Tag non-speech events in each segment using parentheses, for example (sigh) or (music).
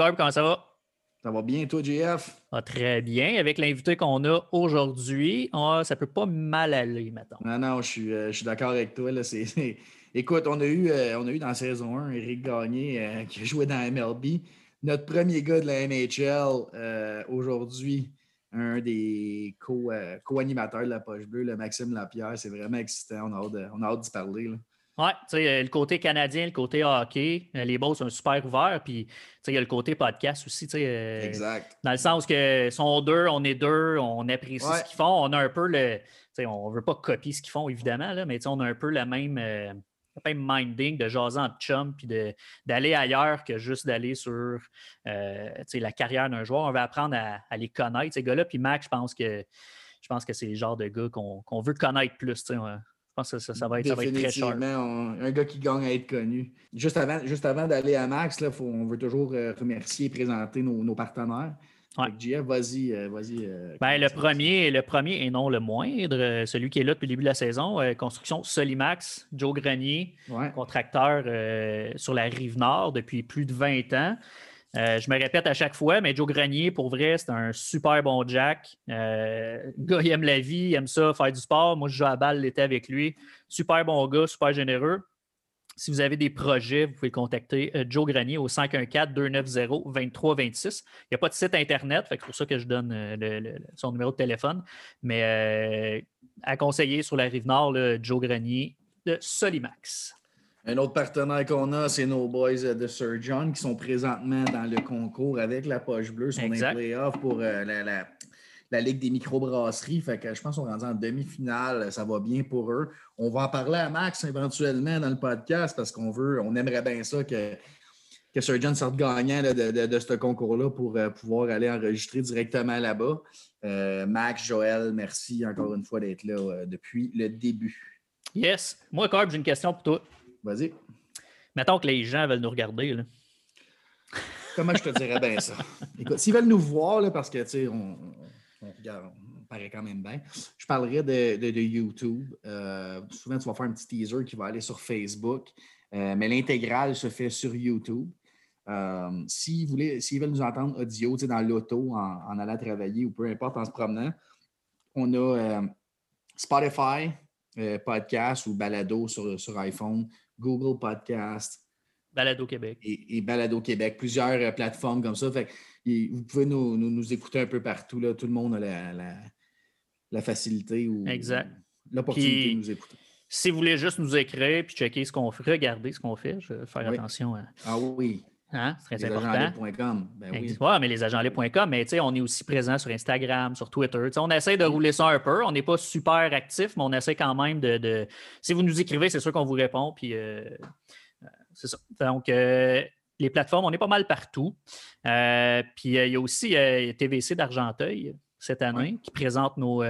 Corb, comment ça va? Ça va bien, toi, JF? Ah, très bien. Avec l'invité qu'on a aujourd'hui, ah, ça peut pas mal aller, maintenant. Non, non, je suis, euh, je suis d'accord avec toi. Là, Écoute, on a, eu, euh, on a eu dans la saison 1 Eric Gagné euh, qui a joué dans MLB. Notre premier gars de la NHL aujourd'hui, un des co-animateurs de la Poche Bleue, le Maxime Lapierre. C'est vraiment excitant. On a hâte, on a hâte d'y parler. Là. Oui, tu sais, euh, le côté canadien, le côté hockey, euh, les beaux sont super ouverts. Puis, tu sais, il y a le côté podcast aussi. Tu sais, euh, exact. Dans le sens que sont deux, on est deux, on apprécie ce qu'ils font. On a un peu le. Tu sais, on ne veut pas copier ce qu'ils font, évidemment, là, mais tu sais, on a un peu le même. même minding de jaser en chum puis d'aller ailleurs que juste d'aller sur la carrière d'un joueur. On va apprendre à, les connaître, ces gars-là. Puis Mac, je pense que je pense que c'est le genre de gars qu'on veut connaître plus. Je pense que ça, va, être, très cher. un gars qui gagne à être connu. Juste avant, juste avant d'aller à Max, là, on veut toujours euh, remercier et présenter nos, partenaires. Ouais. vas-y, euh, vas-y. Euh, ben, le, premier, le premier et non le moindre, celui qui est là depuis le début de la saison, construction Solimax, Joe Grenier, contracteur sur la rive nord depuis plus de 20 ans. Euh, je me répète à chaque fois, mais Joe Grenier, pour vrai, c'est un super bon Jack. Euh, gars, il aime la vie, il aime ça, faire du sport. Moi, je joue à balle l'été avec lui. Super bon gars, super généreux. Si vous avez des projets, vous pouvez contacter euh, Joe Grenier au 514-290-2326. Il n'y a pas de site Internet, c'est pour ça que je donne son numéro de téléphone. Mais à conseiller sur la rive nord, Joe Grenier de Solimax. Un autre partenaire qu'on a, c'est nos boys de Sir John qui sont présentement dans le concours avec la poche bleue. Sont en playoff pour euh, la, Ligue des microbrasseries. Fait que je pense qu'on est rendu en demi-finale. Ça va bien pour eux. On va en parler à Max éventuellement dans le podcast parce qu'on veut, on aimerait bien ça que, que Sir John sorte gagnant de, ce concours-là pour euh, pouvoir aller enregistrer directement là-bas. Euh, Max, Joël, merci encore une fois d'être là depuis le début. Yes. Moi, Corb, j'ai une question pour toi. Vas-y. Mettons que les gens veulent nous regarder. Là. Comment je te dirais bien ça? Écoute, s'ils veulent nous voir, là, parce que, tu sais, on, regarde, on paraît quand même bien, je parlerai de, YouTube. Euh, souvent, tu vas faire un petit teaser qui va aller sur Facebook, euh, mais l'intégrale se fait sur YouTube. Euh, s'ils, veulent nous entendre audio, tu sais, dans l'auto, en, en, allant travailler ou peu importe, en se promenant, on a Spotify, podcast ou balado sur, sur iPhone. Google Podcast. Balado Québec. Et, Balado Québec, plusieurs euh, plateformes comme ça. Fait, vous pouvez nous, écouter un peu partout. Là. Tout le monde a la, facilité ou l'opportunité de nous écouter. Si vous voulez juste nous écrire puis checker ce qu'on fait, regarder ce qu'on fait, je vais faire attention à. Ah oui. Hein? C'est très les important. Ben oui. mais les agentlib.com, mais on est aussi présent sur Instagram, sur Twitter. on essaie de rouler ça un peu. On n'est pas super actif, mais on essaie quand même de. Si vous nous écrivez, c'est sûr qu'on vous répond. Puis euh, euh, c'est ça. Donc, euh, les plateformes, on est pas mal partout. puis il y a aussi TVC d'Argenteuil cette année qui présente nos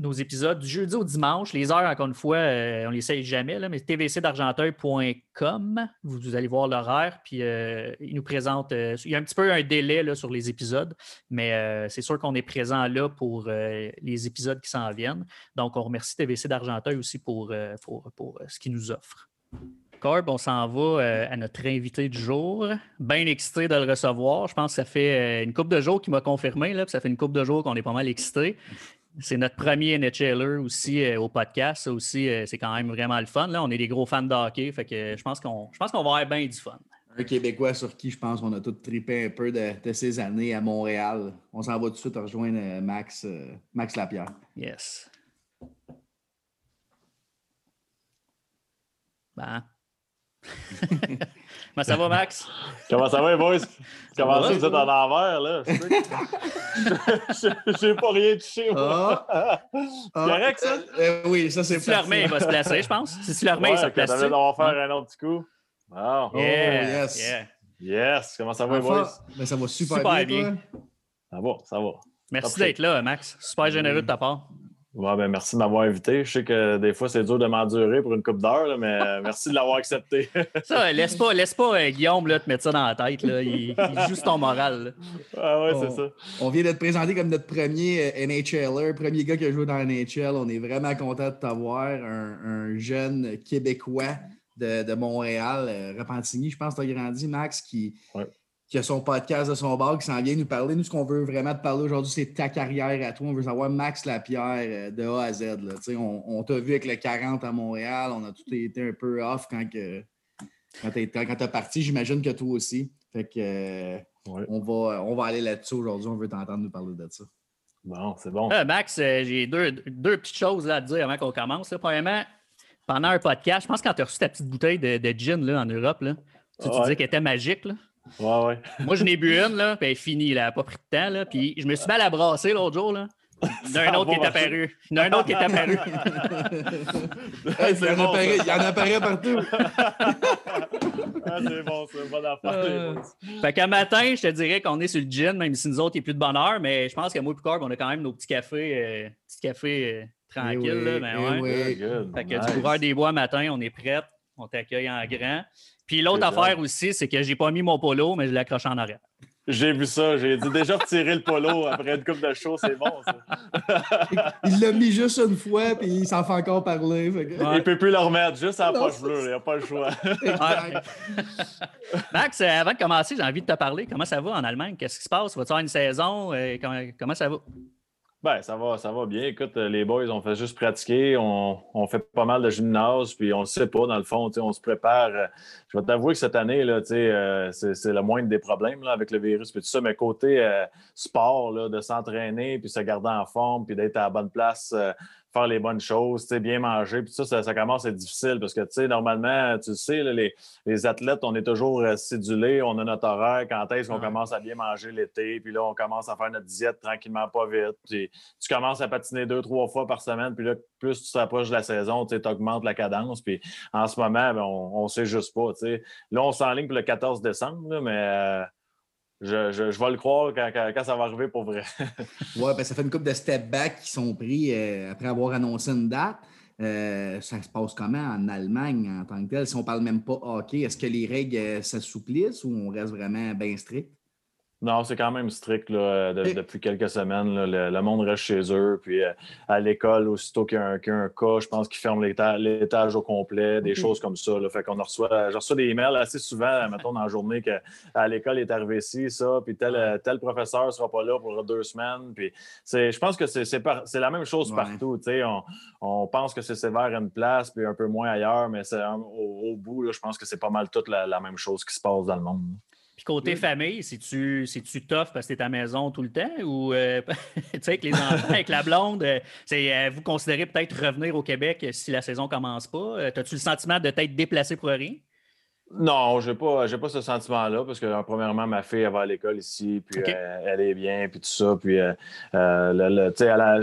nos épisodes du jeudi au dimanche. Les heures, encore une fois, euh, on les sait jamais, là, mais tvcdargenteuil.com, vous, allez voir l'horaire, puis euh, il nous présente. Euh, il y a un petit peu un délai sur les épisodes, mais c'est sûr qu'on est présent là pour les épisodes qui s'en viennent. Donc, on remercie TVC d'Argenteuil aussi pour, pour, pour ce qu'il nous offre. Corb, on s'en va à notre invité du jour. Bien excité de le recevoir. Je pense que ça fait une couple de jours qu'il m'a confirmé. Là, ça fait une couple de jours qu'on est pas mal excité. C'est notre premier NHLer aussi euh, au podcast. Ça aussi, euh, c'est quand même vraiment le fun. Là, on est des gros fans de hockey. Fait que je pense qu'on va avoir bien du fun. Un Québécois sur qui je pense qu'on a tous tripé un peu de, ces années à Montréal. On s'en va tout de suite rejoindre euh, Max, Max Lapierre. Yes. Ben. (laughs) Comment ça va, Max? Comment ça va, boys? Comment ça, vous êtes en envers, là? Je n'ai (laughs) pas rien touché, moi. Ah. C'est correct, ça? Euh, euh, oui, ça, c'est Si tu il va se placer, je pense? Si tu l'armée, ouais, ça se place. On va faire un autre petit coup. Oh, yes. Yeah. Yes. Comment ça va, boys? Ben, ça va super, super bien. Ça va, ça va. Merci d'être là, Max. Super généreux de ta part. Ouais, ben merci de m'avoir invité. Je sais que des fois, c'est dur de m'endurer pour une coupe d'heure, mais merci de l'avoir accepté. (laughs) ça, laisse pas, laisse pas euh, Guillaume là, te mettre ça dans la tête. Là. Il, il joue ton moral. Ah ouais, c'est ça. On vient de te présenter comme notre premier euh, NHLer, premier gars qui a joué dans la NHL. On est vraiment content de t'avoir. Un, jeune Québécois de, Montréal, euh, Repentigny, je pense que tu as grandi, Max, qui, qui a son podcast de son bar, qui s'en vient nous parler. Nous, ce qu'on veut vraiment te parler aujourd'hui, c'est ta carrière à toi. On veut savoir Max Lapierre euh, de A à Z. Là. On, on t'a vu avec le 40 à Montréal. On a tout été un peu off quand, que, quand tu es parti. J'imagine que toi aussi. Fait que, euh, on, va, on va aller là-dessus aujourd'hui. On veut t'entendre nous parler de ça. Bon, c'est bon. Euh, Max, j'ai deux, deux, petites choses là, à te dire avant qu'on commence. Premièrement, pendant un podcast, je pense que quand tu as reçu ta petite bouteille de, de gin là, en Europe, là, tu, disais qu'elle était magique. Là. Ouais, ouais. Moi, je n'ai bu une, là, puis elle est finie, là, elle n'a pas pris de temps. Là, puis je me suis mal à brasser l'autre jour. Là. Il y en a un autre qui est apparu. Il y en a un autre qui est apparu. (laughs) il, y en apparaît, il en apparaît partout. ah, c'est bon, c'est bonne affaire. Euh, fait qu'un matin, je te dirais qu'on est sur le gin, même si nous autres, il n'y a plus de bonheur, mais je pense que moi et Picard, on a quand même nos petits cafés, euh, petits cafés euh, tranquilles. là, ben, eh. Fait que du coureur des bois matin, on est prêts. On t'accueille en grand. Puis l'autre affaire aussi, c'est que j'ai pas mis mon polo, mais je l'ai accroché en arrière. J'ai vu ça. J'ai dit déjà retirer le polo après une coupe de show, c'est bon, ça. (laughs) il l'a mis juste une fois, puis il s'en fait encore parler. Il ne peut plus le remettre, juste à la poche bleue. Il n'y a pas le choix. (laughs) Max, euh, avant de commencer, j'ai envie de te parler. Comment ça va en Allemagne? Qu'est-ce qui se passe? Vas-tu avoir une saison? Euh, comment ça va? Ben, ça va, ça va bien. Écoute, euh, les boys, on fait juste pratiquer. On, fait pas mal de gymnase, puis on ne sait pas, dans le fond, on se prépare. Euh, je vais t'avouer que cette année, là, euh, c'est le moindre des problèmes là, avec le virus, puis tout ça. Mais côté sport, là, de s'entraîner, puis se garder en forme, puis d'être à la bonne place faire les bonnes choses, bien manger. Puis ça, ça, commence à être difficile parce que, tu sais, normalement, tu sais, les, les, athlètes, on est toujours euh, cédulés, on a notre horaire, quand est-ce qu'on commence à bien manger l'été, puis là, on commence à faire notre diète tranquillement, pas vite. Puis tu commences à patiner deux, trois fois par semaine, puis là, plus tu t'approches de la saison, tu augmentes la cadence. Puis en ce moment, ben, on ne sait juste pas, Là, on s'enligne pour le 14 décembre, mais... Euh, je, vais le croire quand, ça va arriver pour vrai. (laughs) oui, ben ça fait une couple de step back qui sont pris euh, après avoir annoncé une date. Euh, ça se passe comment en Allemagne en tant que tel? Si on ne parle même pas hockey, est-ce que les règles s'assouplissent ou on reste vraiment bien strict? Non, c'est quand même strict là, depuis quelques semaines. le, monde reste chez eux. Puis euh, à l'école, aussitôt qu'il y, a un, cas, je pense qu'ils ferment l'étage au complet, des choses comme ça. Là. Fait qu'on reçoit, je reçois des emails assez souvent, (laughs) mettons, dans la journée qu'à l'école est arrivé ça, puis tel, tel professeur ne sera pas là pour deux semaines. Puis je pense que c'est la même chose partout. On, on, pense que c'est sévère à une place, puis un peu moins ailleurs, mais au, au, bout, je pense que c'est pas mal toute la, la même chose qui se passe dans le monde. Puis côté famille, si tu tu tough parce que tu es à la maison tout le temps ou euh, (laughs) tu sais avec les enfants, (laughs) avec la blonde, euh, c'est euh, vous considérez peut-être revenir au Québec si la saison commence pas? As-tu le sentiment de t'être déplacé pour rien? Non, je n'ai pas, pas ce sentiment-là parce que, premièrement, ma fille, elle va à l'école ici, puis euh, elle est bien, puis tout ça. Puis, euh, euh,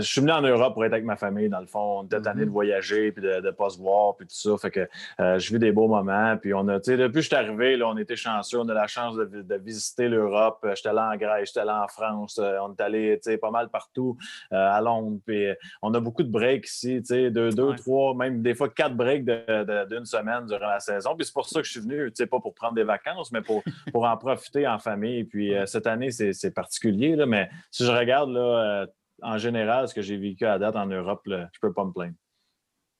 je suis venu en Europe pour être avec ma famille, dans le fond. On était tanné de mm-hmm. voyager, puis de ne pas se voir, puis tout ça. Fait que je vis des beaux moments. Puis, on a, depuis que je suis arrivé, là, on était chanceux. On a la chance de, visiter l'Europe. J'étais allé en Grèce, j'étais allé en France. on est allé pas mal partout à Londres. Puis, on a beaucoup de breaks ici, deux, deux trois, même des fois quatre breaks d'une semaine durant la saison. Puis, c'est pour ça que je suis venu pas pour prendre des vacances, mais (laughs) pour, en profiter en famille. Puis euh, cette année, c'est particulier, là, mais si je regarde là, euh, en général ce que j'ai vécu à date en Europe, je ne peux pas me plaindre.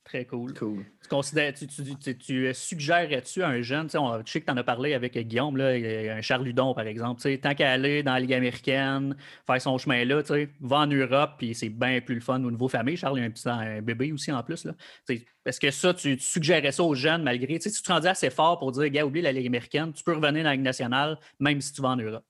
Très cool. cool. Tu, considères, tu, tu, tu suggérerais-tu à un jeune, on, tu sais que tu en as parlé avec Guillaume, là, un Charles Ludon, par exemple, tant qu'à aller dans la Ligue américaine, faire son chemin là, va en Europe, puis c'est bien plus le fun au niveau famille. Charles, il a un petit un bébé aussi en plus. Est-ce que ça, tu, suggérais ça aux jeunes malgré, tu te rendais assez fort pour dire, gars, oublie la Ligue américaine, tu peux revenir dans la Ligue nationale, même si tu vas en Europe?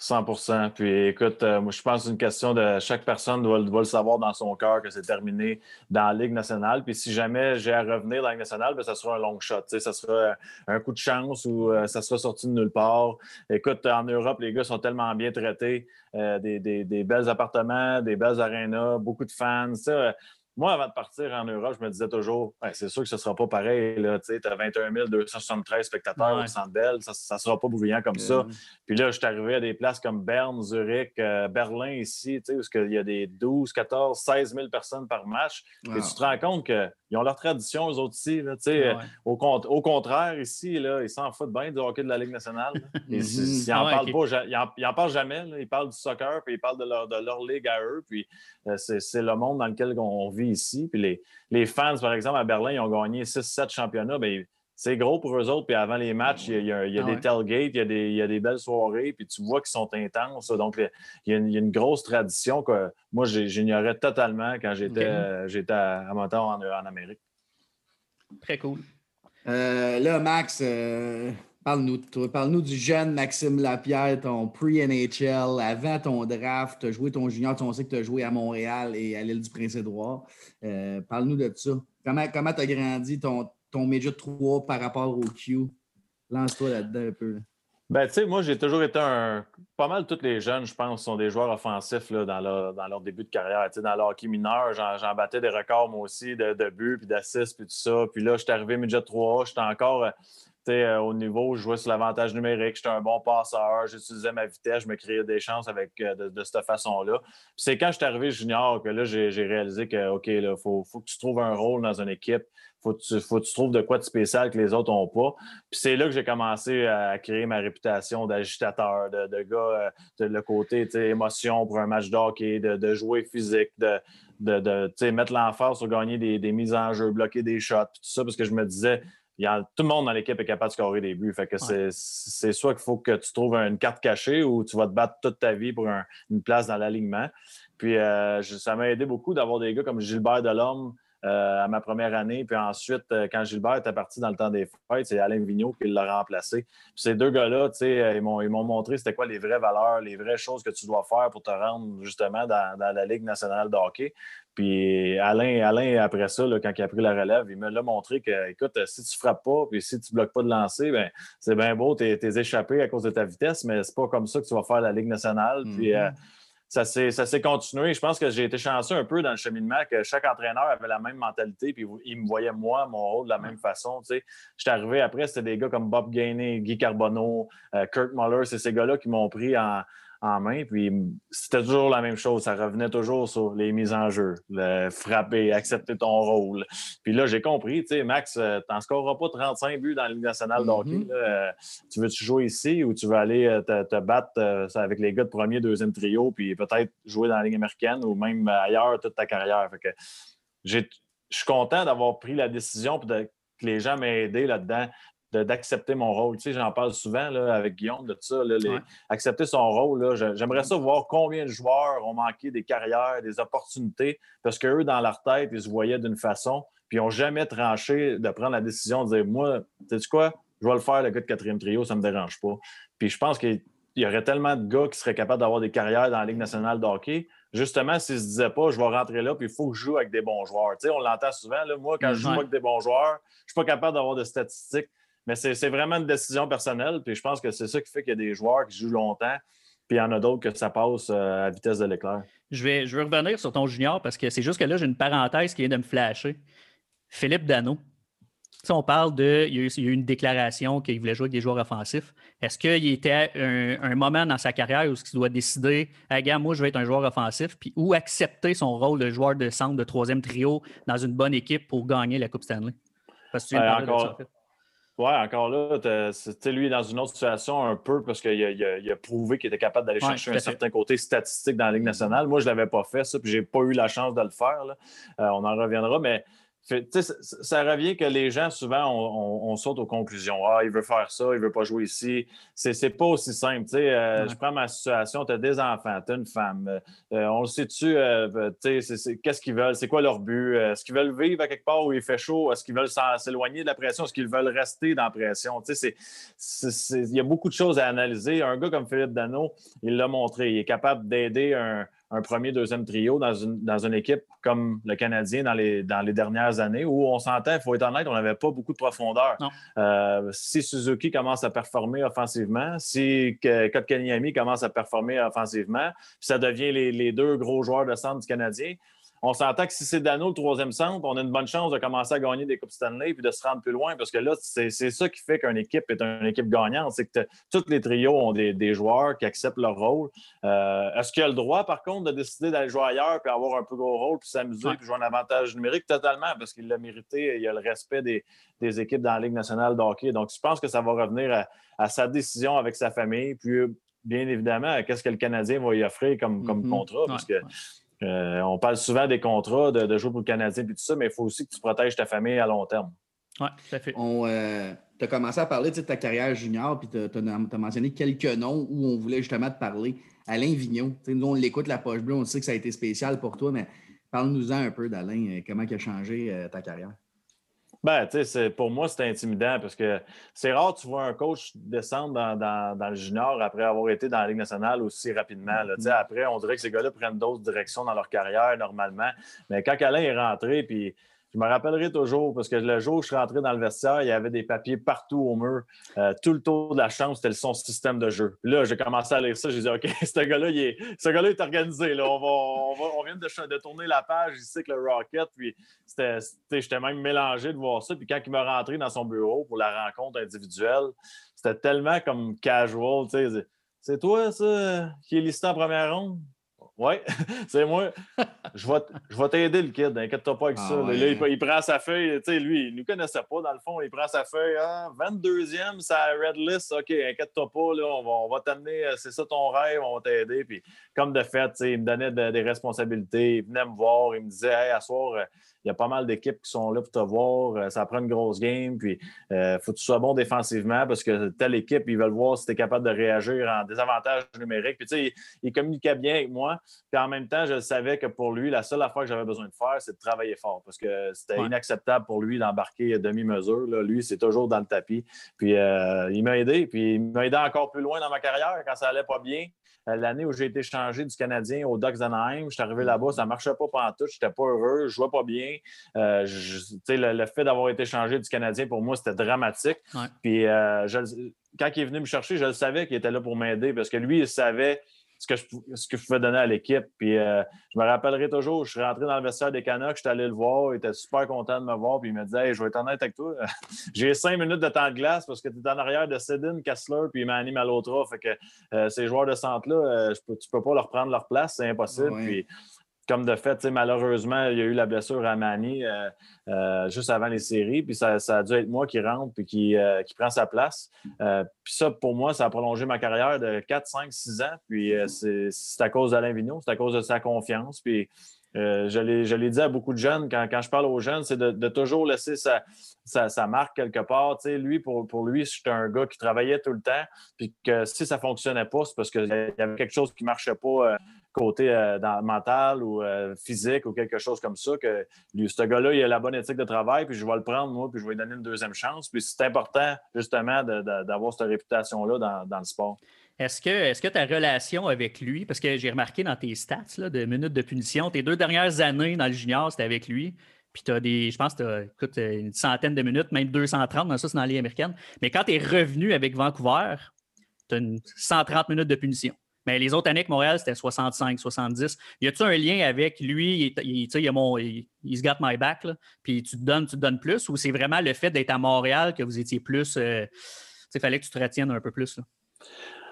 100% Puis écoute, euh, moi, je pense que c'est une question de chaque personne doit, le savoir dans son cœur que c'est terminé dans la Ligue nationale. Puis si jamais j'ai à revenir dans la Ligue nationale, bien, ça sera un long shot. Ça sera un coup de chance ou euh, ça sera sorti de nulle part. Écoute, en Europe, les gars sont tellement bien traités. Euh, des, des, des, belles appartements, des belles arénas, beaucoup de fans. Moi, avant de partir en Europe, je me disais toujours, c'est sûr que ce ne sera pas pareil. Tu as 21 273 spectateurs au Centre Bell, ça ne sera pas bruyant comme ça. Puis là, je suis arrivé à des places comme Berne, Zurich, euh, Berlin ici, où il y a des 12, 14, 16 000 personnes par match. Et tu te rends compte qu'ils ont leur tradition, eux autres ici. Là, au, au, contraire, ici, là, ils s'en foutent bien du hockey de la Ligue nationale. (laughs) ils n'en ah parlent, pas, parlent jamais. Ils parlent du soccer, puis ils parlent de leur, de leur ligue à eux. Puis euh, c'est le monde dans lequel on vit ici. Puis les, les fans, par exemple, à Berlin, ils ont gagné 6-7 championnats. Bien, c'est gros pour eux autres. Puis avant les matchs, il y a, Ah des tailgates, il y, a des, il y, a des, belles soirées, puis tu vois qu'ils sont intenses. Donc, il y, a une, il y, a une, grosse tradition que moi, j'ignorais totalement quand j'étais okay. à, à mon temps en, en, Amérique. Très cool. Euh, là, Max, euh, parle-nous de toi. Parle-nous du jeune Maxime Lapierre, ton pre-NHL, avant ton draft. Tu as joué ton junior, on sait que tu as joué à Montréal et à l'île du Prince-Édouard. Euh, parle-nous de ça. Comment tu as grandi ton, ton Major 3 par rapport au Q? Lance-toi là-dedans un peu. Ben, tu sais, moi, j'ai toujours été un. Pas mal tous les jeunes, je pense, sont des joueurs offensifs là, dans, leur, dans leur début de carrière. Dans le hockey mineur, j'en battais des records, moi aussi, de, de buts, puis d'assists, puis tout ça. Puis là, j'étais arrivé midget 3 j'étais encore. Euh, au niveau, je jouais sur l'avantage numérique, j'étais un bon passeur, j'utilisais ma vitesse, je me créais des chances avec, euh, de, cette façon-là. c'est quand je suis arrivé junior que là, j'ai réalisé que, OK, il faut, faut, que tu trouves un rôle dans une équipe. Faut que, tu, faut que tu trouves de quoi de spécial que les autres n'ont pas. Puis c'est là que j'ai commencé à créer ma réputation d'agitateur, de, gars, euh, de le côté émotion pour un match d'hockey, de, de jouer physique, de, de, mettre l'emphase sur gagner des, des, mises en jeu, bloquer des shots, tout ça, parce que je me disais, il y a, tout le monde dans l'équipe est capable de scorer des buts. Fait que ouais. c'est soit qu'il faut que tu trouves une carte cachée ou tu vas te battre toute ta vie pour un, une place dans l'alignement. Puis euh, ça m'a aidé beaucoup d'avoir des gars comme Gilbert Delorme euh, à ma première année. Puis ensuite, euh, quand Gilbert était parti dans le temps des fêtes, c'est Alain Vigneault qui l'a remplacé. Puis ces deux gars-là, tu sais, ils m'ont montré c'était quoi les vraies valeurs, les vraies choses que tu dois faire pour te rendre justement dans, dans la Ligue nationale de hockey. Puis Alain, Alain après ça, là, quand il a pris la relève, il me l'a montré que, écoute, si tu frappes pas, puis si tu bloques pas de lancer, ben c'est bien beau, tu es, échappé à cause de ta vitesse, mais c'est pas comme ça que tu vas faire la Ligue nationale. Puis euh, ça s'est continué. Je pense que j'ai été chanceux un peu dans le cheminement, que chaque entraîneur avait la même mentalité, puis il me voyait, moi, mon rôle de la même façon. Tu sais. J'étais arrivé après, c'était des gars comme Bob Gainey, Guy Carbonneau, euh, Kurt Muller, c'est ces gars-là qui m'ont pris en, en main. Puis c'était toujours la même chose. Ça revenait toujours sur les mises en jeu, le frapper, accepter ton rôle. Puis là, j'ai compris, tu sais, Max, tu n'en scoreras pas 35 buts dans la Ligue nationale de hockey. Mm -hmm. Tu veux-tu jouer ici ou tu veux aller te, te battre avec les gars de premier, deuxième trio, puis peut-être jouer dans la Ligue américaine ou même ailleurs toute ta carrière? Fait que je suis content d'avoir pris la décision et de, que les gens m'aient aidé là-dedans d'accepter mon rôle. Tu sais, j'en parle souvent là, avec Guillaume de ça. Là, les, ouais. Accepter son rôle. J'aimerais ça voir combien de joueurs ont manqué des carrières, des opportunités, parce qu'eux, dans leur tête, ils se voyaient d'une façon, puis ils n'ont jamais tranché de prendre la décision de dire Moi, tu sais quoi, je vais le faire, le gars de quatrième trio, ça ne me dérange pas. Puis je pense qu'il y aurait tellement de gars qui seraient capables d'avoir des carrières dans la Ligue nationale de hockey. Justement, s'ils ne se disaient pas, je vais rentrer là, puis il faut que je joue avec des bons joueurs. Tu sais, on l'entend souvent. Là, moi, quand je joue avec des bons joueurs, je ne suis pas capable d'avoir de statistiques. Mais c'est vraiment une décision personnelle. Puis je pense que c'est ça qui fait qu'il y a des joueurs qui jouent longtemps, puis il y en a d'autres que ça passe euh, à vitesse de l'éclair. Je vais, je vais revenir sur ton junior parce que c'est juste que là, j'ai une parenthèse qui vient de me flasher. Philippe Dano. Sais, on parle de. Il y, a eu, il y a eu une déclaration qu'il voulait jouer avec des joueurs offensifs. Est-ce qu'il était un, un, moment dans sa carrière où il doit décider, hey, gars, moi, je vais être un joueur offensif, puis ou accepter son rôle de joueur de centre de troisième trio dans une bonne équipe pour gagner la Coupe Stanley? Parce que tu Euh, de encore- ça, en fait. Ouais, encore là, lui est dans une autre situation un peu parce qu'il a, il a- il a prouvé qu'il était capable d'aller Ouais, chercher un fait. certain côté statistique dans la Ligue nationale. Moi, je ne l'avais pas fait, ça, puis j'ai pas eu la chance de le faire. là. Euh, on en reviendra, mais ça, ça revient que les gens, souvent, on, on- on saute aux conclusions. Ah, il veut faire ça, il veut pas jouer ici. C'est c'est pas aussi simple. euh, Ouais. Je prends ma situation, tu as des enfants, tu as une femme. euh, on le sait-tu, euh, c'est- c'est- qu'est-ce qu'ils veulent, c'est quoi leur but? Euh, Est-ce qu'ils veulent vivre à quelque part où il fait chaud? Est-ce qu'ils veulent s'éloigner de la pression? Est-ce qu'ils veulent rester dans la pression? Tu sais, c'est- c'est- c'est- Il y a beaucoup de choses à analyser. Un gars comme Philippe Dano, il l'a montré. Il est capable d'aider un, un premier, deuxième trio dans une, dans une équipe comme le Canadien dans les, dans les dernières années où on s'entend, il faut être honnête, on n'avait pas beaucoup de profondeur. Euh, si Suzuki commence à performer offensivement, si Kotkaniemi commence à performer offensivement, puis ça devient les, les deux gros joueurs de centre du Canadien, on s'entend que si c'est Dano le troisième centre, on a une bonne chance de commencer à gagner des Coupes Stanley puis de se rendre plus loin parce que là, c'est ça qui fait qu'une équipe est une équipe gagnante. C'est que tous les trios ont des, des joueurs qui acceptent leur rôle. Euh, Est-ce qu'il a le droit, par contre, de décider d'aller jouer ailleurs puis avoir un plus gros rôle puis s'amuser Ouais. puis jouer un avantage numérique? Totalement, parce qu'il l'a mérité. Il a le respect des, des équipes dans la Ligue nationale de hockey. Donc, je pense que ça va revenir à, à sa décision avec sa famille. Puis, bien évidemment, qu'est-ce que le Canadien va y offrir comme, comme Mhm. contrat? Parce Ouais, que euh, on parle souvent des contrats, de, de jouer pour le Canadien et tout ça, mais il faut aussi que tu protèges ta famille à long terme. Oui, tout à fait. On, tu as commencé à parler de ta carrière junior, puis tu as, mentionné quelques noms où on voulait justement te parler. Alain Vigneault, nous, on l'écoute, la poche bleue, on sait que ça a été spécial pour toi, mais parle-nous-en un peu d'Alain, euh, comment il a changé euh, ta carrière? Ben, tu sais, pour moi, c'était intimidant parce que c'est rare, tu vois un coach descendre dans, le junior après avoir été dans la Ligue nationale aussi rapidement. Là. Mm-hmm. Après, on dirait que ces gars-là prennent d'autres directions dans leur carrière normalement. Mais quand Alain est rentré, puis je me rappellerai toujours parce que le jour où je suis rentré dans le vestiaire, il y avait des papiers partout au mur. Euh, tout le tour de la chambre, c'était son système de jeu. là, j'ai commencé à lire ça. J'ai dit, OK, (laughs) ce gars-là, il est, organisé. Là. On, vient de, tourner la page ici avec le Rocket. Puis j'étais même mélangé de voir ça. Puis quand il m'a rentré dans son bureau pour la rencontre individuelle, c'était tellement comme casual. C'est toi, ça, qui est listé en première ronde? Oui, (laughs) c'est moi. Je vais, je vais t'aider, le kid. Inquiète-toi pas avec ah ça. Là, il, prend sa feuille. Tu sais, lui, il ne nous connaissait pas, dans le fond. Il prend sa feuille. 22e, hein, sa red list. OK, inquiète-toi pas. Là, on va, on va t'amener. Euh, c'est ça ton rêve. On va t'aider. Puis, comme de fait, il me donnait des responsabilités. Il venait me voir. Il me disait, hey, à soir, il y a pas mal d'équipes qui sont là pour te voir. Euh, ça prend une grosse game. Puis, il faut que tu sois bon défensivement parce que telle équipe, ils veulent voir si tu es capable de réagir en désavantage numérique. Puis, tu sais, il, il communiquait bien avec moi. Puis en même temps, je savais que pour lui, la seule affaire que j'avais besoin de faire, c'est de travailler fort parce que c'était inacceptable pour lui d'embarquer demi-mesure. Lui, c'est toujours dans le tapis. Puis euh, il m'a aidé. Puis il m'a aidé encore plus loin dans ma carrière quand ça allait pas bien. Euh, l'année où j'ai été changé du Canadien au Ducks d'Anaheim, je suis arrivé là-bas, ça ne marchait pas pendant tout, je n'étais pas heureux, je ne jouais pas bien. Euh, le, fait d'avoir été changé du Canadien, pour moi, c'était dramatique. Puis quand il est venu me chercher, je le savais qu'il était là pour m'aider parce que lui, il savait ce que je, ce que je pouvais donner à l'équipe. Puis euh, je me rappellerai toujours, je suis rentré dans le vestiaire des Canucks, je suis allé le voir, il était super content de me voir, puis il me disait Je vais être honnête avec toi, (laughs) j'ai cinq minutes de temps de glace parce que tu es en arrière de Sedin, Kessler, puis Manny Malotra. Fait que euh, ces joueurs de centre-là, euh, tu ne peux pas leur prendre leur place, c'est impossible. Puis comme de fait, malheureusement, il y a eu la blessure à Manny euh, euh, juste avant les séries. Puis ça, a dû être moi qui rentre puis qui, euh, prend sa place. puis ça, pour moi, ça a prolongé ma carrière de 4, 5, 6 ans. Puis c'est à cause d'Alain Vigneault, c'est à cause de sa confiance. Puis je l'ai dit à beaucoup de jeunes, quand, je parle aux jeunes, c'est de, toujours laisser sa, sa, marque quelque part. lui, pour, pour lui, j'étais un gars qui travaillait tout le temps, puis que si ça ne fonctionnait pas, c'est parce qu'il y avait quelque chose qui ne marchait pas côté euh, mental ou euh, physique ou quelque chose comme ça, que lui, ce gars-là, il a la bonne éthique de travail, puis je vais le prendre, moi, puis je vais lui donner une deuxième chance. Puis c'est important, justement, d'avoir cette réputation-là dans, le sport. Est-ce que, est que ta relation avec lui, parce que j'ai remarqué dans tes stats de minutes de punition, tes deux dernières années dans le junior, c'était avec lui. Puis tu as des, je pense tu as une centaine de minutes, même 230, dans ça, c'est dans la américaine. Mais quand tu es revenu avec Vancouver, tu as 130 minutes de punition. Mais les autres années avec Montréal, c'était 65, 70. Y a-tu un lien avec lui, il, il, a mon, il, se got my back, puis tu te donnes, tu te donnes plus, ou c'est vraiment le fait d'être à Montréal que vous étiez plus. Euh, il fallait que tu te retiennes un peu plus?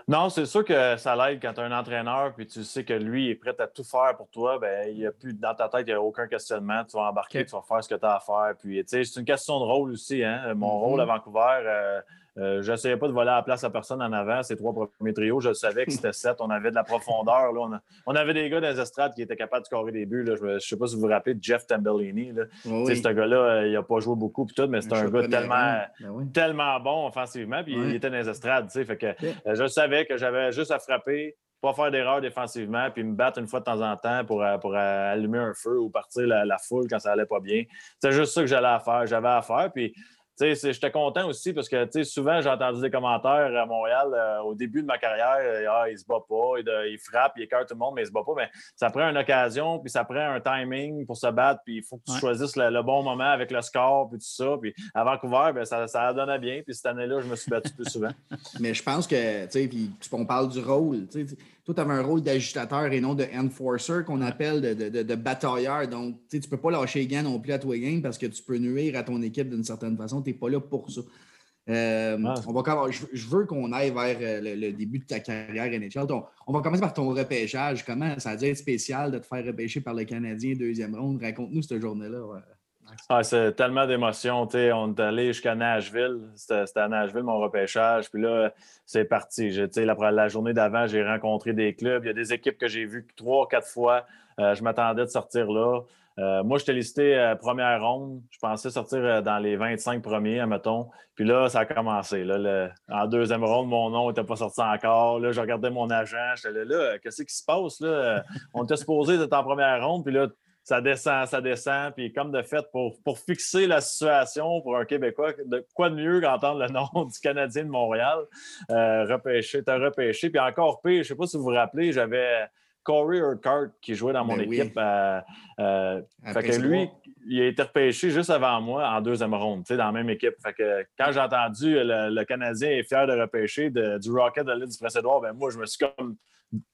Non, c'est sûr que ça l'aide quand tu as un entraîneur puis tu sais que lui est prêt à tout faire pour toi. Ben, il y a plus dans ta tête, il n'y a aucun questionnement. Tu vas embarquer, tu vas faire ce que tu as à faire. Puis, c'est une question de rôle aussi. Hein? Mon mm-hmm. rôle à Vancouver, euh, euh, je n'essayais pas de voler à la place à personne en avant. Ces trois premiers trios, je savais que c'était sept. On avait de la profondeur. Là. On, avait des gars dans les estrades qui étaient capables de scorer des buts. Je ne sais pas si vous vous rappelez de Jeff Tambellini. Là. Ce gars-là, euh, il n'a pas joué beaucoup, tout, mais c'est un gars tellement, ben tellement bon offensivement. Puis il était dans les estrades. Fait que, euh, je savais que j'avais juste à frapper, pas faire d'erreur défensivement, puis me battre une fois de temps en temps pour, pour allumer un feu ou partir la, la foule quand ça allait pas bien. C'est juste ça que j'allais faire. J'avais à faire. Puis J'étais content aussi parce que souvent, j'ai entendu des commentaires à Montréal euh, au début de ma carrière euh, ah, il se bat pas, il, frappe, il écarte tout le monde, mais il se bat pas. Mais ça prend une occasion, puis ça prend un timing pour se battre, puis il faut que tu choisisses le, bon moment avec le score, puis tout ça. Puis à Vancouver, ben, ça, ça donnait bien. Puis cette année-là, je me suis battu plus souvent. (laughs) mais je pense que, tu sais, puis on parle du rôle. Toi, tu avais un rôle d'agitateur et non de enforcer qu'on appelle de, de, de, batailleur. Donc, tu ne peux pas lâcher les gants non plus à toi game parce que tu peux nuire à ton équipe d'une certaine façon. Tu n'es pas là pour ça. Euh, ah. on va, je, veux qu'on aille vers euh, le, début de ta carrière NHL. Donc, on va commencer par ton repêchage. Comment ça a dû être spécial de te faire repêcher par le Canadien deuxième ronde? Raconte-nous cette journée-là. Ah, c'est tellement d'émotions. On est allé jusqu'à Nashville. C'était à Nashville, mon repêchage. Puis là, c'est parti. La, la journée d'avant, j'ai rencontré des clubs. Il y a des équipes que j'ai vues trois, quatre fois. Euh, je m'attendais de sortir là. Euh, moi, j'étais listé première ronde. Je pensais sortir dans les 25 premiers, admettons. Puis là, ça a commencé. En deuxième ronde, mon nom n'était pas sorti encore. Là, je regardais mon agent. J'étais là, là qu'est-ce qui se passe? Là? On était supposé être en première ronde. Puis là, ça descend, ça descend. Puis comme de fait, pour, pour fixer la situation pour un Québécois, de, quoi de mieux qu'entendre le (laughs) nom du Canadien de Montréal euh, repêché, t'as repêché. Puis encore pire, je ne sais pas si vous vous rappelez, j'avais Corey Urquhart qui jouait dans mon Ben équipe. euh, euh, fait que lui, il a été repêché juste avant moi en deuxième ronde, tu sais, dans la même équipe. Fait que quand j'ai entendu le, le Canadien est fier de repêcher de- du Rocket de l'île du Prince-Édouard, ben moi, je me suis comme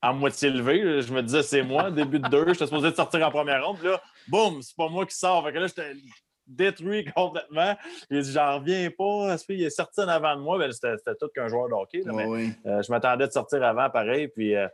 à moitié levé. Je me disais, c'est moi, début de deux, j'étais supposé de sortir en première ronde. Puis là, boum, c'est pas moi qui sors. Fait que là, j'étais détruit complètement. J'ai dit, j'en reviens pas. Qu'il est sorti en avant de moi? Ben, c'était tout qu'un joueur de hockey. là, mais ouais. euh, je m'attendais de sortir avant, pareil. Puis euh,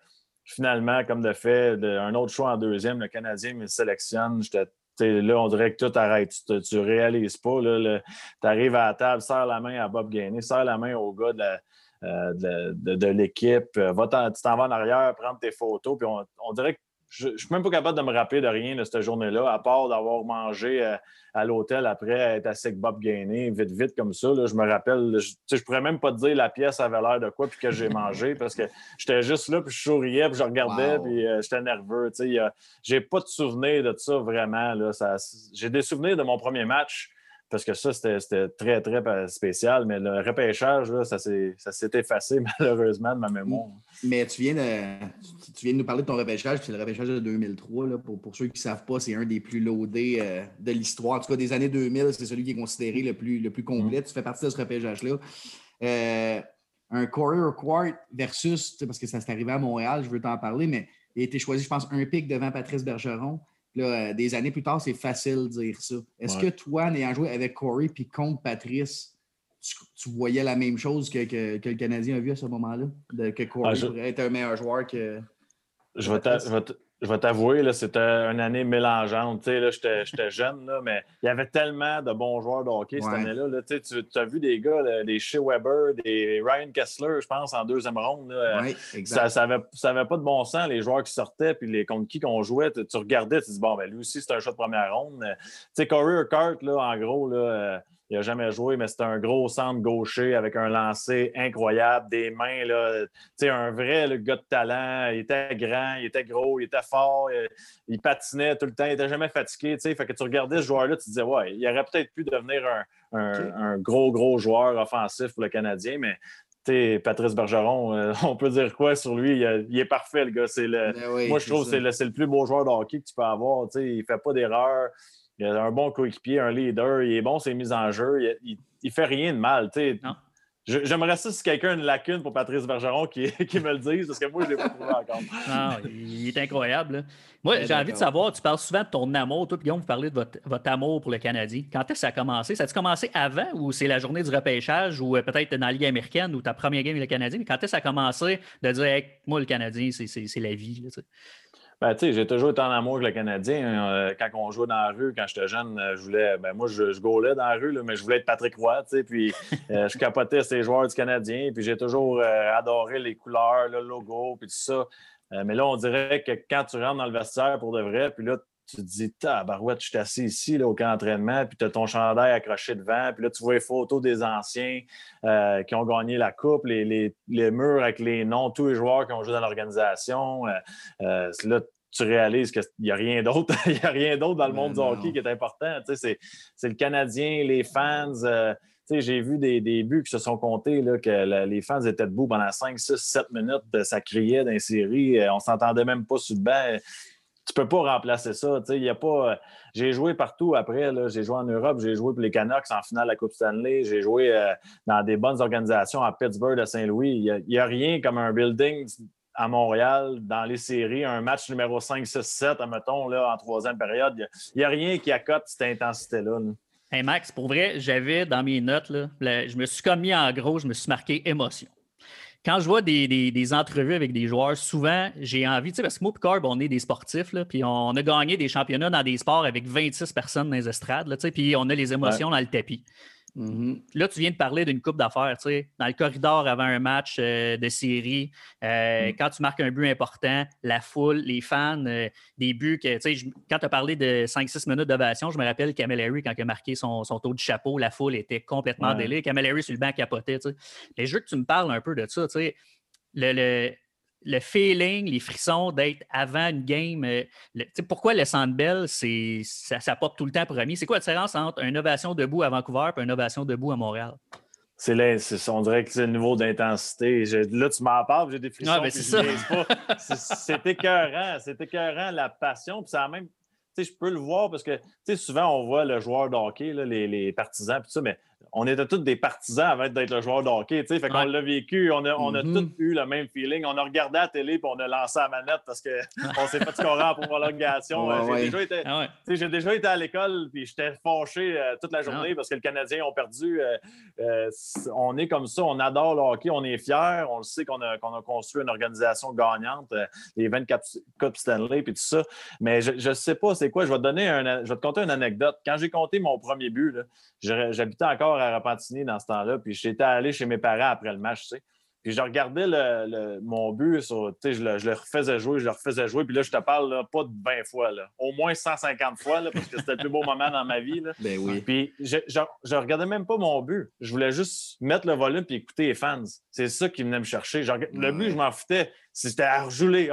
finalement, comme de fait, de- un autre choix en deuxième, le Canadien me sélectionne. J'étais- tu Là, on dirait que tout arrête. Tu ne réalises pas. Tu arrives à la table, serre la main à Bob Gainé, serre la main au gars de la- euh, de, de- de l'équipe. euh, va t'en- tu t'en vas en arrière, prendre tes photos. Puis on, on dirait que je ne suis même pas capable de me rappeler de rien de cette journée-là, à part d'avoir mangé euh, à l'hôtel après être assis avec Bob Gainé, vite, vite comme ça. là. je me rappelle, je ne pourrais même pas te dire la pièce avait l'air de quoi puis que j'ai (laughs) mangé parce que j'étais juste là, puis je souriais, puis je regardais, Wow. puis euh, j'étais nerveux. a- J'ai pas de souvenir de ça vraiment. là. Ça- J'ai des souvenirs de mon premier match parce que ça, c'était très, très spécial, mais le repêchage, là, ça s'est effacé (laughs) malheureusement de ma mémoire. Mais tu viens, de, tu- viens de nous parler de ton repêchage, c'est le repêchage de 2003. Là, pour, pour ceux qui ne savent pas, c'est un des plus loadés euh, de l'histoire. En tout cas, des années 2000, c'est celui qui est considéré le plus, le plus complet. Tu fais partie de ce repêchage-là. Euh, un Corey Urquhart versus, parce que ça s'est arrivé à Montréal, je veux t'en parler, mais il a été choisi, je pense, un pic devant Patrice Bergeron. Là, euh, des années plus tard, c'est facile de dire ça. Est-ce Ouais. que toi, en ayant joué avec Corey puis contre Patrice, tu, tu voyais la même chose que, que- que le Canadien a vu à ce moment-là? Que Corey Ah, je- pourrait être un meilleur joueur que. Je vais je vais t'avouer, là, c'était une année mélangeante. Tu sais, là, (laughs) J'étais jeune, là, mais il y avait tellement de bons joueurs de hockey cette Ouais. année-là. là. Tu sais, tu tu as vu des gars, là, des Shea Weber, des Ryan Kessler, je pense, en deuxième ronde. là. Oui, Ça n'avait ça avait pas de bon sens, les joueurs qui sortaient, puis les contre qui qu'on jouait. Tu, tu regardais, tu te dis, bon, ben, lui aussi, c'est un shot de première ronde. Tu sais, Corey Urquhart, là, en gros, là, euh, il n'a jamais joué, mais c'était un gros centre gaucher avec un lancer incroyable, des mains, là, un vrai le gars de talent. Il était grand, il était gros, il était fort, il, il patinait tout le temps, il n'était jamais fatigué. Fait que tu regardais ce joueur-là, tu te disais, ouais, il aurait peut-être pu devenir un, un- Ok. un gros, gros joueur offensif pour le Canadien, mais Patrice Bergeron, euh, (laughs) on peut dire quoi sur lui? Il, a- il est parfait, le gars. C'est le, Ben oui, moi, je trouve que c'est le, le plus beau joueur de hockey que tu peux avoir. Il ne fait pas d'erreur. Il a un bon coéquipier, un leader. Il est bon, ses mises en jeu. Il, ne fait rien de mal. J'aimerais ça si quelqu'un a une lacune pour Patrice Bergeron qui, (laughs) qui me le dise, parce que moi, je ne l'ai pas trouvé encore. Non, il est incroyable. là. Moi, j'ai envie de savoir, tu parles souvent de ton amour. Toi, puis Guillaume, vous parlez de votre, votre amour pour le Canadien. Quand est-ce que ça a commencé? Ça a-tu commencé avant ou c'est la journée du repêchage ou euh, peut-être dans la Ligue américaine ou ta première game avec le Canadien? Mais quand est-ce que ça a commencé de dire, Hey, moi, le Canadien, c'est- la vie? là? Ben, tu sais, j'ai toujours été en amour avec le Canadien. Euh, quand on jouait dans la rue, quand j'étais jeune, euh, je voulais. Ben, moi, je, je gaulais dans la rue, là, mais je voulais être Patrick Roy, tu sais. Puis, (laughs) euh, je capotais ces joueurs du Canadien. Puis, j'ai toujours euh, adoré les couleurs, le logo, puis tout ça. Euh, mais là, on dirait que quand tu rentres dans le vestiaire pour de vrai, puis là, tu te dis, tabarouette, je suis assis ici là, au camp d'entraînement, puis tu as ton chandail accroché devant, puis là, tu vois les photos des anciens euh, qui ont gagné la Coupe, les, les- les murs avec les noms, tous les joueurs qui ont joué dans l'organisation. Euh, euh, là, tu réalises qu'il n'y a rien d'autre. (laughs) Il a rien d'autre dans le monde du hockey qui est important. Tu sais, C'est c'est le Canadien, les fans. euh, tu sais, J'ai vu des, des buts qui se sont comptés, là, que la- les fans étaient debout pendant 5, 6, 7 minutes. Ça criait dans les séries. On s'entendait même pas sur le banc. Tu peux pas remplacer ça. euh, J'ai joué partout après. J'ai joué en Europe, j'ai joué pour les Canucks en finale de la Coupe Stanley. J'ai joué euh, dans des bonnes organisations à Pittsburgh, à Saint-Louis. Il n'y a, rien comme un building à Montréal, dans les séries, un match numéro 5, 6, 7, admettons, là, en troisième période. Il n'y a, rien qui accote cette intensité-là. là. Max, pour vrai, j'avais dans mes notes, je me suis comme mis en gros, je me suis marqué émotion. Quand je vois des, des- des entrevues avec des joueurs, souvent, j'ai envie, tu sais, parce que moi et Carb, on est des sportifs, là, puis on a gagné des championnats dans des sports avec 26 personnes dans les estrades, là, tu sais, puis on a les émotions dans le tapis. Mhm. Là, tu viens de parler d'une coupe d'affaires, tu sais, dans le corridor avant un match euh, de série, euh, Mm. quand tu marques un but important, la foule, les fans, euh, des buts que, tu sais, je- quand tu as parlé de 5-6 minutes d'ovation, je me rappelle Kamel Harry, quand il a marqué son, son taux de chapeau, la foule était complètement Ouais. délire. Kamel Harry sur le banc capotait, tu sais. Les jeux que tu me parles un peu de ça, tu sais, le, le, le feeling, les frissons d'être avant une game. euh, le- pourquoi le Sandbell, c'est ça, ça pop tout le temps premier? C'est quoi la différence entre une ovation debout à Vancouver et une ovation debout à Montréal? C'est là, on dirait que c'est le niveau d'intensité. Là, tu m'en parles, j'ai des frissons. Ouais, ben, c'est. C'est- écœurant. C'est écœurant, la passion. Puis ça a même. Tu sais, je peux le voir parce que, tu sais, souvent, on voit le joueur de hockey, là, les, les partisans, puis tout ça, mais on était tous des partisans avant d'être le joueur de hockey, tu sais. Fait qu'on Ouais. l'a vécu, on a, on a Mhm. tous eu le même feeling. On a regardé la télé, puis on a lancé la manette parce qu'on (laughs) s'est fait scorer en prolongation. Ouais, Euh, j'ai ouais. déjà été- Ah ouais. tu sais, j'ai déjà été à l'école, puis j'étais fâché euh, toute la journée parce que le Canadien ont perdu. Euh, euh, on est comme ça, on adore le hockey, on est fiers, on le sait qu'on a, qu'on a construit une organisation gagnante, euh, les 24 Coupes Stanley, puis tout ça. Mais je ne sais pas c'est quoi. Je vais, te donner un, je vais te conter une anecdote. Quand j'ai compté mon premier but, j'habitais encore à Repentigny dans ce temps-là, puis j'étais allé chez mes parents après le match, tu sais. Puis je regardais le, le- mon but, sur, je, le, je le refaisais jouer, je le refaisais jouer. Puis là, je te parle là, pas de 20 fois, là, au moins 150 fois, là, parce que c'était le plus beau moment dans ma vie. Là. Ben oui. Puis je, je, je regardais même pas mon but. Je voulais juste mettre le volume puis écouter les fans. C'est ça qui venait me chercher. Je Le but, je m'en foutais. C'était à rejuler.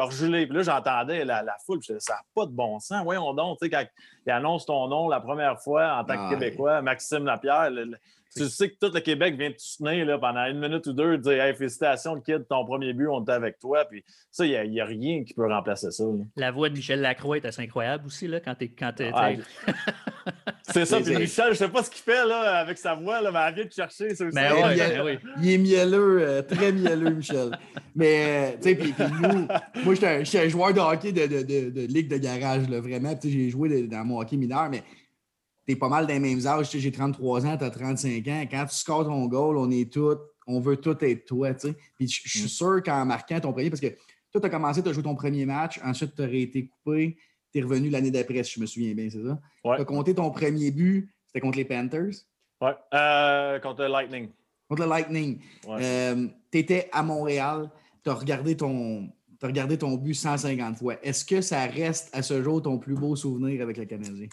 Puis là, j'entendais la, la foule. Puis je disais, ça n'a pas de bon sens. Voyons donc, tu sais, quand il annonce ton nom la première fois en tant que Ouais. Québécois, Maxime Lapierre, le- tu sais que tout le Québec vient te soutenir là, pendant une minute ou deux, dire hey, félicitations, le kid, ton premier but, on était avec toi. Puis ça, il n'y a, rien qui peut remplacer ça. là. La voix de Michel Lacroix est assez incroyable aussi, là, quand t'es. Quand t'es- Ah, (laughs) C'est ça. Puis Michel, je sais pas ce qu'il fait là, avec sa voix, là, mais elle vient te chercher. Ça aussi. Ben ouais, il a- ben oui. Il est mielleux, euh, très mielleux, Michel. Mais, euh, tu sais, puis nous, moi, un, j'étais un joueur de hockey de, de, de, de ligue de garage, là, vraiment. Tu j'ai joué de- dans mon hockey mineur, mais t'es pas mal des mêmes âges. Tu J'ai 33 ans, t'as 35 ans. Quand tu scores ton goal, on est tous, on veut tout être toi, tu. Puis je suis sûr qu'en marquant ton premier, parce que toi, tu as commencé, tu as joué ton premier match, ensuite, tu aurais été coupé, tu es revenu l'année d'après, si je me souviens bien, c'est ça? Ouais. Tu as compté ton premier but, c'était contre les Panthers, Ouais. Euh, contre le Lightning. contre le Lightning. Ouais. tu étais à Montréal, tu as regardé ton. t'as regardé ton but 150 fois. Est-ce que ça reste à ce jour ton plus beau souvenir avec le Canadien?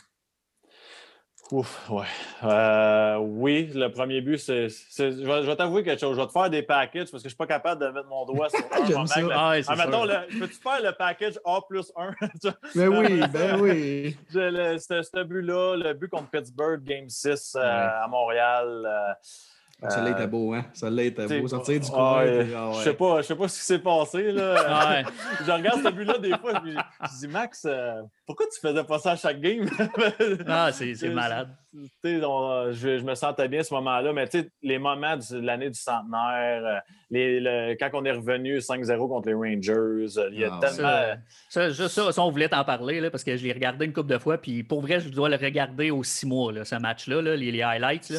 Ouf, ouais. Euh, oui, le premier but, c'est. c'est- Je vais, je vais t'avouer quelque chose. Je vais te faire des packages parce que je ne suis pas capable de mettre mon doigt sur (laughs) un ça. Le- Ah ouais, c'est Ah, mettons, le- peux-tu faire le package A plus 1? (laughs) Ben oui, ben oui. ce ce but-là, le but contre Pittsburgh, Game 6 euh, à Montréal. euh, Ça l'a été euh, beau, hein? Ça l'a été t'sais, beau. Sortir du ah, coin. ouais, ah Je sais pas, je sais pas ce qui s'est passé. Là. Ah ouais. (laughs) je regarde ce but-là des fois, je je dis Max, euh, pourquoi tu faisais pas ça à chaque game? (laughs) Ah, c'est malade. Tu sais, on- je, je me sentais bien à ce moment-là, mais tu sais, les moments de l'année du centenaire, euh, les, le- quand on est revenu 5-0 contre les Rangers, euh, il y a Ah, tellement. Ça, ça, juste ça, ça, on voulait t'en parler là, parce que je l'ai regardé une couple de fois. Puis pour vrai, je dois le regarder aux six mois, là, ce match-là, là, les, les highlights. Là.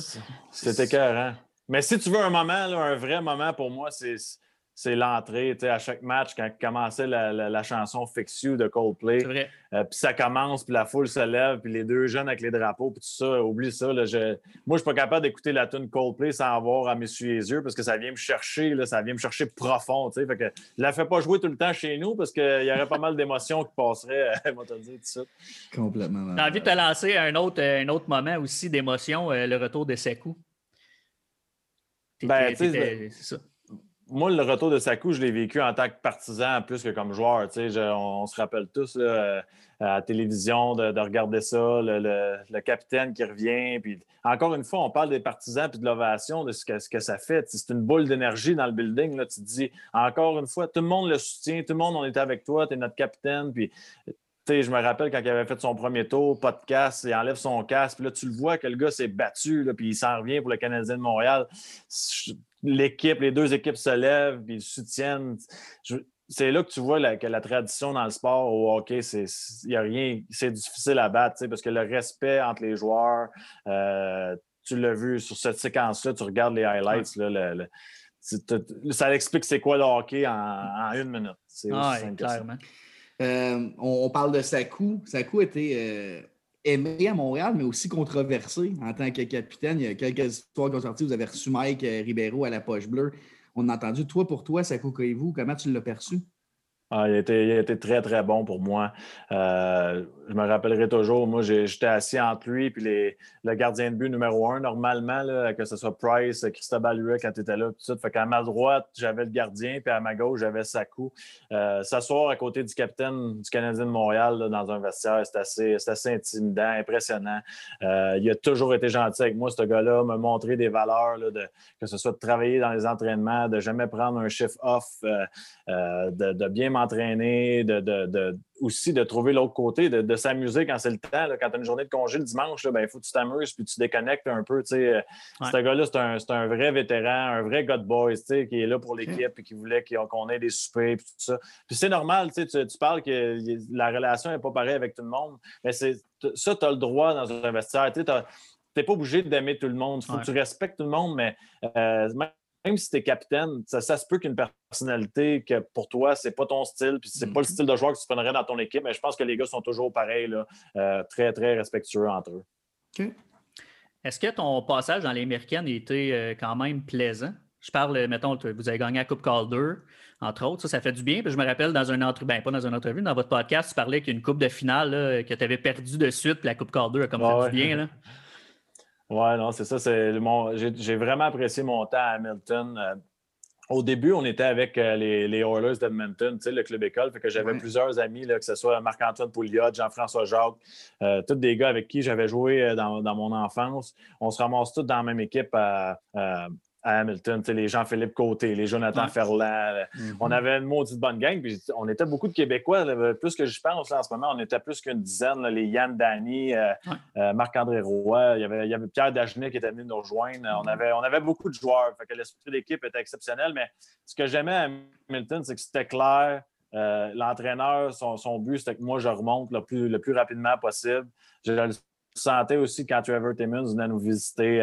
C'était écœurant. Mais si tu veux un moment, là, un vrai moment pour moi, c'est. C'est l'entrée, tu sais, à chaque match, quand commençait la, la- la chanson Fix You de Coldplay. C'est vrai. Euh, puis ça commence, puis la foule se lève, puis les deux jeunes avec les drapeaux, puis tout ça, oublie ça. là, je- Moi, je suis pas capable d'écouter la tune Coldplay sans avoir à m'essuyer les yeux parce que ça vient me chercher, là, ça vient me chercher profond. tu sais. Fait que je la fais pas jouer tout le temps chez nous parce qu'il y aurait pas mal d'émotions qui passeraient, (laughs) euh, moi te dire tout de suite. Complètement. J'ai envie de te lancer un autre, un autre moment aussi d'émotion, euh, le retour de Sekou. Ben, tu sais, t'étais- c'est ça. Moi, le retour de Sakou, je l'ai vécu en tant que partisan plus que comme joueur. on, on se rappelle tous euh, à la télévision de, de regarder ça, le, capitaine qui revient. Puis, encore une fois, on parle des partisans puis de l'ovation, de ce que, ce que ça fait. C'est une boule d'énergie dans le building. Là. Tu te dis, encore une fois, tout le monde le soutient, tout le monde, on est avec toi, tu es notre capitaine. Puis, tu sais, je me rappelle quand il avait fait son premier tour, casque, il enlève son casque, puis là, tu le vois que le gars s'est battu, là, puis il s'en revient pour le Canadien de Montréal. L'équipe, les deux équipes se lèvent, puis ils soutiennent. Je- C'est là que tu vois la- que la tradition dans le sport au hockey, c'est il y a rien, c'est difficile à battre, parce que le respect entre les joueurs, euh, tu l'as vu sur cette séquence-là, tu regardes les highlights, là, le- le- ça explique c'est quoi le hockey en, en une minute. C'est Ah, ouais, clairement. Euh, on, on parle de Sakou. Sakou était, euh, aimé à Montréal, mais aussi controversé en tant que capitaine. Il y a quelques histoires qui ont sorti. Vous avez reçu Mike euh, Ribeiro à la poche bleue. On a entendu, toi pour toi, ça vous comment tu l'as perçu? Ah, il, a été, très, très bon pour moi. Euh, je me rappellerai toujours, moi, j'étais assis entre lui et le gardien de but numéro un, normalement, que ce soit Price, Christophe Huet quand tu étais là, tout ça. Fait qu'à ma droite, j'avais le gardien, puis à ma gauche, j'avais Sakou. Euh, S'asseoir à côté du capitaine du Canadien de Montréal dans un vestiaire, c'est assez, intimidant, impressionnant. Euh, il a toujours été gentil avec moi, ce gars-là, m'a montré des valeurs, de, que ce soit de travailler dans les entraînements, de jamais prendre un chiffre off, euh, de, bien m'entraîner, de aussi de trouver l'autre côté, de, s'amuser quand c'est le temps. quand tu as une journée de congé le dimanche, il ben, faut que tu t'amuses puis tu déconnectes un peu. Euh, ce gars-là, c'est un, vrai vétéran, un vrai gars de boys qui est là pour l'équipe et qui voulait qu'on ait des soupers et tout ça. Puis c'est normal, tu, tu parles que la relation n'est pas pareille avec tout le monde, mais ça, tu as le droit dans un vestiaire. Tu n'es pas obligé d'aimer tout le monde. Il faut que tu respectes tout le monde, mais euh, même si tu es capitaine, ça, se peut qu'une personnalité que pour toi, c'est pas ton style, puis c'est pas le mhm. style de joueur que tu prendrais dans ton équipe, mais je pense que les gars sont toujours pareils, euh, très, très respectueux entre eux. Est-ce que ton passage dans l'américaine était euh, quand même plaisant? Je parle, mettons, vous avez gagné la Coupe Calder, entre autres. Ça, ça fait du bien. Puis je me rappelle dans un entrevue, ben, pas dans une entrevue, dans votre podcast, tu parlais qu'une Coupe de finale que tu avais perdu de suite, puis la Coupe Calder a comme fait du bien. Là. (laughs) Oui, non, c'est ça. J'ai vraiment apprécié mon temps à Hamilton. Euh, au début, on était avec euh, les, les, Oilers d'Edmonton, le club école. Fait que j'avais plusieurs amis, là, que ce soit Marc-Antoine Pouliot, Jean-François Jacques, euh, tous des gars avec qui j'avais joué dans, dans, mon enfance. On se ramasse tous dans la même équipe à, à Hamilton, les Jean-Philippe Côté, les Jonathan Ferland. Mm-hmm. On avait une maudite bonne gang. Puis on était beaucoup de Québécois. Plus que je pense en ce moment, on était plus qu'une dizaine. les Yann Dany, euh, euh, Marc-André Roy, il y, avait, il y avait Pierre Dagenet qui était venu nous rejoindre. On, avait, on avait beaucoup de joueurs. Fait que l'esprit l'équipe était exceptionnel. Mais ce que j'aimais à Hamilton, c'est que c'était clair. Euh, l'entraîneur, son, but, c'était que moi, je remonte le plus, le plus rapidement possible. Je le sentais aussi quand Trevor Timmons venait nous visiter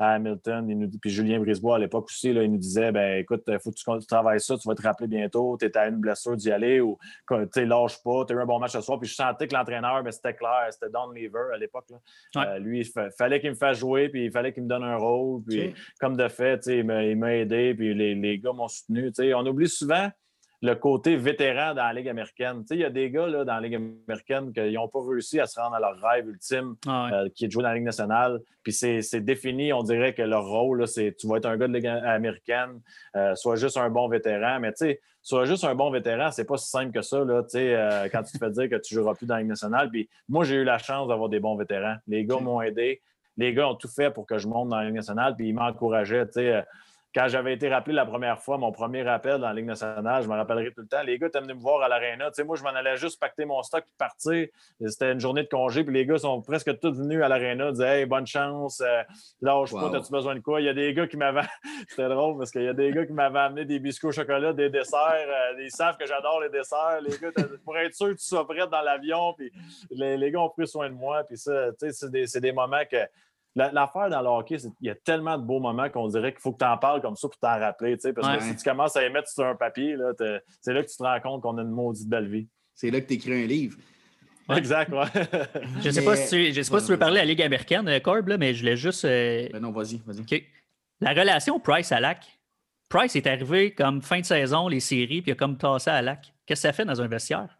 à Hamilton. puis Julien Brisebois, à l'époque aussi, il nous disait ben écoute, il faut que tu, travailles ça, tu vas te rappeler bientôt, tu es à une blessure d'y aller ou tu lâche pas, tu as eu un bon match ce soir. Puis je sentais que l'entraîneur, ben, c'était clair, c'était Don Lever à l'époque. Euh, lui, il fallait qu'il me fasse jouer, puis il fallait qu'il me donne un rôle. Puis comme de fait, il m'a aidé, puis les, les gars m'ont soutenu. On oublie souvent le côté vétéran dans la Ligue américaine. Il y a des gars là, dans la Ligue américaine qui n'ont pas réussi à se rendre à leur rêve ultime, ah euh, qui est de jouer dans la Ligue nationale. Puis c'est défini, on dirait que leur rôle, c'est tu vas être un gars de Ligue américaine, euh, soit juste un bon vétéran. Mais tu sais, soit juste un bon vétéran, c'est pas si simple que ça, là, euh, (laughs) quand tu te fais dire que tu ne joueras plus dans la Ligue nationale. Puis moi, j'ai eu la chance d'avoir des bons vétérans. Les gars m'ont aidé. Les gars ont tout fait pour que je monte dans la Ligue nationale, puis ils m'encourageaient quand j'avais été rappelé la première fois, mon premier rappel dans la Ligue nationale, je me rappellerai tout le temps. Les gars étaient venus me voir à l'aréna. moi, je m'en allais juste pacter mon stock et partir. C'était une journée de congé, puis les gars sont presque tous venus à l'aréna, disaient Hey, bonne chance, euh, lâche pas, as-tu besoin de quoi? Il y a des gars qui m'avaient. (laughs) C'était drôle parce qu'il y a des gars qui m'avaient amené des biscuits au chocolat, des desserts. Euh, ils savent que j'adore les desserts. Les gars, pour être sûr que tu sois prêt dans l'avion, puis les, gars ont pris soin de moi. Puis ça, c'est des, des moments que L'affaire dans le hockey, il y a tellement de beaux moments qu'on dirait qu'il faut que tu en parles comme ça pour t'en rappeler. Parce que si tu commences à les mettre sur un papier, c'est là que tu te rends compte qu'on a une maudite belle vie. C'est là que tu écris un livre. Exact, ouais. (laughs) je ne sais pas, si tu, sais pas si tu veux parler à la Ligue américaine, euh, Corb, mais je voulais juste. Euh, ben non, vas-y, vas-y. La relation Price à Lac. Price est arrivé comme fin de saison, les séries, puis il a comme tassé à Lac. Qu'est-ce que ça fait dans un vestiaire?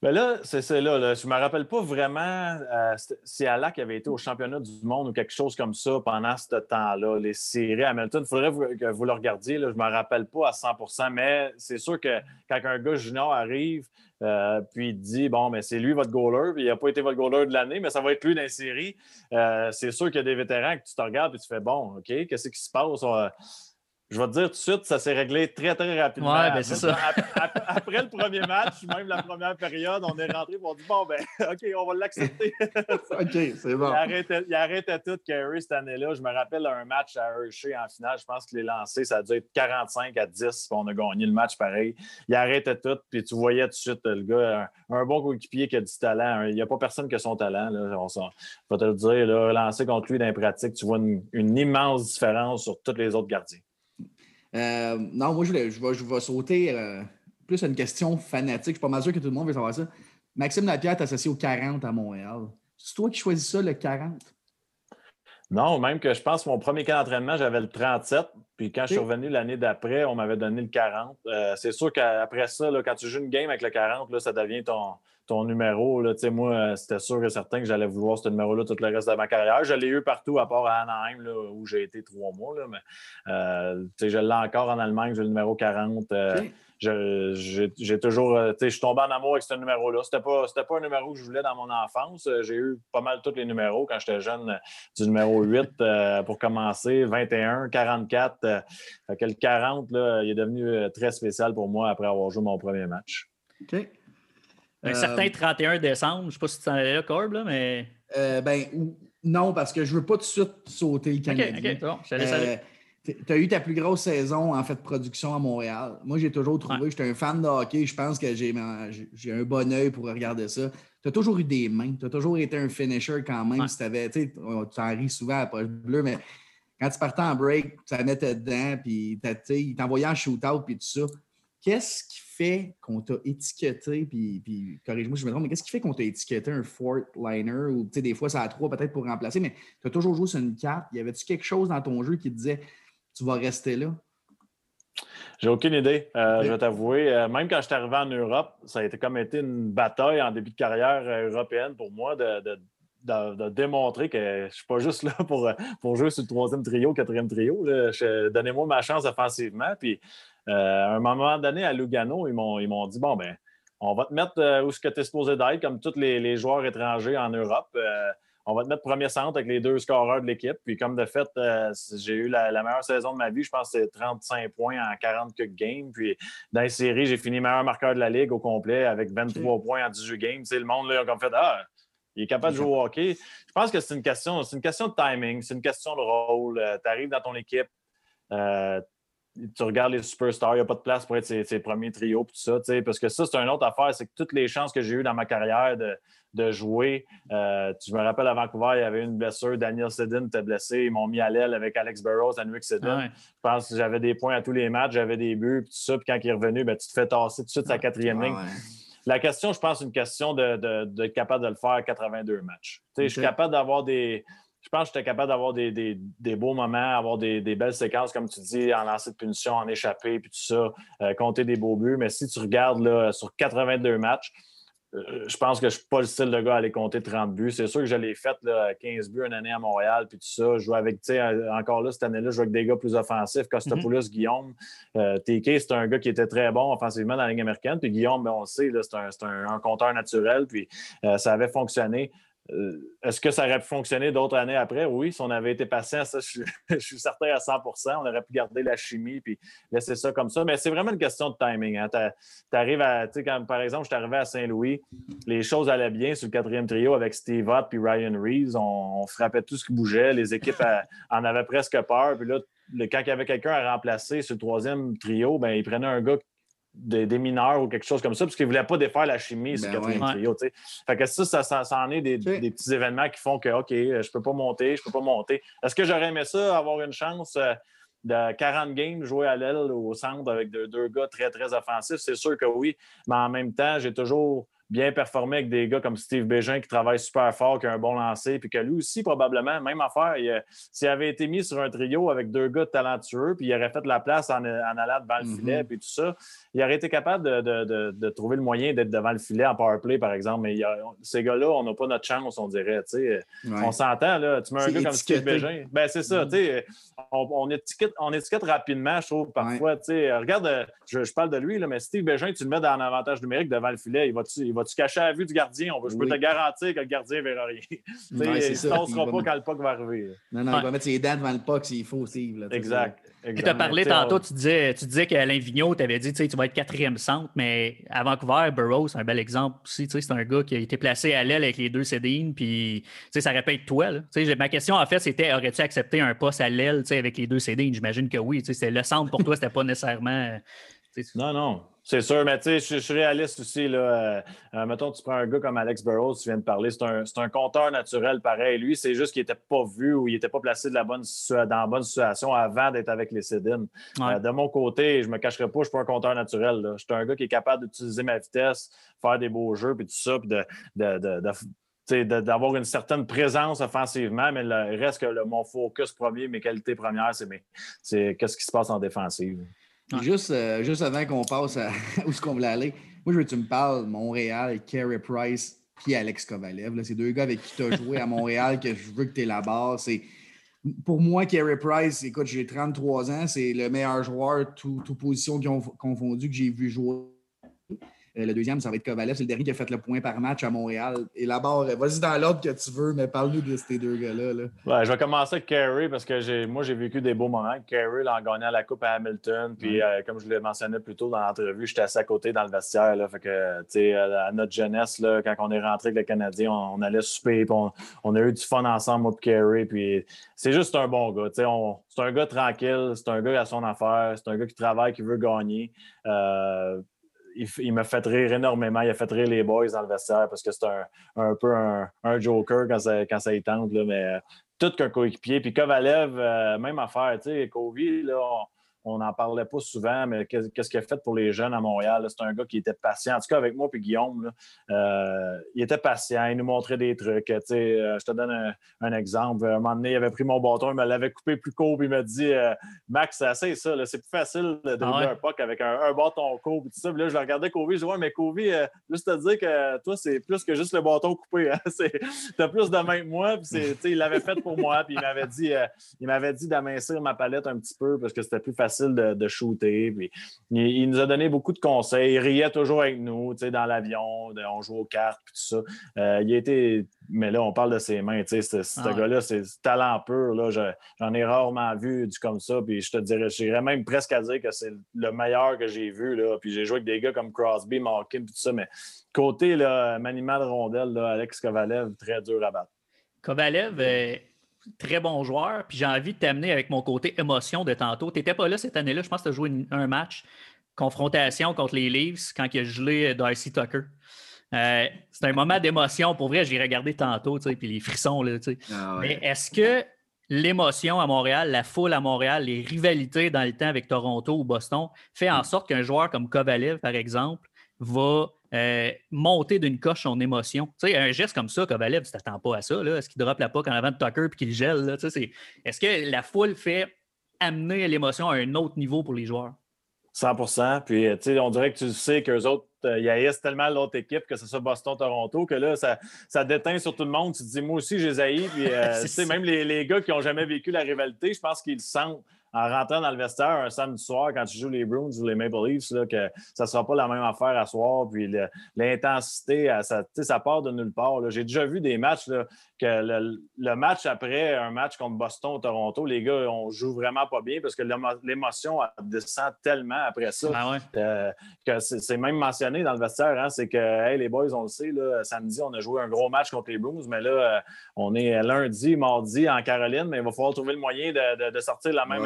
Ben là, c'est là, Je ne me rappelle pas vraiment euh, si Alak avait été au championnat du monde ou quelque chose comme ça pendant ce temps-là. Les séries Hamilton, il faudrait que vous le regardiez. Là, je ne me rappelle pas à 100% mais c'est sûr que quand un gars junior arrive, euh, puis il dit Bon, mais c'est lui votre goaler, puis il n'a pas été votre goaler de l'année, mais ça va être lui dans les séries. Euh, c'est sûr qu'il y a des vétérans que tu te regardes et tu fais Bon, OK, qu'est-ce qui se passe? Je vais te dire tout de suite, ça s'est réglé très, très rapidement. Ouais, ben c'est ça. Après, le premier match, même la première période, on est rentré pour dire bon, ben, (laughs) OK, on va l'accepter. (laughs) OK, c'est bon. Il arrêtait, tout, Kerry, cette année-là. Je me rappelle un match à Hershey en finale. Je pense qu'il est lancé. Ça a dû être 45 à 10, puis on a gagné le match pareil. Il arrêtait tout, puis tu voyais tout de suite le gars, un, bon coéquipier qui a du talent. Il n'y a pas personne qui a son talent. Là. On va te le dire, là, lancer contre lui dans les pratiques, tu vois une, une immense différence sur tous les autres gardiens. Euh, non, moi, je, vais, je vais sauter euh, plus à une question fanatique. Je suis pas mal sûr que tout le monde veut savoir ça. Maxime Lapierre est associé au 40 à Montréal. C'est toi qui choisis ça, le 40? Non, même que je pense que mon premier camp d'entraînement, j'avais le 37. Puis quand je suis revenu l'année d'après, on m'avait donné le 40. Euh, c'est sûr qu'après ça, quand tu joues une game avec le 40, là, ça devient ton, ton numéro. Là. Moi, euh, c'était sûr et certain que j'allais vouloir ce numéro-là tout le reste de ma carrière. Je l'ai eu partout, à part à Anaheim, où j'ai été trois mois. Là, mais euh, je l'ai encore en Allemagne, j'ai le numéro 40 j'ai toujours. Euh, je suis tombé en amour avec ce numéro-là. C'était pas, pas un numéro que je voulais dans mon enfance. Euh, j'ai eu pas mal tous les numéros quand j'étais jeune, euh, du numéro 8 pour commencer, 21, 44. fait que le 40, là, il est devenu très spécial pour moi après avoir joué mon premier match. OK. Un certain 31 décembre, je ne sais pas si tu en es là, Corb, là, mais. ben, non, parce que je ne veux pas tout de suite sauter le Canadien. OK, OK, bon, je tu as eu ta plus grosse saison en fait de production à Montréal. Moi, j'ai toujours trouvé, j'étais un fan de hockey, je pense que j'ai un bon œil pour regarder ça. Tu as toujours eu des mains, tu as toujours été un finisher quand même. Si avais, tu en ris souvent à la poche bleue, mais quand tu partais en break, tu la mettais dedans, puis il t'envoyait en shootout, puis tout ça. Qu'est-ce qui fait qu'on t'a étiqueté, puis, puis corrige-moi si je me trompe, mais qu'est-ce qui fait qu'on t'a étiqueté un fourth liner, ou des fois ça a trois peut-être pour remplacer, mais tu as toujours joué sur une carte. Y avait-tu quelque chose dans ton jeu qui te disait tu vas rester là? J'ai aucune idée, euh, je vais t'avouer. Euh, même quand je suis arrivé en Europe, ça a été comme été une bataille en début de carrière euh, européenne pour moi de, démontrer que je ne suis pas juste là pour, pour jouer sur le troisième trio, quatrième trio. Donnez-moi ma chance offensivement. Puis à un moment donné, à Lugano, ils m'ont dit Bon, ben, on va te mettre où ce que tu es supposé d'être, comme tous les, les, joueurs étrangers en Europe on va te mettre premier centre avec les deux scoreurs de l'équipe. Puis comme de fait, euh, j'ai eu la, meilleure saison de ma vie. Je pense que c'est 35 points en 40 games. Puis dans les séries, j'ai fini meilleur marqueur de la Ligue au complet avec 23 points en 18 games. C'est le monde, là, a comme fait Ah, il est capable de jouer au hockey. Je pense que c'est une question, c'est une question de timing, c'est une question de rôle. Euh, tu arrives dans ton équipe. Euh, tu regardes les superstars, il n'y a pas de place pour être ses, premiers trios, tout ça, parce que ça, c'est une autre affaire, c'est que toutes les chances que j'ai eues dans ma carrière de, de jouer. Euh, tu me rappelles à Vancouver, il y avait une blessure. Daniel Sedin était blessé. Ils m'ont mis à l'aile avec Alex Burrows, Henrik Sedin. Je pense que j'avais des points à tous les matchs, j'avais des buts, tout ça. Puis quand il est revenu, ben, tu te fais tasser tout de suite sa quatrième ligne. La question, je pense, c'est une question d'être de, capable de le faire à 82 matchs. Je suis capable d'avoir des. Je pense que j'étais capable d'avoir des, des, beaux moments, avoir des, belles séquences, comme tu dis, en lancer de punition, en échapper, puis tout ça, euh, compter des beaux buts. Mais si tu regardes là, sur 82 matchs, euh, je pense que je ne suis pas le style de gars à aller compter 30 buts. C'est sûr que je l'ai fait là, 15 buts une année à Montréal, puis tout ça. Je joue avec, tu sais, encore là, cette année-là, je joue avec des gars plus offensifs. Costopoulos, mm-hmm. Guillaume. Euh, TK, c'est un gars qui était très bon offensivement dans la Ligue américaine. Puis Guillaume, ben, on le sait, c'est un, un, compteur naturel. Puis euh, ça avait fonctionné. Euh, est-ce que ça aurait pu fonctionner d'autres années après? Oui, si on avait été patient, ça, je, (laughs) suis certain à 100% On aurait pu garder la chimie puis laisser ça comme ça. Mais c'est vraiment une question de timing. Hein. À, par exemple, je suis arrivé à Saint-Louis, les choses allaient bien sur le quatrième trio avec Steve Ott puis Ryan Reeves. On, frappait tout ce qui bougeait. Les équipes (laughs) en avaient presque peur. Puis là, quand il y avait quelqu'un à remplacer sur le troisième trio, ben, ils prenaient un gars des, mineurs ou quelque chose comme ça, parce qu'ils ne voulaient pas défaire la chimie sur le ben quatrième trio. Fait que ça, ça, ça, en est des, petits événements qui font que, OK, je ne peux pas monter, je ne peux pas monter. Est-ce que j'aurais aimé ça, avoir une chance euh, de 40 games, jouer à l'aile au centre avec deux, deux gars très, très offensifs? C'est sûr que oui, mais en même temps, j'ai toujours bien performer avec des gars comme Steve Bégin qui travaille super fort, qui a un bon lancer, puis que lui aussi, probablement, même affaire, s'il avait été mis sur un trio avec deux gars talentueux, puis il aurait fait de la place en, allant devant le mm-hmm. filet, puis tout ça, il aurait été capable de, trouver le moyen d'être devant le filet en power play, par exemple. Mais ces gars-là, on n'a pas notre chance, on dirait. On s'entend, là. Tu mets un gars comme Steve Bégin. Ben, c'est ça, mm-hmm. on, étiquette, on étiquette rapidement, je trouve, parfois. Regarde, je, parle de lui, là, mais Steve Bégin, tu le mets dans un avantage numérique devant le filet, il va-tu vas-tu cacher à la vue du gardien? je peux te garantir que le gardien ne verra rien. (laughs) il ne sera pas quand le puck va arriver. Non, non, il va mettre ses dents devant le puck s'il faut aussi. exact. Tu as parlé tantôt, tu disais, tu disais qu'Alain Vigneault t'avait dit tu vas être quatrième centre, mais à Vancouver, Burroughs, c'est un bel exemple aussi. C'est un gars qui a été placé à l'aile avec les deux Cédines, puis ça répète toi. Là. Ma question, en fait, c'était aurais-tu accepté un poste à l'aile avec les deux Cédines? J'imagine que oui. Le centre pour toi, c'était pas nécessairement Non, non. C'est sûr, mais tu sais, je, suis réaliste aussi. Là, euh, euh, mettons, tu prends un gars comme Alex Burrows, tu viens de parler, c'est un, un, compteur naturel pareil. Lui, c'est juste qu'il n'était pas vu ou il n'était pas placé de la bonne, dans la bonne situation avant d'être avec les Cédines. Euh, de mon côté, je ne me cacherai pas, je ne suis pas un compteur naturel. Je suis un gars qui est capable d'utiliser ma vitesse, faire des beaux jeux, puis tout ça, puis de, d'avoir une certaine présence offensivement, mais le reste que le, mon focus premier, mes qualités premières, c'est qu'est-ce qui se passe en défensive. Juste, euh, juste avant qu'on passe à (laughs) où est-ce qu'on voulait aller, moi, je veux que tu me parles Montréal, Carey Price puis Alex Kovalev. C'est deux gars avec qui tu as joué à Montréal (laughs) que je veux que tu élabores. C'est, pour moi, Carey Price, écoute, j'ai 33 ans, c'est le meilleur joueur, tout, tout position confondu que j'ai vu jouer. Euh, le deuxième, ça va être Kovalev. C'est le dernier qui a fait le point par match à Montréal. Et là-bas, vas-y dans l'ordre que tu veux, mais parle-nous de ces deux gars-là. je vais commencer avec Carey parce que moi, j'ai vécu des beaux moments. Carey en gagnant la Coupe à Hamilton. Puis, euh, comme je l'ai mentionné plus tôt dans l'entrevue, j'étais à côté dans le vestiaire. Là, fait que, à notre jeunesse, là, quand on est rentré avec le Canadien, on, allait souper. On, on, a eu du fun ensemble, moi Carey. Puis, c'est juste un bon gars. c'est un gars tranquille. C'est un gars à son affaire. C'est un gars qui travaille, qui veut gagner. Euh, il, m'a fait rire énormément. Il a fait rire les boys dans le vestiaire parce que c'est un, peu un, joker quand ça, quand ça y tente. Mais euh, tout qu'un coéquipier. Puis Kovalev, euh, même affaire. Tu sais, Kobe, là, n'en parlait pas souvent, mais qu'est-ce qu'il a fait pour les jeunes à Montréal? C'est un gars qui était patient. En tout cas, avec moi et Guillaume, euh, il était patient. Il nous montrait des trucs. Euh, je te donne un, exemple. À un moment donné, il avait pris mon bâton, il me l'avait coupé plus court, puis il m'a dit euh, Max, c'est assez ça. C'est plus facile de ah un puck avec un, bâton court. Puis tout ça. là, je regardais Kobe, je dis Ouais, mais Kobe, juste te dire que toi, c'est plus que juste le bâton coupé. Hein. (laughs) Tu as plus de main que moi. Puis il l'avait fait pour moi. Puis il m'avait dit, il m'avait dit d'amincir ma palette un petit peu parce que c'était plus facile de, shooter. il, nous a donné beaucoup de conseils. Il riait toujours avec nous, dans l'avion, on jouait aux cartes, tout ça. Euh, il était, mais là, on parle de ses mains, ce, ce ah gars-là, c'est talent pur. J'en ai rarement vu du comme ça. Puis je te dirais, j'irais même presque à dire que c'est le meilleur que j'ai vu. Là. Puis j'ai joué avec des gars comme Crosby, Malkin, tout ça. Mais côté là, manimal rondelle, Alex Kovalev, très dur à battre. Kovalev, euh, très bon joueur. Puis j'ai envie de t'amener avec mon côté émotion de tantôt. Tu n'étais pas là cette année-là. Je pense que tu as joué un match confrontation contre les Leafs quand il a gelé Darcy Tucker. Euh, c'est un moment d'émotion. Pour vrai, j'ai regardé tantôt, puis les frissons. Là, ah Mais est-ce que l'émotion à Montréal, la foule à Montréal, les rivalités dans le temps avec Toronto ou Boston fait en sorte qu'un joueur comme Kovalev, par exemple, va euh, monter d'une coche son émotion. Tu sais, un geste comme ça, Kovalev, tu t'attends pas à ça. Est-ce qu'il droppe la puck en avant de Tucker et qu'il gèle? est-ce que la foule fait amener l'émotion à un autre niveau pour les joueurs? 100% Puis, tu sais, on dirait que tu sais qu'eux autres, euh, ils haïssent tellement l'autre équipe, que ce soit Boston-Toronto, que là, ça, ça, déteint sur tout le monde. Tu te dis, moi aussi, les haïs. Puis, euh, (laughs) tu sais, même les, les, gars qui n'ont jamais vécu la rivalité, je pense qu'ils sentent en rentrant dans le vestiaire un samedi soir quand tu joues les Bruins ou les Maple Leafs, que ça ne sera pas la même affaire à soir. Puis l'intensité, ça, ça part de nulle part. J'ai déjà vu des matchs que le, match après un match contre Boston ou Toronto, les gars, on joue vraiment pas bien parce que l'émotion descend tellement après ça ah euh, que c'est même mentionné dans le vestiaire. Hein, c'est que les boys, on le sait, samedi, on a joué un gros match contre les Bruins, mais là, euh, on est lundi, mardi en Caroline, mais il va falloir trouver le moyen de, sortir la même,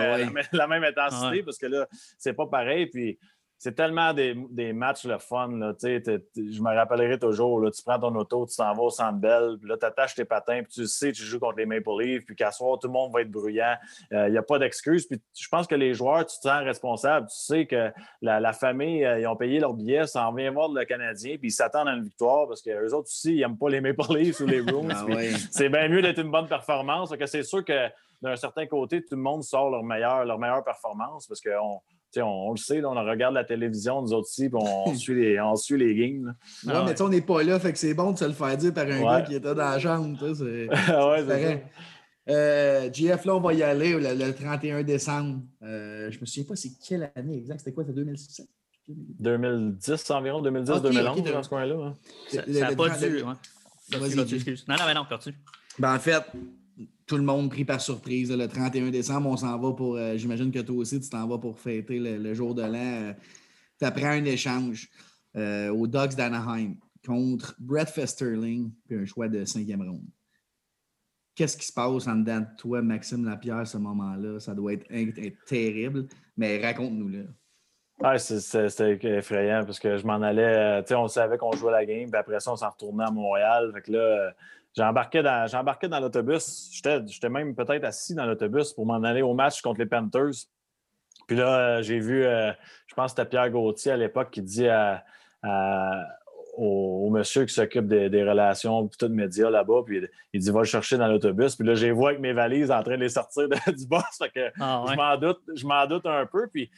la, même intensité parce que là, c'est pas pareil. Puis c'est tellement des, matchs le fun. Là, je me rappellerai toujours. Là, tu prends ton auto, tu t'en vas au centre belle, puis là, tu attaches tes patins, puis tu sais, tu joues contre les Maple Leafs, puis qu'à soir, tout le monde va être bruyant. Il euh, n'y a pas d'excuse. Puis je pense que les joueurs, tu te sens responsable. Tu sais que la, famille, euh, ils ont payé leur billet, ça en vient voir le Canadien, puis ils s'attendent à une victoire parce qu'eux autres aussi, ils n'aiment pas les Maple Leafs ou les (laughs) Bruins. Ah c'est bien mieux d'être une bonne performance. que c'est sûr que d'un certain côté, tout le monde sort leur meilleure, leur meilleure performance parce qu'on on, le sait, on regarde la télévision, nous autres aussi, puis on, (laughs) suit les, on suit les games. Oui, ah mais on n'est pas là, fait que c'est bon de se le faire dire par un gars qui était dans la chambre. (laughs) C'est ouais, euh, GF, là, on va y aller le, 31 décembre. Euh, je me souviens pas c'est quelle année exacte. C'était quoi? C'était 2017? 2010 environ, 2010-2011 dans ce coin-là. Hein. Ça n'a pas dû. Hein. Non, non, mais non, continue. Ben, en fait, tout le monde pris par surprise. Le 31 décembre, on s'en va pour. Euh, j'imagine que toi aussi, tu t'en vas pour fêter le, jour de l'an. Euh, tu apprends un échange euh, aux Ducks d'Anaheim contre Brett Festerling, puis un choix de cinquième ronde. Qu'est-ce qui se passe en dedans de toi, Maxime Lapierre, ce moment-là? Ça doit être, terrible, mais raconte-nous-le. C'était effrayant parce que je m'en allais. Tu sais, on savait qu'on jouait la game, puis après ça, on s'en retournait à Montréal. Fait que là, j'embarquais dans, dans l'autobus. J'étais même peut-être assis dans l'autobus pour m'en aller au match contre les Panthers. Puis là, j'ai vu, je pense que c'était Pierre Gauthier à l'époque qui dit à, au, monsieur qui s'occupe des, relations tout de médias là-bas. Puis il dit Va le chercher dans l'autobus. Puis là, j'ai vu avec mes valises en train de les sortir (laughs) du boss. que ah, je m'en doute, je m'en doute un peu. Puis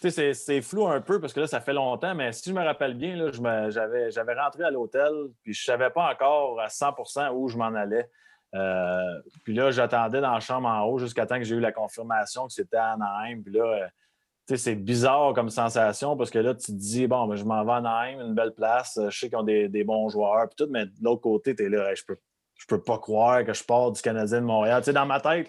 c'est flou un peu parce que là, ça fait longtemps, mais si je me rappelle bien, j'avais rentré à l'hôtel, puis je ne savais pas encore à 100% où je m'en allais. Euh, puis là, j'attendais dans la chambre en haut jusqu'à temps que j'ai eu la confirmation que c'était à Anaheim. Puis là, euh, c'est bizarre comme sensation parce que là, tu te dis, bon, ben, je m'en vais à Anaheim, une belle place, je sais qu'ils ont des, bons joueurs, puis tout, mais de l'autre côté, tu es là, je peux je peux pas croire que je pars du Canadien de Montréal. Tu sais, dans ma tête,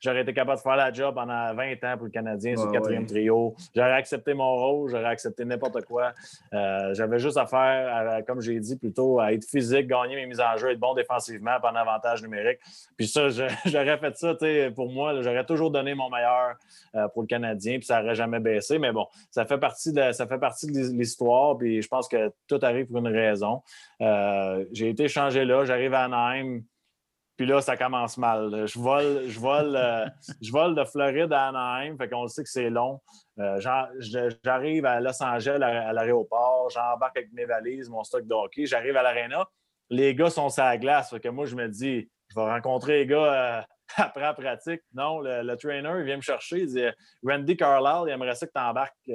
j'aurais été capable de faire la job pendant 20 ans pour le Canadien sur le quatrième trio. J'aurais accepté mon rôle, j'aurais accepté n'importe quoi. Euh, j'avais juste à faire, comme j'ai dit plutôt, à être physique, gagner mes mises en jeu, être bon défensivement, prendre avantage numérique. Puis ça, (laughs) j'aurais fait ça, tu sais, pour moi, j'aurais toujours donné mon meilleur euh, pour le Canadien, puis ça n'aurait jamais baissé. Mais bon, ça fait partie de, ça fait partie de l'histoire, puis je pense que tout arrive pour une raison. Euh, j'ai été changé là, j'arrive à Anaheim. Puis là, ça commence mal. Je vole, je vole, euh, je vole de Floride à Anaheim, fait qu'on sait que c'est long. Euh, j'arrive à Los Angeles à, l'aéroport, j'embarque avec mes valises, mon stock de hockey, j'arrive à l'aréna. Les gars sont sur la glace, fait que moi, je me dis, je vais rencontrer les gars (laughs) après la pratique. Non, le, trainer, il vient me chercher, il dit Randy Carlisle, il aimerait ça que tu embarques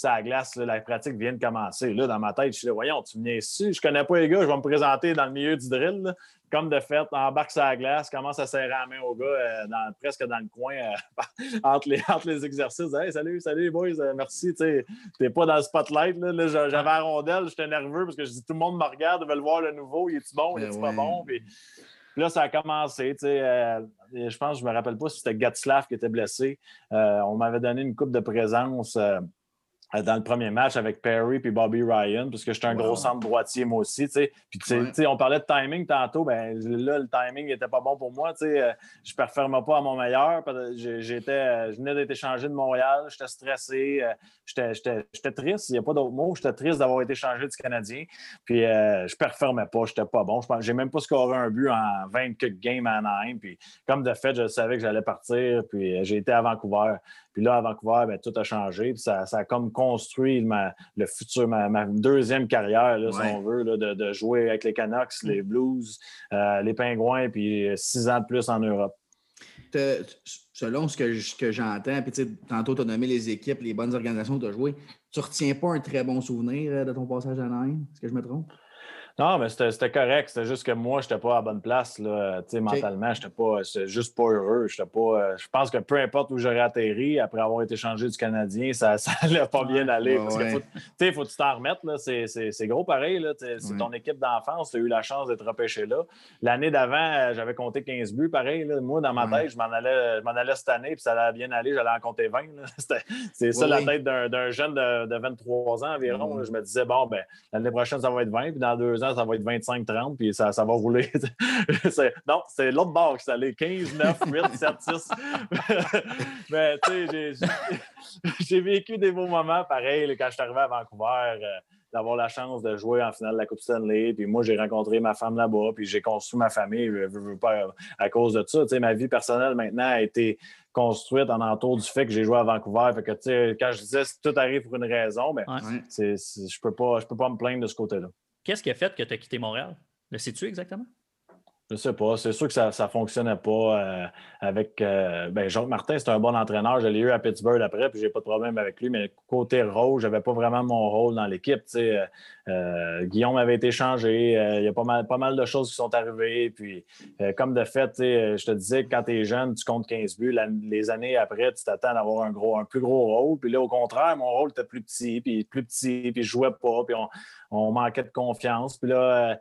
ça glace, la pratique vient de commencer. Là, dans ma tête, je suis là, voyons, tu viens ici, je connais pas les gars, je vais me présenter dans le milieu du drill. Comme de fait, embarque sa glace, commence à serrer la main au gars euh, presque dans le coin euh, (laughs) entre, les, entre les exercices. Hey, salut, salut boys, euh, merci. Tu n'es pas dans le spotlight. Là, j'avais la rondelle, j'étais nerveux parce que je dis tout le monde me regarde, veut le voir le nouveau, il est-tu bon, il est-tu pas bon? Puis, là, ça a commencé. je pense, je me rappelle pas si c'était Gatslav qui était blessé. on m'avait donné une coupe de présence euh, dans le premier match avec Perry puis Bobby Ryan, parce que j'étais un gros centre droitier moi aussi. Puis on parlait de timing tantôt, ben là, le timing n'était pas bon pour moi. Euh, je ne performais pas à mon meilleur. J'étais, euh, je venais d'être échangé de Montréal, j'étais stressé, j'étais triste, il n'y a pas d'autre mot. J'étais triste d'avoir été échangé du Canadien. Puis je ne performais pas, j'étais pas bon. Je n'ai même pas scoré un but en 20 games à Anaheim. Puis comme de fait, je savais que j'allais partir, puis j'ai été à Vancouver. Puis là, à Vancouver, ben, tout a changé. Puis ça, a comme construit le futur, ma, deuxième carrière, si on veut, de, jouer avec les Canucks, les Blues, euh, les Pingouins, puis six ans de plus en Europe. Selon ce que, j'entends, puis tantôt tu as nommé les équipes, les bonnes organisations que tu as joué, tu ne retiens pas un très bon souvenir euh, de ton passage à Nîmes? Est-ce que je me trompe? Non, mais c'était correct. C'était juste que moi, je n'étais pas à la bonne place. Là. Mentalement, je n'étais juste pas heureux. Pas, euh, je pense que peu importe où j'aurais atterri, après avoir été changé du Canadien, ça (laughs) n'allait pas bien aller. parce que faut, faut que tu t'en remettes. C'est gros pareil. C'est ton équipe d'enfance. Tu as eu la chance d'être repêché là. L'année d'avant, euh, j'avais compté 15 buts. Pareil, moi, dans ma tête, je m'en allais, allais, cette année, puis ça allait bien aller. J'allais en compter 20. (laughs) C'est ça la tête d'un jeune de, 23 ans environ. Je me disais, bon, ben l'année prochaine, ça va être 20, puis dans deux ans, ça va être 25-30, puis ça, ça va rouler. (laughs) non, c'est l'autre bord qui s'allait 15, 9, 8, 7, 6. Mais tu sais, (laughs) j'ai vécu des beaux moments pareil quand je suis arrivé à Vancouver. Euh, d'avoir la chance de jouer en finale de la Coupe Stanley. Puis moi, j'ai rencontré ma femme là-bas, puis j'ai construit ma famille pas, à cause de ça. Tu sais, ma vie personnelle maintenant a été construite en entour du fait que j'ai joué à Vancouver. Fait que, tu sais, quand je disais tout arrive pour une raison, mais je ne peux, pas, peux pas me plaindre de ce côté-là. Qu'est-ce qui a fait que tu as quitté Montréal? Le sais-tu exactement? Je ne sais pas. C'est sûr que ça ne fonctionnait pas euh, avec. Euh, ben, Jacques Martin, c'est un bon entraîneur. Je l'ai eu à Pittsburgh après, puis j'ai pas de problème avec lui. Mais côté rôle, je n'avais pas vraiment mon rôle dans l'équipe. Euh, Guillaume avait été changé. Il y a pas mal, pas mal de choses qui sont arrivées. Puis, comme de fait, je te disais que quand tu es jeune, tu comptes 15 buts. les années après, tu t'attends d'avoir un, gros, un plus gros rôle. Puis là, au contraire, mon rôle était plus petit, puis plus petit, puis je jouais pas, puis on, on manquait de confiance. Puis là,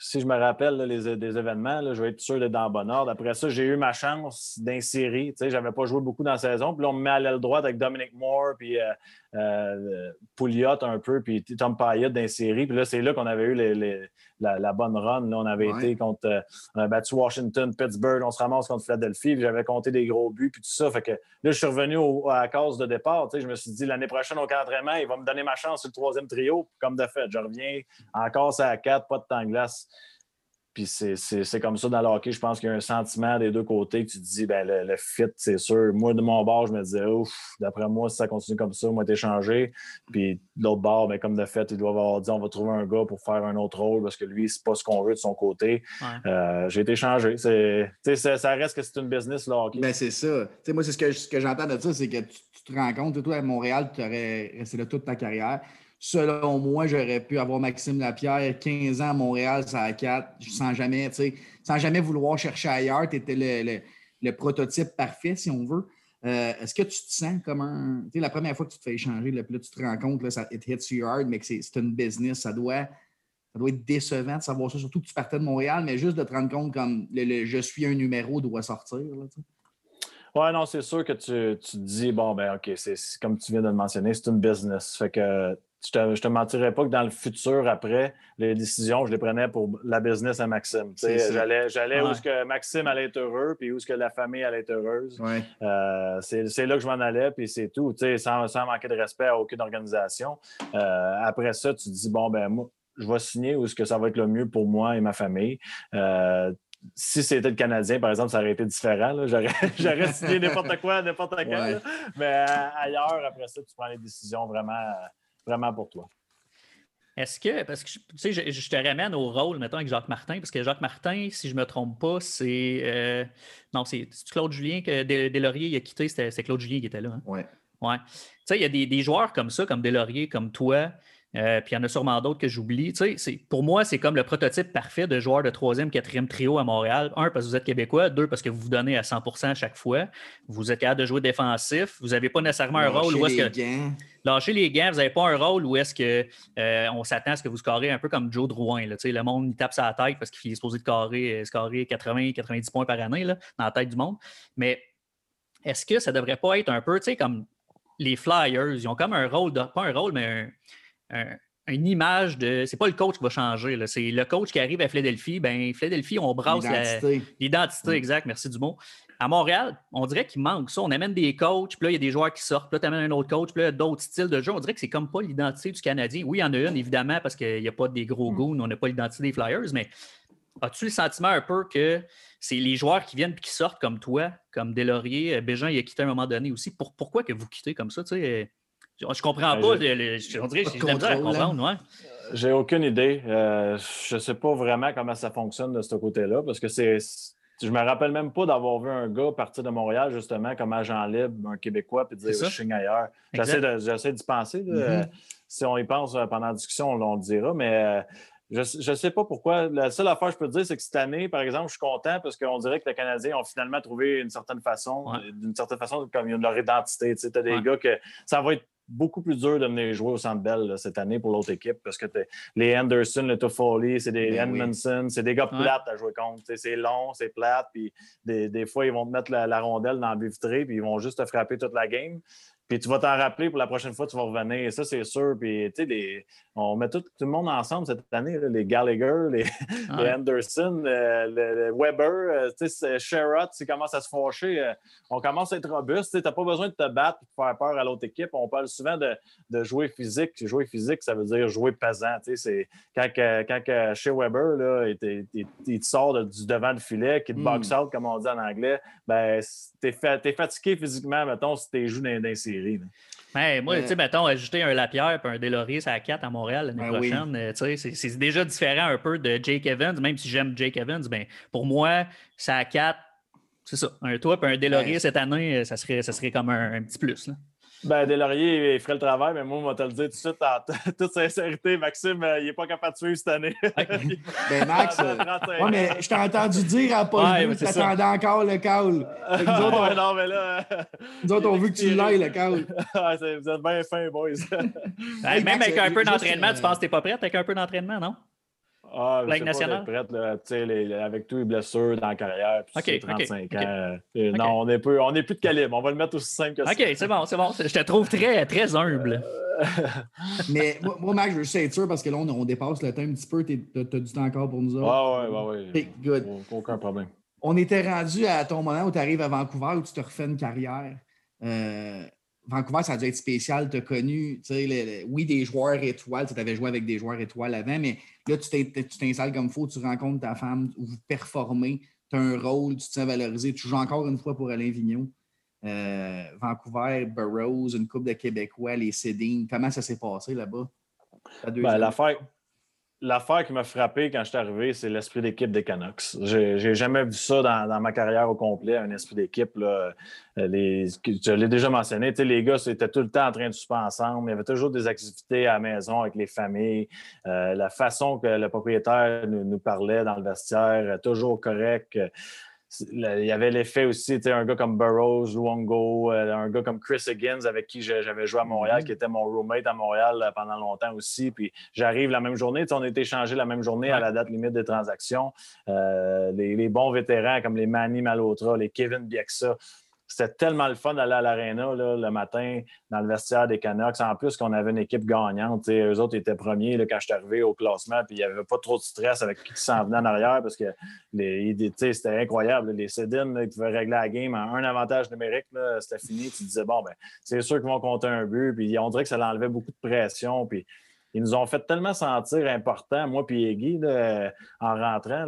si je me rappelle les, des événements, je vais être sûr d'être dans le bon ordre. Après ça, j'ai eu ma chance d'insérer. Je n'avais pas joué beaucoup dans la saison. Puis là, on me met à l'aile droite avec Dominic Moore, puis euh, euh, Pouliot un peu, puis Tom Payet d'insérer. Puis là, c'est là qu'on avait eu la, bonne run. Là, on avait été contre. Euh, on a battu Washington, Pittsburgh, on se ramasse contre Philadelphie, puis j'avais compté des gros buts, puis tout ça. Fait que là, je suis revenu à la case de départ. Je me suis dit, l'année prochaine, au camp d'entraînement, il va me donner ma chance sur le troisième trio. Comme de fait, je reviens encore à quatre, pas de temps de glace. Puis c'est comme ça dans le hockey. Je pense qu'il y a un sentiment des deux côtés que tu te dis, ben, le, fit, c'est sûr. Moi, de mon bord, je me disais, ouf, d'après moi, si ça continue comme ça, moi, t'es changé. Puis de l'autre bord, ben, comme de fait, ils doivent avoir dit, on va trouver un gars pour faire un autre rôle parce que lui, c'est pas ce qu'on veut de son côté. Euh, j'ai été changé. Ça reste que c'est une business, le hockey. Ben, c'est ça. moi, c'est ce que, ce que j'entends de ça, c'est que tu, te rends compte, toi, à Montréal, tu aurais resté là toute ta carrière. Selon moi, j'aurais pu avoir Maxime Lapierre 15 ans à Montréal, ça à 4, sans jamais, sans jamais vouloir chercher ailleurs. Tu étais le, prototype parfait, si on veut. Euh, est-ce que tu te sens comme un. Tu sais, la première fois que tu te fais échanger, là, tu te rends compte, là, ça it hits you hard, mais que c'est une business, ça doit, ça doit être décevant de savoir ça, surtout que tu partais de Montréal, mais juste de te rendre compte comme le, je suis un numéro doit sortir. Oui, non, c'est sûr que tu, tu, te dis, bon, ben, OK, c'est comme tu viens de le mentionner, c'est une business. Fait que je ne te, mentirais pas que dans le futur, après, les décisions, je les prenais pour la business à Maxime. J'allais, j'allais où que Maxime allait être heureux, puis où est-ce que la famille allait être heureuse. Euh, c'est, là que je m'en allais, puis c'est tout, sans, sans manquer de respect à aucune organisation. Euh, après ça, tu te dis, bon, ben moi, je vais signer où est-ce que ça va être le mieux pour moi et ma famille. Euh, si c'était le Canadien, par exemple, ça aurait été différent. (laughs) J'aurais, signé n'importe quoi, n'importe quand. Mais ailleurs, après ça, tu prends les décisions vraiment vraiment pour toi. Est-ce que, parce que tu sais, je, te ramène au rôle, mettons, avec Jacques Martin, parce que Jacques Martin, si je ne me trompe pas, c'est. Euh, non, c'est Claude Julien que Delaurier il a quitté, c'était Claude Julien qui était là. Oui. Ouais. Tu sais, il y a des, des, joueurs comme ça, comme Delaurier, comme toi, euh, puis il y en a sûrement d'autres que j'oublie. Pour moi, c'est comme le prototype parfait de joueur de troisième, quatrième trio à Montréal. Un, parce que vous êtes québécois. Deux, parce que vous vous donnez à 100% à chaque fois. Vous êtes capable de jouer défensif. Vous n'avez pas nécessairement un rôle où est-ce que. Lâchez les gants. Vous n'avez pas un rôle où est-ce que euh, on s'attend à ce que vous scorez un peu comme Joe Drouin. Là, le monde il tape sa tête parce qu'il est supposé de scorer, 80-90 points par année là, dans la tête du monde. Mais est-ce que ça ne devrait pas être un peu comme les Flyers? Ils ont comme un rôle, pas un rôle, mais un une image de. C'est pas le coach qui va changer, c'est le coach qui arrive à Philadelphie. Ben, Philadelphie, on brasse l'identité. exact, merci du mot. À Montréal, on dirait qu'il manque ça. On amène des coachs, puis là, il y a des joueurs qui sortent, puis là, tu amènes un autre coach, puis là, d'autres styles de jeu. On dirait que c'est comme pas l'identité du Canadien. Oui, il y en a une, évidemment, parce qu'il n'y a pas des gros mm. goons, on n'a pas l'identité des Flyers, mais as-tu le sentiment un peu que c'est les joueurs qui viennent et qui sortent comme toi, comme Delaurier, euh, Bégin, il a quitté à un moment donné aussi. pourquoi que vous quittez comme ça? Tu sais, je comprends ben, pas. je, on dirait que j'ai à comprendre. J'ai aucune idée. Euh, je ne sais pas vraiment comment ça fonctionne de ce côté-là parce que c'est. Je me rappelle même pas d'avoir vu un gars partir de Montréal, justement, comme agent libre, un Québécois, puis dire je signe ailleurs. J'essaie d'y penser. Mm-hmm. Si on y pense euh, pendant la discussion, on, le dira, mais euh, je ne sais pas pourquoi. La seule affaire que je peux te dire, c'est que cette année, par exemple, je suis content parce qu'on dirait que les Canadiens ont finalement trouvé une certaine façon, d'une certaine façon, comme leur identité. Tu as des gars que ça va être beaucoup plus dur de venir jouer au Centre Bell cette année pour l'autre équipe parce que les Anderson, le Toffoli, c'est des ben Edmondson, c'est des gars plates à jouer contre. C'est long, c'est plate, puis des, fois, ils vont te mettre la, rondelle dans le but vitré, puis ils vont juste te frapper toute la game. Puis tu vas t'en rappeler pour la prochaine fois, tu vas revenir. Ça, c'est sûr. Puis, tu sais, on met tout, le monde ensemble cette année, les Gallagher, (laughs) les, Anderson, euh, le, Weber, euh, tu sais, Sherrod, tu commence à se fâcher. Euh, on commence à être robuste. Tu n'as pas besoin de te battre pour faire peur à l'autre équipe. On parle souvent de, jouer physique. Jouer physique, ça veut dire jouer pesant. Tu sais, quand, quand chez Weber, là, il, te sort du devant du filet, qu'il te box hmm. out, comme on dit en anglais, ben, tu es, fatigué physiquement, mettons, si tu joues dans, dans moi, tu sais, mettons, ajouter un Lapierre et un Delorier à 4 à Montréal l'année ben prochaine, euh, tu sais, c'est déjà différent un peu de Jake Evans, même si j'aime Jake Evans, ben, pour moi, ça à 4, c'est ça. Un toi et un Delorier cette année, ça serait, ça serait comme un, petit plus. Là. Ben, Delaurier, il ferait le travail, mais moi, on va te le dire tout de suite en (laughs) toute sincérité. Maxime, euh, il n'est pas capable de suivre cette année. (laughs) ben, Max, euh, ouais, mais je t'ai entendu dire à Paul ouais, que tu attendais encore le call. Nous autres, (laughs) on... non, mais là... nous autres, on veut que tu l'ailles, le call. vous êtes bien fins, boys. même avec un peu d'entraînement, tu penses que tu n'es pas prêt avec un peu d'entraînement, non? Ah, nationale? Prête, là, avec tous les blessures dans la carrière, puis 35 ans. Euh, non, on n'est plus, on plus de calibre. On va le mettre aussi simple que ça. OK, c'est bon, c'est bon. Je te trouve très, très humble. (laughs) Mais moi, Max, je veux juste être sûr parce que là, on, dépasse le temps un petit peu. Tu as, du temps encore pour nous autres. Ah, ouais, ouais, ouais. good. Aucun problème. On était rendu à ton moment où tu arrives à Vancouver où tu te refais une carrière. Euh, Vancouver, ça a dû être spécial. Tu as connu, oui, des joueurs étoiles. Tu avais joué avec des joueurs étoiles avant, mais là, tu t'installes comme il faut, tu rencontres ta femme, vous performez, tu as un rôle, tu te sens valorisé. Tu joues encore une fois pour Alain Vigneault. Euh, Vancouver, Burroughs, une coupe de Québécois, les Cédines. Comment ça s'est passé là-bas? Ben, l'affaire, L'affaire qui m'a frappé quand je suis arrivé, c'est l'esprit d'équipe des Canucks. J'ai jamais vu ça dans, ma carrière au complet, un esprit d'équipe. Euh, je l'ai déjà mentionné, les gars étaient tout le temps en train de souper ensemble. Il y avait toujours des activités à la maison avec les familles. Euh, la façon que le propriétaire nous, parlait dans le vestiaire, toujours correct il y avait l'effet aussi, un gars comme Burroughs, Luongo, euh, un gars comme Chris Higgins avec qui j'avais joué à Montréal, mm-hmm. qui était mon roommate à Montréal euh, pendant longtemps aussi. Puis j'arrive la même journée, on a été échangés la même journée à la date limite des transactions. Euh, les, bons vétérans comme les Manny Malotra, les Kevin Bieksa, c'était tellement le fun d'aller à l'aréna le matin dans le vestiaire des Canucks. En plus, qu'on avait une équipe gagnante. Eux autres étaient premiers là, quand je suis arrivé au classement, puis il n'y avait pas trop de stress avec qui s'en venait en arrière parce que c'était incroyable. Les Cédines, ils pouvaient régler la game en un avantage numérique. C'était fini. Tu disais, bon, ben, c'est sûr qu'ils vont compter un but. Puis on dirait que ça enlevait beaucoup de pression. Puis ils nous ont fait tellement sentir important, moi et Guy, en rentrant.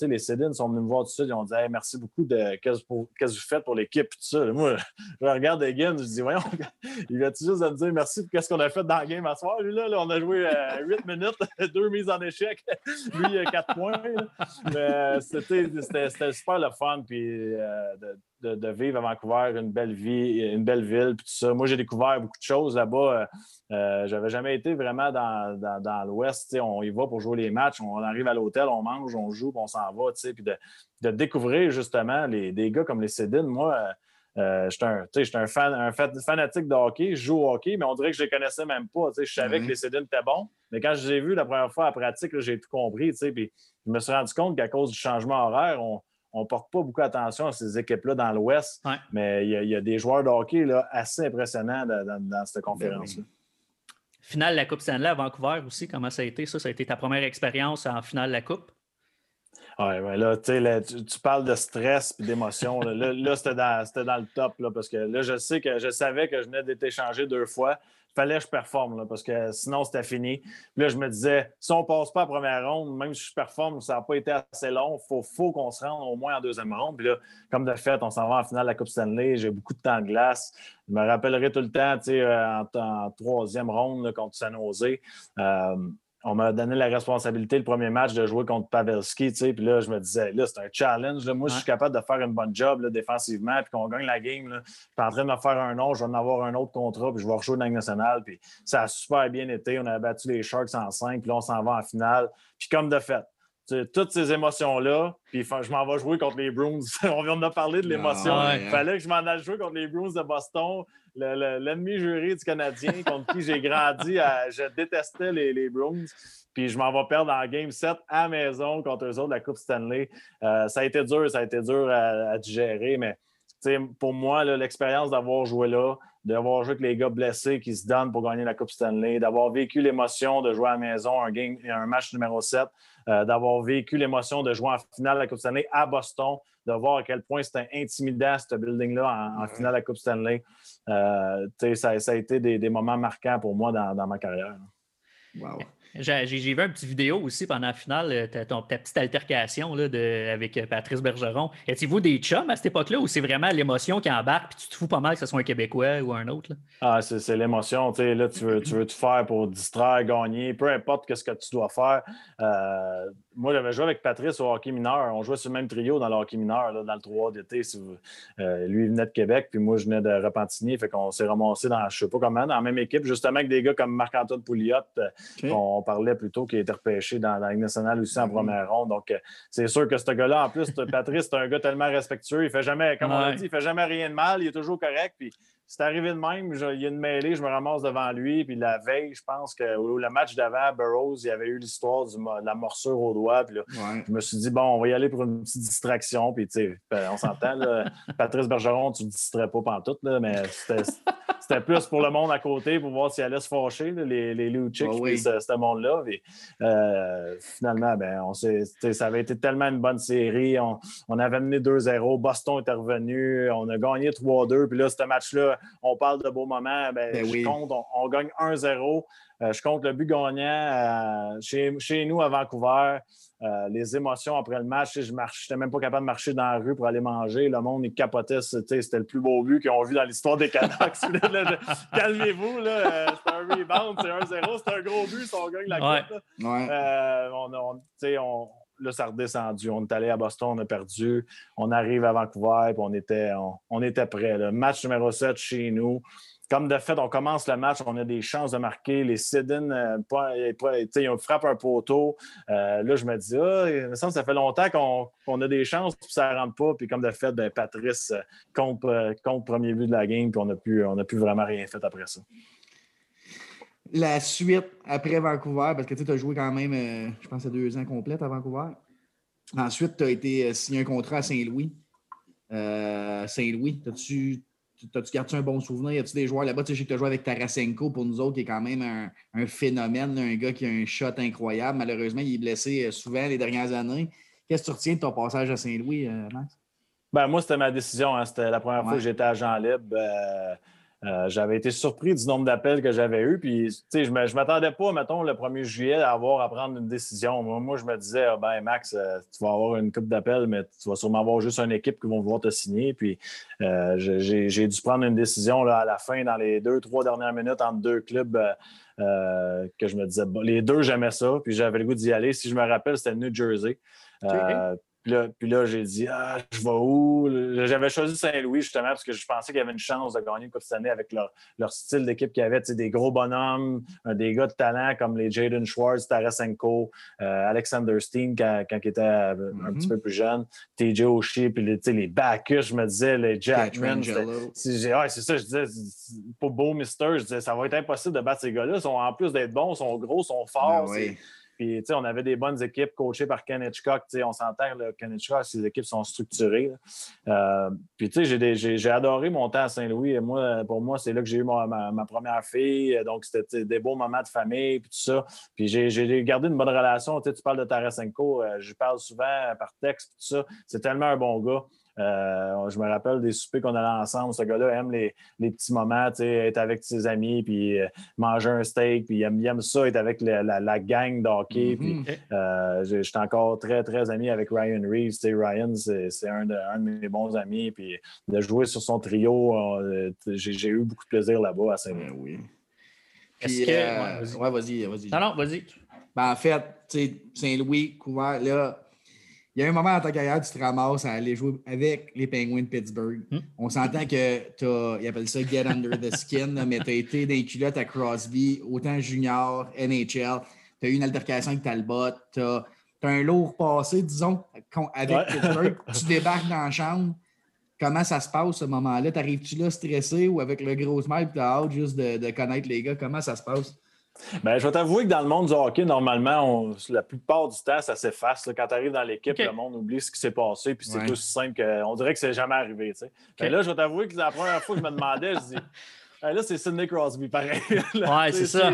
les Cédines sont venus me voir tout ça. Ils ont dit merci beaucoup de qu'est-ce que vous faites pour l'équipe. Moi, je regarde Egan, je dis voyons, (laughs) il va juste dire merci pour qu'est-ce qu'on a fait dans le game à soir. Lui, là, on a joué euh, 8 minutes, (laughs) deux mises en échec, lui, 4 points. Mais c'était super le fun. Puis, euh, vivre à Vancouver, une belle vie, une belle ville, puis tout ça. Moi, j'ai découvert beaucoup de choses là-bas. Je euh, euh, J'avais jamais été vraiment dans, dans, l'Ouest. On y va pour jouer les matchs, on arrive à l'hôtel, on mange, on joue, puis on s'en va. Puis de, de, découvrir justement les, des gars comme les Cédines, moi. Euh, j'étais un, un, fan, un fanatique de hockey, je joue au hockey, mais on dirait que je ne les connaissais même pas. Je savais que les Cédines étaient bons, mais quand je les ai vus la première fois en pratique, j'ai tout compris. Puis je me suis rendu compte qu'à cause du changement horaire, on, on ne porte pas beaucoup attention à ces équipes-là dans l'Ouest, mais il y, a des joueurs de hockey là, assez impressionnants dans, cette conférence-là. Finale de la Coupe Stanley à Vancouver aussi, comment ça a été? Ça, ça a été ta première expérience en finale de la Coupe? Oui, ouais, là, tu, tu parles de stress et d'émotion. Là, c'était dans, dans, le top là, parce que là, je sais que je savais que je venais d'être échangé deux fois fallait que je performe parce que sinon, c'était fini. Puis là, je me disais, si on ne passe pas à première ronde, même si je performe, ça n'a pas été assez long. Il faut, qu'on se rende au moins en deuxième ronde. Puis là, comme de fait, on s'en va en finale de la Coupe Stanley. J'ai beaucoup de temps de glace. Je me rappellerai tout le temps, tu sais, en, en, troisième ronde contre San Jose. Euh, on m'a donné la responsabilité le premier match de jouer contre Pavelski, tu sais, puis là, je me disais, là, c'est un challenge. Moi, je suis capable de faire une bonne job défensivement, puis qu'on gagne la game. Là. Je suis en train de me faire un autre, je vais en avoir un autre contrat, puis je vais rejouer dans la nationale. Puis ça a super bien été. On a battu les Sharks en 5, puis là, on s'en va en finale. Puis comme de fait, toutes ces émotions-là, puis je m'en vais jouer contre les Bruins. (laughs) on vient de parler de l'émotion. Il fallait que je m'en aille jouer contre les Bruins de Boston, l'ennemi juré du Canadien (laughs) contre qui j'ai grandi. je détestais les, les Bruins. Puis je m'en vais perdre en Game 7 à la maison contre eux autres, la Coupe Stanley. Euh, ça a été dur, ça a été dur à, digérer, mais pour moi, l'expérience d'avoir joué là, d'avoir joué avec les gars blessés qui se donnent pour gagner la Coupe Stanley, d'avoir vécu l'émotion de jouer à la maison un, game, un match numéro 7, euh, d'avoir vécu l'émotion de jouer en finale de la Coupe Stanley à Boston, de voir à quel point c'était intimidant, ce building-là, en, finale de la Coupe Stanley. Euh, ça, a été des, moments marquants pour moi dans, ma carrière. Wow. J'ai vu une petite vidéo aussi pendant la finale, euh, ta, ta petite altercation là, de, avec euh, Patrice Bergeron. Étiez-vous des chums à cette époque-là ou c'est vraiment l'émotion qui embarque puis tu te fous pas mal que ce soit un Québécois ou un autre? Là? Ah, c'est l'émotion. Là, tu veux, tu veux tout faire pour distraire, gagner, peu importe ce que tu dois faire. Euh, moi, j'avais joué avec Patrice au hockey mineur. On jouait sur le même trio dans le hockey mineur, dans le 3 d'été. Euh, lui, il venait de Québec, puis moi, je venais de Repentigny. Fait qu'on s'est ramassé dans, je sais pas comment, dans la même équipe, justement avec des gars comme Marc-Antoine Pouliot, on parlait plutôt, qui était repêché dans, la Ligue nationale aussi en mm-hmm. première ronde. Donc, euh, c'est sûr que ce gars-là, en plus, Patrice, c'est un gars tellement respectueux. Il fait jamais, comme on l'a dit, il fait jamais rien de mal. Il est toujours correct. Puis c'est arrivé de même. il y a une mêlée, je me ramasse devant lui. Puis la veille, je pense que le match d'avant, Burroughs, il y avait eu l'histoire de la morsure au doigt. Puis là, je me suis dit, bon, on va y aller pour une petite distraction. Puis, tu sais, on s'entend, (laughs) Patrice Bergeron, tu ne distrais pas pantoute, là, mais c'était plus pour le monde à côté pour voir s'il allait se fâcher, les, les Lou Chicks, ce, monde-là. Euh, finalement, ben, on ça avait été tellement une bonne série. On, on avait mené 2-0. Boston était revenu. On a gagné 3-2. Puis là, ce match-là, on parle de beaux moments. Ben, ben je compte, on, gagne 1-0. Euh, je compte le but gagnant euh, chez, nous à Vancouver. Euh, les émotions après le match, je n'étais même pas capable de marcher dans la rue pour aller manger. Le monde, il capotait. C'était le plus beau but qu'ils ont vu dans l'histoire des Canucks. (laughs) Calmez-vous, c'est un rebound, c'est 1-0, c'est un gros but si on gagne la coupe. on, là, ça a redescendu. On est allé à Boston, on a perdu. On arrive à Vancouver, puis on était, on, était prêts. Le match numéro 7 chez nous. Comme de fait, on commence le match, on a des chances de marquer. Les Sidden, euh, ils frappent un poteau. Euh, là, je me dis, ah, il me semble que ça fait longtemps qu'on a des chances, puis ça ne rentre pas. Puis comme de fait, ben, Patrice euh, compte, compte premier but de la game, puis on n'a plus, plus vraiment rien fait après ça la suite après Vancouver, parce que tu as joué quand même, euh, je pense, à deux ans complètes à Vancouver. Ensuite, tu as été euh, signé un contrat à Saint-Louis. Euh, Saint-Louis, as-tu gardé un bon souvenir? Y a-tu des joueurs là-bas? Tu sais, que tu as joué avec Tarasenko pour nous autres, qui est quand même un, phénomène, un gars qui a un shot incroyable. Malheureusement, il est blessé souvent les dernières années. Qu'est-ce que tu retiens de ton passage à Saint-Louis, Max? Ben, moi, c'était ma décision. Hein. C'était la première fois que j'étais agent libre. Euh, j'avais été surpris du nombre d'appels que j'avais eu. Puis, je ne m'attendais pas, mettons, le 1er juillet, à avoir à prendre une décision. Moi, je me disais, ah, ben, Max, euh, tu vas avoir une coupe d'appels, mais tu vas sûrement avoir juste une équipe qui vont vouloir te signer. Puis, euh, j'ai dû prendre une décision là, à la fin, dans les deux, trois dernières minutes, entre deux clubs. que je me disais, les deux, j'aimais ça, puis j'avais le goût d'y aller. Si je me rappelle, c'était New Jersey. Puis là, j'ai dit, ah, je vais où? J'avais choisi Saint-Louis justement parce que je pensais qu'il y avait une chance de gagner une Coupe cette année avec leur, style d'équipe qu'ils avaient, des gros bonhommes, des gars de talent comme les Jaden Schwartz, Tarasenko, euh, Alexander Steen quand, quand il était un mm-hmm. petit peu plus jeune, TJ Oshie, puis les, les je me disais, les Jackman. C'est ouais, ça, je disais, pour beau Mister, je disais, ça va être impossible de battre ces gars-là. En plus d'être bons, ils sont gros, ils sont forts. Ben puis, on avait des bonnes équipes coachées par Ken Hitchcock. on s'entend, Ken Hitchcock, ses équipes sont structurées. Euh, puis, j'ai adoré mon temps à Saint-Louis. Moi, pour moi, c'est là que j'ai eu ma, première fille. Donc, c'était des beaux moments de famille, puis tout ça. Puis, j'ai gardé une bonne relation. Tu, sais, tu parles de Tarasenko, euh, je parle souvent par texte, tout ça. C'est tellement un bon gars. Euh, je me rappelle des soupers qu'on allait ensemble. Ce gars-là aime les, petits moments, être avec ses amis, puis euh, manger un steak, puis il aime, ça, être avec la, gang d'hockey. Mm-hmm. Euh, j'étais encore très, très ami avec Ryan Reeves. Ryan, c'est un, un, de mes bons amis. Puis de jouer sur son trio, j'ai eu beaucoup de plaisir là-bas à Saint-Louis. Ben oui. Est-ce que. Ouais, vas-y, vas-y. non, non, vas-y. Ben, en fait, Saint-Louis, couvert, là il y a un moment dans ta carrière, tu te ramasses à aller jouer avec les Penguins de Pittsburgh. Hmm. On s'entend que tu as, ils appellent ça get under the skin, mais tu as été dans les culottes à Crosby, autant junior, NHL. Tu as eu une altercation avec Talbot. Tu as, un lourd passé, disons, avec Pittsburgh. (laughs) tu débarques dans la chambre. Comment ça se passe ce moment-là? T'arrives-tu là stressé ou avec le gros smile tu as hâte juste de, de connaître les gars? Comment ça se passe? Ben, je vais t'avouer que dans le monde du hockey, normalement, la plupart du temps, ça s'efface. Quand tu arrives dans l'équipe, le monde oublie ce qui s'est passé, puis c'est aussi simple qu'on dirait que c'est jamais arrivé. Mais là, je vais t'avouer que la première fois que je me demandais, je dis (laughs) là, c'est Sidney Crosby, pareil. ouais, (laughs) c'est ça.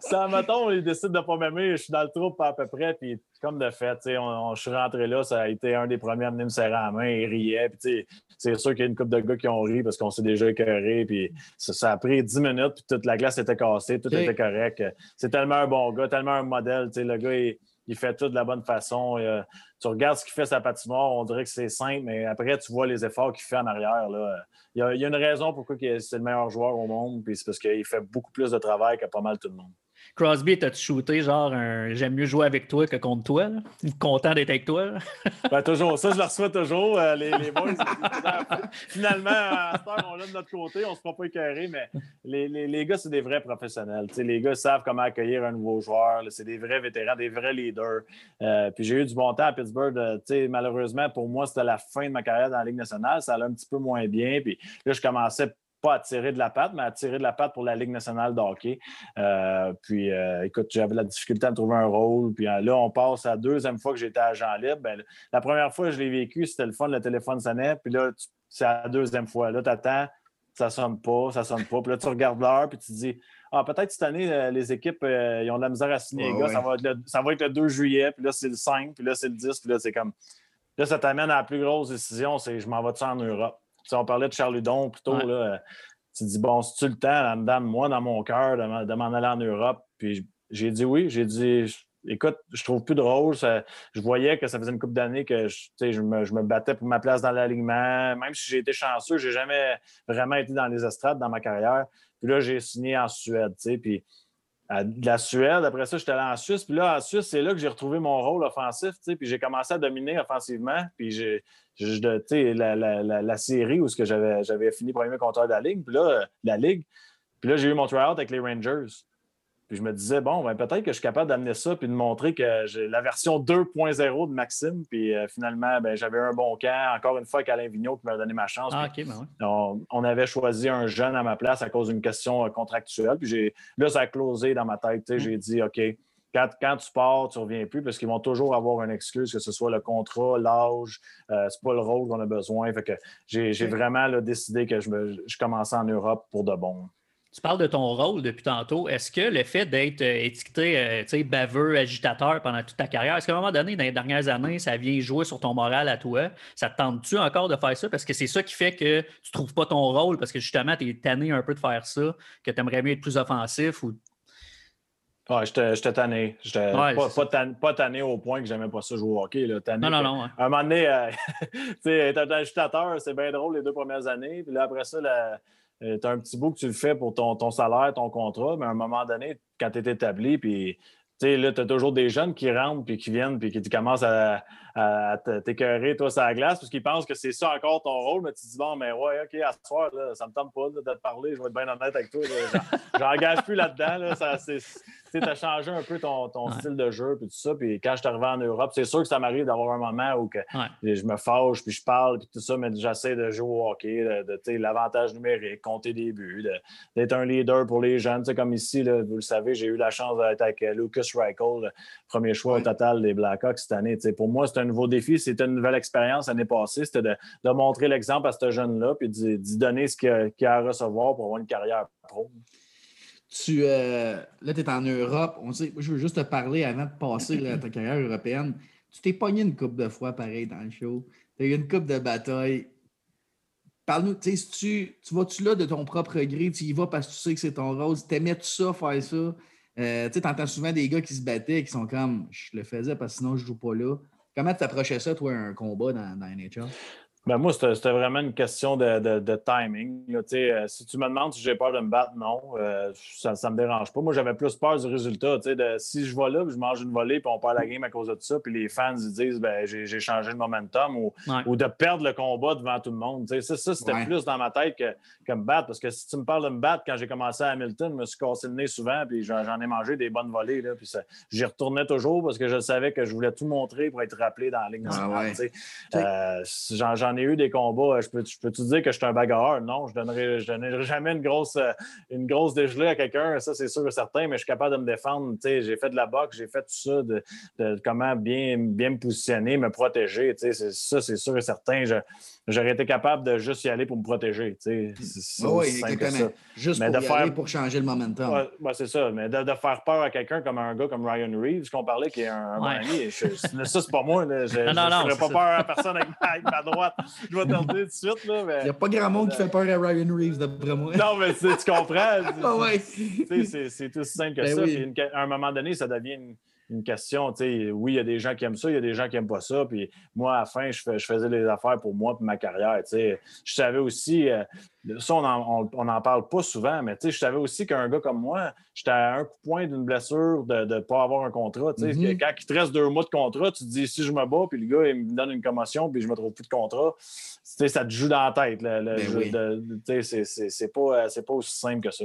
Ça, mettons, il décide de ne pas m'aimer, je suis dans le troupe à peu près, puis comme de fait, on, je suis rentré là, ça a été un des premiers à venir me serrer la main, il riait, puis c'est sûr qu'il y a une couple de gars qui ont ri parce qu'on s'est déjà écœuré, puis ça, a pris 10 minutes, puis toute la glace était cassée, tout était correct. C'est tellement un bon gars, tellement un modèle, le gars, il, il fait tout de la bonne façon. tu regardes ce qu'il fait sa patinoire, on dirait que c'est simple, mais après, tu vois les efforts qu'il fait en arrière. Là. Il, y a, il y a une raison pourquoi c'est le meilleur joueur au monde, puis c'est parce qu'il fait beaucoup plus de travail que pas mal tout le monde. Crosby, t'as-tu shooté genre un j'aime mieux jouer avec toi que contre toi? Content d'être avec toi? (laughs) Ben, toujours. Ça, je le reçois toujours. Euh, les, les, boys, (laughs) finalement, à cette heure, on l'a de notre côté, on se fera pas écœurer, mais les, les, les gars, c'est des vrais professionnels. les gars savent comment accueillir un nouveau joueur. C'est des vrais vétérans, des vrais leaders. Euh, puis j'ai eu du bon temps à Pittsburgh. Euh, malheureusement, pour moi, c'était la fin de ma carrière dans la Ligue nationale. Ça allait un petit peu moins bien. Puis là, je commençais pas à tirer de la patte, mais à tirer de la patte pour la Ligue nationale de hockey. Euh, puis, euh, écoute, j'avais la difficulté à trouver un rôle. Puis là, on passe à la deuxième fois que j'étais agent libre. Ben, la première fois que je l'ai vécu, c'était le fun, le téléphone sonnait. Puis là, c'est la deuxième fois. Là, tu attends, ça sonne pas, ça sonne pas. Puis là, tu regardes l'heure, puis tu te dis, ah, peut-être cette année, les équipes, ils ont de la misère à signer les gars. Ça, va être le, ça va être le 2 juillet, puis là, c'est le 5, puis là, c'est le 10, puis là, c'est comme. Là, ça t'amène à la plus grosse décision, c'est je m'en vais-tu en Europe. On parlait de Charles Ludon plus tôt. Là, tu dis, bon, si tu le temps, madame, moi, dans mon cœur, de m'en aller en Europe? Puis j'ai dit oui. J'ai dit, écoute, je trouve plus drôle. je voyais que ça faisait une couple d'années que je, je, me, je me battais pour ma place dans l'alignement. Même si j'ai été chanceux, j'ai jamais vraiment été dans les estrades dans ma carrière. Puis là, j'ai signé en Suède, tu Puis de la Suède. Après ça, j'étais allé en Suisse. Puis là, en Suisse, c'est là que j'ai retrouvé mon rôle offensif. Puis j'ai commencé à dominer offensivement. Puis j'ai, la, la, la, la, série où j'avais, fini premier compteur de la Ligue. Puis là, la Ligue. Puis là, j'ai eu mon tryout avec les Rangers. Puis je me disais, bon, ben, peut-être que je suis capable d'amener ça puis de montrer que j'ai la version 2.0 de Maxime. Puis euh, finalement, ben, j'avais un bon camp, encore une fois, Alain Vigneault qui m'a donné ma chance. Ah, ben on, avait choisi un jeune à ma place à cause d'une question euh, contractuelle. Puis là, ça a closé dans ma tête. Mm. J'ai dit, OK, quand, quand, tu pars, tu ne reviens plus parce qu'ils vont toujours avoir une excuse, que ce soit le contrat, l'âge, euh, c'est pas le rôle qu'on a besoin. Fait que j'ai vraiment décidé que je, me, je commençais en Europe pour de bon. Tu parles de ton rôle depuis tantôt. Est-ce que le fait d'être euh, étiqueté euh, baveux, agitateur pendant toute ta carrière, est-ce qu'à un moment donné, dans les dernières années, ça vient jouer sur ton moral à toi? Ça te tente-tu encore de faire ça? Parce que c'est ça qui fait que tu ne trouves pas ton rôle parce que justement, tu es tanné un peu de faire ça, que tu aimerais mieux être plus offensif ou Ouais, j'étais tanné. J'étais pas, tanné, au point que j'aimais pas ça jouer au hockey. Là. non, non, non. À un moment donné, euh, (laughs) tu sais, être agitateur, c'est bien drôle les deux premières années. Puis là, après ça, la, euh, tu as un petit bout que tu le fais pour ton, ton, salaire, ton contrat, mais à un moment donné, quand tu es établi, puis là, tu as toujours des jeunes qui rentrent, puis qui viennent, puis qui commencent à, à t'écœurer, toi, sur la glace, parce qu'ils pensent que c'est ça encore ton rôle, mais tu te dis, bon, mais ouais, OK, à ce soir, là, ça me tente pas de te parler, je vais être bien honnête avec toi. (laughs) J'engage plus là-dedans. Là, ça, tu as changé un peu ton, ton style de jeu, puis tout ça. Puis quand je suis arrivé en Europe, c'est sûr que ça m'arrive d'avoir un moment où que je me fâche, puis je parle, puis tout ça, mais j'essaie de jouer au hockey, de, l'avantage numérique, compter des buts, d'être un leader pour les jeunes. comme ici, là, vous le savez, j'ai eu la chance d'être avec euh, Lucas Reichel, premier choix au total des Blackhawks cette année. pour moi, c'est un nouveau défi, c'était une nouvelle expérience l'année passée. C'était de, montrer l'exemple à ce jeune-là, puis d'y donner ce qu'il a, à recevoir pour avoir une carrière pro. Tu, euh, là, tu es en Europe. On sait, je veux juste te parler avant de passer ta carrière européenne. Tu t'es pogné une coupe de fois pareil dans le show. Tu as eu une coupe de bataille. Parle-nous, tu sais, tu, tu vas-tu là de ton propre gré, tu y vas parce que tu sais que c'est ton rôle. T'aimais-tu ça, faire ça? Euh, tu entends souvent des gars qui se battaient qui sont comme je le faisais parce que sinon je joue pas là. Comment tu approchais ça, toi, un combat dans, dans NHL? Ben moi, c'était vraiment une question de, timing. Euh, si tu me demandes si j'ai peur de me battre, non, euh, ça ne me dérange pas. Moi, j'avais plus peur du résultat. De, si je vais là, je mange une volée, puis on perd la game à cause de ça, puis les fans ils disent ben, j'ai changé le momentum, ou, ou, de perdre le combat devant tout le monde. Ça, ça c'était plus dans ma tête que, me battre. Parce que si tu me parles de me battre, quand j'ai commencé à Hamilton, je me suis cassé le nez souvent, puis j'en ai mangé des bonnes volées. Là, puis j'y retournais toujours parce que je savais que je voulais tout montrer pour être rappelé dans la ligne nationale. Euh, j'en ai eu des combats. Je peux, je peux te dire que je suis un bagarreur? Non, je ne donnerai, donnerai, jamais une grosse, euh, une grosse dégelée à quelqu'un, ça c'est sûr et certain, mais je suis capable de me défendre. J'ai fait de la boxe, j'ai fait tout ça, de, comment bien, bien me positionner, me protéger. Ça, c'est sûr et certain. j'aurais été capable de juste y aller pour me protéger. C'est oui, ça. Juste pour, y faire... aller pour changer le momentum. c'est ça. Mais de, faire peur à quelqu'un comme un gars comme Ryan Reeves, qu'on parlait qui est un, bon ami, ça, c'est pas moi. Je (laughs) ne ferais pas peur à personne avec ma, droite. Je vais te le dire tout de suite. Là, mais... Il n'y a pas grand monde qui fait peur à Ryan Reeves, d'après moi. Non, mais tu comprends. (laughs) ah ouais. C'est tout simple que ben ça. Puis à un moment donné, ça devient une une question. Oui, il y a des gens qui aiment ça, il y a des gens qui n'aiment pas ça. Puis moi, à la fin, je, faisais les affaires pour moi et ma carrière. Je savais aussi, euh, ça, on n'en parle pas souvent, mais je savais aussi qu'un gars comme moi, j'étais à un coup de point d'une blessure de ne pas avoir un contrat. Mm-hmm. Quand il te reste deux mois de contrat, tu te dis si je me bats, puis le gars, il me donne une commotion, puis je ne me trouve plus de contrat, ça te joue dans la tête. Ben c'est pas, pas aussi simple que ça.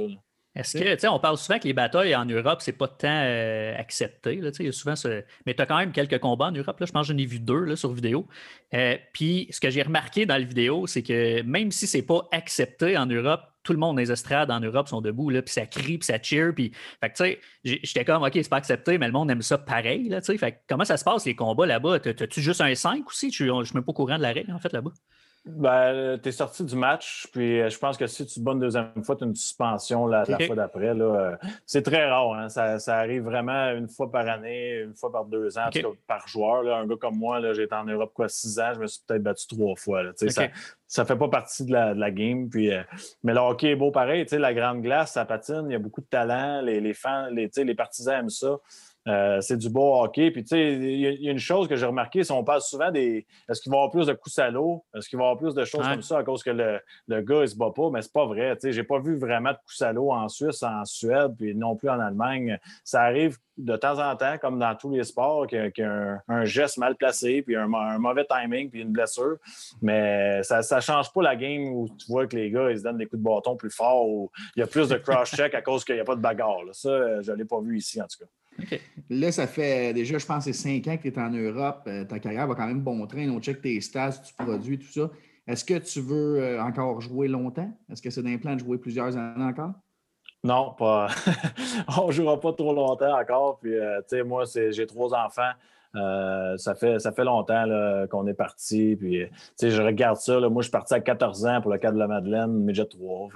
Est-ce que, tu sais, on parle souvent que les batailles en Europe, c'est pas tant euh, accepté. Là, y a souvent ce... Mais tu as quand même quelques combats en Europe. Là, je pense que j'en ai vu deux là, sur vidéo. Euh, puis ce que j'ai remarqué dans la vidéo, c'est que même si c'est pas accepté en Europe, tout le monde dans les estrades en Europe sont debout, là, puis ça crie, puis ça cheer. Puis, fait tu sais, j'étais comme, OK, c'est pas accepté, mais le monde aime ça pareil. Là, fait comment ça se passe, les combats là-bas? T'as-tu juste un 5 aussi? Je suis même pas au courant de la règle, en fait, là-bas. Ben, tu es sorti du match, puis euh, je pense que si tu te bats une deuxième fois, tu as une suspension la, fois d'après. Euh, c'est très rare. Hein. Ça, arrive vraiment une fois par année, une fois par deux ans, par joueur. Un gars comme moi, été en Europe quoi, six ans, je me suis peut-être battu trois fois. Ça ne fait pas partie de la, game. Puis, euh, mais le hockey est beau pareil. La grande glace, ça patine, il y a beaucoup de talent. Les, les fans, les, les partisans aiment ça. Euh, c'est du beau hockey. Puis, tu sais, il y, a une chose que j'ai remarqué, si on parle souvent des. Est-ce qu'il va y avoir plus de coups à l'eau? Est-ce qu'il va y avoir plus de choses comme ça à cause que le, le gars, il se bat pas? Mais c'est pas vrai. Tu sais, j'ai pas vu vraiment de coups l'eau en Suisse, en Suède, puis non plus en Allemagne. Ça arrive de temps en temps, comme dans tous les sports, qu'il y a, un, geste mal placé, puis un, mauvais timing, puis une blessure. Mais ça ne change pas la game où tu vois que les gars, ils se donnent des coups de bâton plus forts, ou il y a plus de cross-check à cause qu'il n'y a pas de bagarre. Ça, je ne l'ai pas vu ici, en tout cas. Là, ça fait déjà, je pense, c'est cinq ans que tu es en Europe. Euh, ta carrière va quand même bon train. On check tes stats, tu produis, tout ça. Est-ce que tu veux euh, encore jouer longtemps? Est-ce que c'est d'un plan de jouer plusieurs années encore? Non, pas. (laughs) on ne jouera pas trop longtemps encore. Puis, euh, tu sais, moi, j'ai trois enfants. Euh, ça, fait, ça fait longtemps qu'on est parti. Puis, je regarde ça. moi, je suis parti à 14 ans pour le cas de la Madeleine, Midget 3.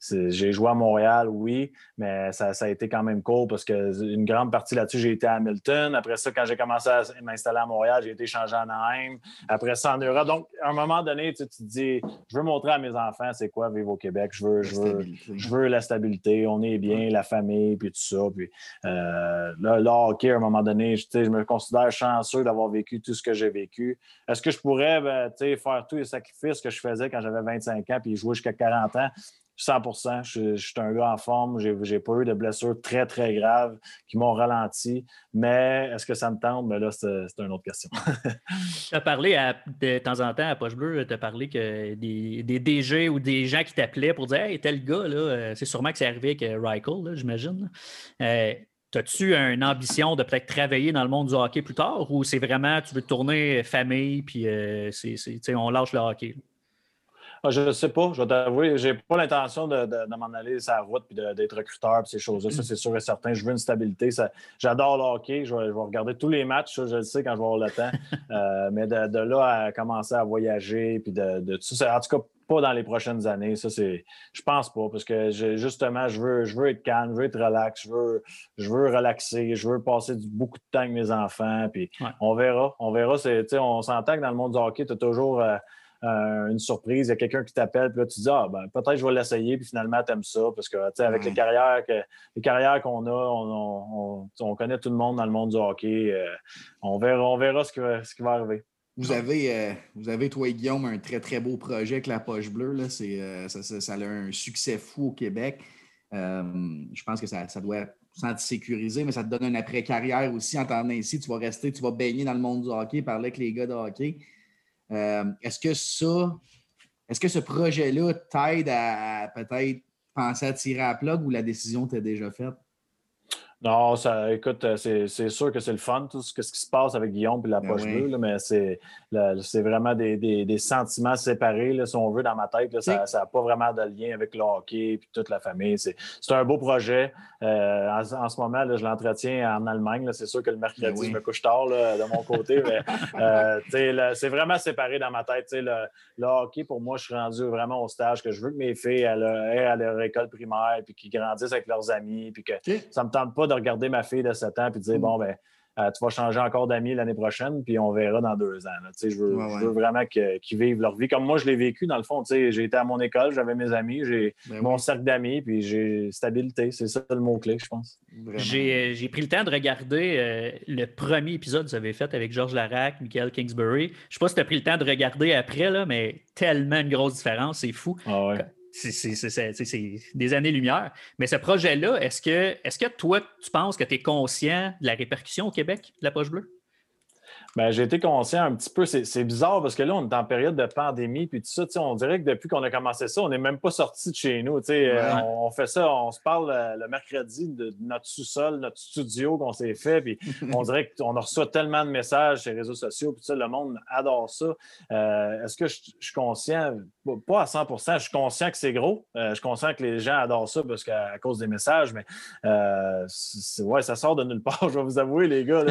j'ai joué à Montréal, oui, mais ça, a été quand même cool parce qu'une grande partie là-dessus, j'ai été à Hamilton. Après ça, quand j'ai commencé à m'installer à Montréal, j'ai été changé à Anaheim. Après ça, en Europe. Donc, à un moment donné, tu te dis, je veux montrer à mes enfants c'est quoi vivre au Québec. Je veux, je veux, je veux la stabilité. On est bien, la famille, puis tout ça. Puis euh, là, là, OK, à un moment donné, je me considère chanceux d'avoir vécu tout ce que j'ai vécu. Est-ce que je pourrais ben, faire tous les sacrifices que je faisais quand j'avais 25 ans puis jouer jusqu'à 40 ans? 100% je, suis un gars en forme. Je n'ai pas eu de blessures très, très graves qui m'ont ralenti. Mais est-ce que ça me tente? Mais ben là, c'est une autre question. (laughs) tu as parlé de temps en temps à Poche Bleue, tu as parlé que des, des, DG ou des gens qui t'appelaient pour dire Hey, tel gars, euh, c'est sûrement que c'est arrivé avec euh, Reichel, j'imagine. Euh, As-tu une ambition de peut-être travailler dans le monde du hockey plus tard ou c'est vraiment tu veux tourner famille puis euh, on lâche le hockey? Ah, je ne sais pas, je vais t'avouer, j'ai pas l'intention de, m'en aller sur la route et d'être recruteur et ces choses-là. Ça, c'est sûr et certain. Je veux une stabilité. J'adore le hockey. Je vais, regarder tous les matchs, je le sais quand je vais avoir le temps. (laughs) Euh, mais de, là à commencer à voyager puis de, de tout ça. En tout cas, pas dans les prochaines années. Ça, c'est. Je pense pas, parce que justement, je veux, je veux être calme, je veux être relax, je veux, je veux relaxer, je veux passer beaucoup de temps avec mes enfants. Puis on verra. On verra. On s'entend que dans le monde du hockey, tu as toujours. Euh, euh, une surprise, il y a quelqu'un qui t'appelle, puis là, tu dis Ah, ben, peut-être je vais l'essayer, puis finalement, tu aimes ça. Parce que, tu sais, avec les carrières que, les carrières qu'on a, on, on, connaît tout le monde dans le monde du hockey. Euh, on verra, on verra ce, ce qui va arriver. Vous avez, euh, vous avez, toi et Guillaume, un très, très beau projet avec la poche bleue. Là. Euh, ça, a un succès fou au Québec. Euh, je pense que ça, ça doit sans te sécuriser, mais ça te donne un après-carrière aussi en t'en ici. Tu vas rester, tu vas baigner dans le monde du hockey, parler avec les gars de hockey. est-ce que ça, est-ce que ce projet-là t'aide à, à peut-être penser à tirer à plug ou la décision t'est déjà faite? Non, ça, écoute, euh, c'est sûr que c'est le fun, tout ce, qui se passe avec Guillaume et la ben poche bleue, mais c'est vraiment des, sentiments séparés, là, si on veut, dans ma tête. ça n'a pas vraiment de lien avec le hockey et toute la famille. C'est un beau projet. Euh, en, ce moment, je l'entretiens en Allemagne. C'est sûr que le ben mercredi, je me couche tard de mon côté, mais (laughs) euh, c'est vraiment séparé dans ma tête. Le, le, hockey, pour moi, je suis rendu vraiment au stage que je veux que mes filles aient à leur école primaire puis qu'ils grandissent avec leurs amis, puis que ça ne me tente pas de regarder ma fille de 7 ans et de dire, mm. bon, ben, euh, tu vas changer encore d'amis l'année prochaine, puis on verra dans deux ans. Je veux, je, veux, vraiment qu'ils vivent leur vie comme moi, je l'ai vécu. Dans le fond, j'ai été à mon école, j'avais mes amis, j'ai ben mon cercle d'amis, puis j'ai stabilité. C'est ça le mot-clé, je pense. Euh, j'ai pris le temps de regarder euh, le premier épisode que vous avez fait avec Georges Larac, Michael Kingsbury. Je ne sais pas si tu as pris le temps de regarder après, là, mais tellement une grosse différence, c'est fou. Ah c'est des années-lumière. Mais ce projet-là, est-ce que, est que toi, tu penses que tu es conscient de la répercussion au Québec de la poche bleue? Ben, j'ai été conscient un petit peu. C'est bizarre parce que là, on est en période de pandémie, puis tout ça, on dirait que depuis qu'on a commencé ça, on n'est même pas sorti de chez nous. Euh, on, fait ça, on se parle euh, le, mercredi de notre sous-sol, notre studio qu'on s'est fait, puis (laughs) on dirait qu'on reçoit tellement de messages sur les réseaux sociaux, puis ça, le monde adore ça. Euh, est-ce que je, suis conscient, pas à 100% je suis conscient que c'est gros. je suis conscient que les gens adorent ça parce qu'à cause des messages, mais ouais, ça sort de nulle part, (laughs) je vais vous avouer, les gars.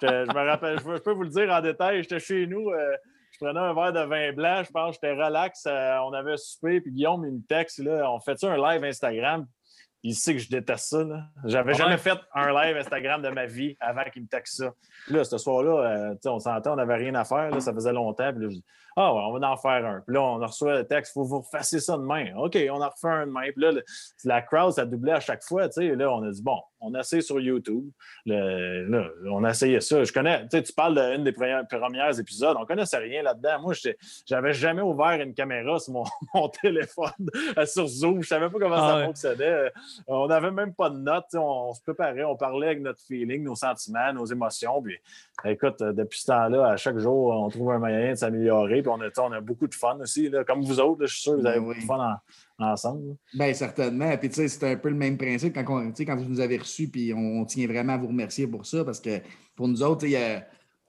je, me rappelle, je peux vous le dire en détail, j'étais chez nous, euh, je prenais un verre de vin blanc, je pense, j'étais relax, euh, on avait soupé, puis Guillaume, il me texte, là, on fait ça un live Instagram? Il sait que je déteste ça. J'avais jamais fait un live Instagram de ma vie avant qu'il me texte ça. là, ce soir-là, euh, on s'entend, on n'avait rien à faire, ça faisait longtemps. Puis là, ah ouais, on va en faire un. Puis là, on reçoit le texte, il faut vous refacer ça demain. OK, on en refait un demain. Puis là, la crowd, ça doublait à chaque fois. Tu sais, là, on a dit, bon, on a essayé sur YouTube. là, on a essayé ça. Je connais, tu sais, tu parles d'une des premiers épisodes. On ne connaissait rien là-dedans. Moi, j'avais jamais ouvert une caméra sur mon, (laughs) téléphone euh, sur Zoom. Je ne savais pas comment ça ah fonctionnait. Euh, on n'avait même pas de notes. On, se préparait, on parlait avec notre feeling, nos sentiments, nos émotions. Puis, écoute, depuis ce temps-là, à chaque jour, on trouve un moyen de s'améliorer. Puis on a, on a beaucoup de fun aussi. Comme vous autres, je suis sûr que vous avez ben beaucoup de fun ensemble. Bien, certainement. Puis, tu sais, c'est un peu le même principe quand, quand vous nous avez reçus. Puis, on, tient vraiment à vous remercier pour ça parce que pour nous autres,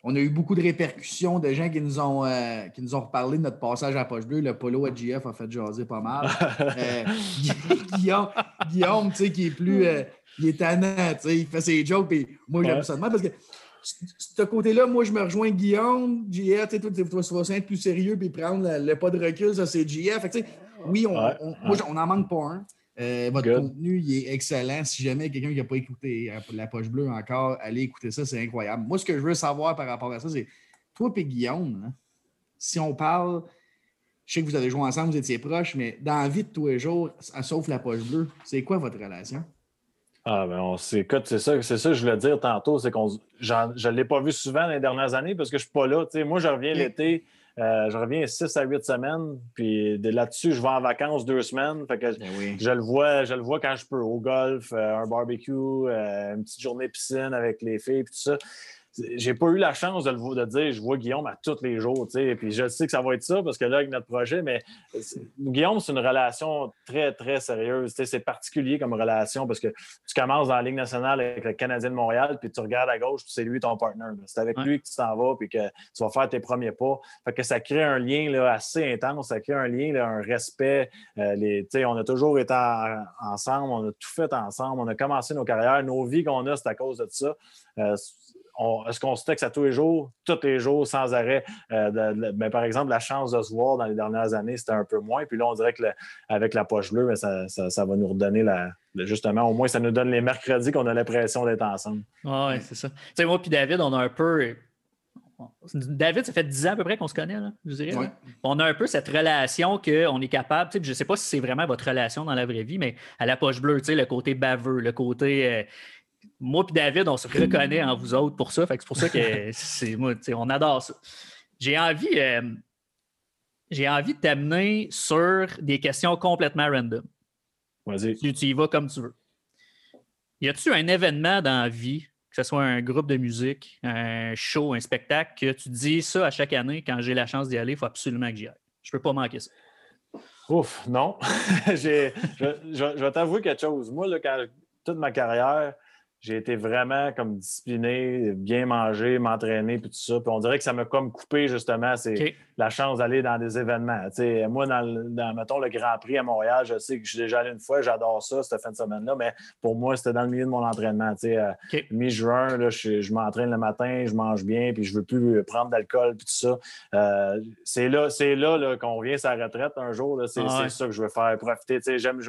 on a eu beaucoup de répercussions de gens qui nous ont, euh, qui nous ont reparlé de notre passage à Poche Bleue. Le polo à GF a fait jaser pas mal. (laughs) Euh, (laughs) Guillaume, Guillaume tu sais, qui est plus. Euh, il est tannant, tu sais, il fait ses jokes. Puis moi, j'aime ça parce que ce côté-là, moi, je me rejoins Guillaume, GF, tu sais, tu vas être plus sérieux puis prendre le, pas de recul, ça, c'est GF. oui, on, moi, on n'en manque pas un. Euh, votre contenu, il est excellent. Si jamais quelqu'un qui n'a pas écouté euh, La Poche Bleue encore, allez écouter ça, c'est incroyable. Moi, ce que je veux savoir par rapport à ça, c'est toi et Guillaume, si on parle, je sais que vous avez joué ensemble, vous étiez proches, mais dans la vie de tous les jours, sauf La Poche Bleue, c'est quoi votre relation? Ah, ben on écoute, c'est ça, c'est ça que je voulais dire tantôt, c'est qu'on je ne l'ai pas vu souvent dans les dernières années parce que je ne suis pas là. moi, je reviens l'été, euh, je reviens 6 à 8 semaines, puis là-dessus, je vais en vacances deux semaines. Fait que ben je, le vois, je le vois quand je peux, au golf, euh, un barbecue, euh, une petite journée piscine avec les filles, puis tout ça j'ai pas eu la chance de, le, de dire je vois Guillaume à tous les jours. Puis je sais que ça va être ça parce que là, avec notre projet, mais Guillaume, c'est une relation très, très sérieuse. C'est particulier comme relation parce que tu commences dans la Ligue nationale avec le Canadien de Montréal, puis tu regardes à gauche, puis c'est lui ton partenaire. C'est avec lui que tu t'en vas, puis que tu vas faire tes premiers pas. Fait que ça crée un lien là, assez intense, ça crée un lien, un respect. Euh, les, on a toujours été ensemble, on a tout fait ensemble, on a commencé nos carrières, nos vies qu'on a, c'est à cause de ça. Euh, est-ce qu'on se texte à tous les jours, tous les jours, sans arrêt? Euh, ben, par exemple, la chance de se voir dans les dernières années, c'était un peu moins. Puis là, on dirait qu'avec la poche bleue, ben, ça, va nous redonner la, justement, au moins, ça nous donne les mercredis qu'on a l'impression d'être ensemble. oui, c'est ça. Tu sais, moi puis David, on a un peu. David, ça fait 10 ans à peu près qu'on se connaît, là, je dirais. On a un peu cette relation qu'on est capable, je ne sais pas si c'est vraiment votre relation dans la vraie vie, mais à la poche bleue, le côté baveux, le côté euh, moi et David, on se reconnaît en vous autres pour ça. c'est pour ça que (laughs) c'est moi, on adore ça. J'ai envie, euh, j'ai envie de t'amener sur des questions complètement random. Vas-y. Tu, y vas comme tu veux. Y a-tu un événement dans la vie, que ce soit un groupe de musique, un show, un spectacle, que tu dis ça à chaque année, quand j'ai la chance d'y aller, il faut absolument que j'y aille? Je peux pas manquer ça. Ouf, non. (laughs) je, je, vais t'avouer quelque chose. Moi, là, quand, toute ma carrière, j'ai été vraiment comme discipliné, bien manger, m'entraîner, puis tout ça. Puis on dirait que ça m'a comme coupé justement c'est la chance d'aller dans des événements. moi, dans, mettons, le Grand Prix à Montréal, je sais que je suis déjà allé une fois, j'adore ça cette fin de semaine-là, mais pour moi, c'était dans le milieu de mon entraînement. Euh, mi-juin, je, m'entraîne le matin, je mange bien, puis je ne veux plus prendre d'alcool, puis tout ça. Euh, c'est là, c'est là, qu'on revient à sa retraite un jour. C'est ah ça que je veux faire, profiter.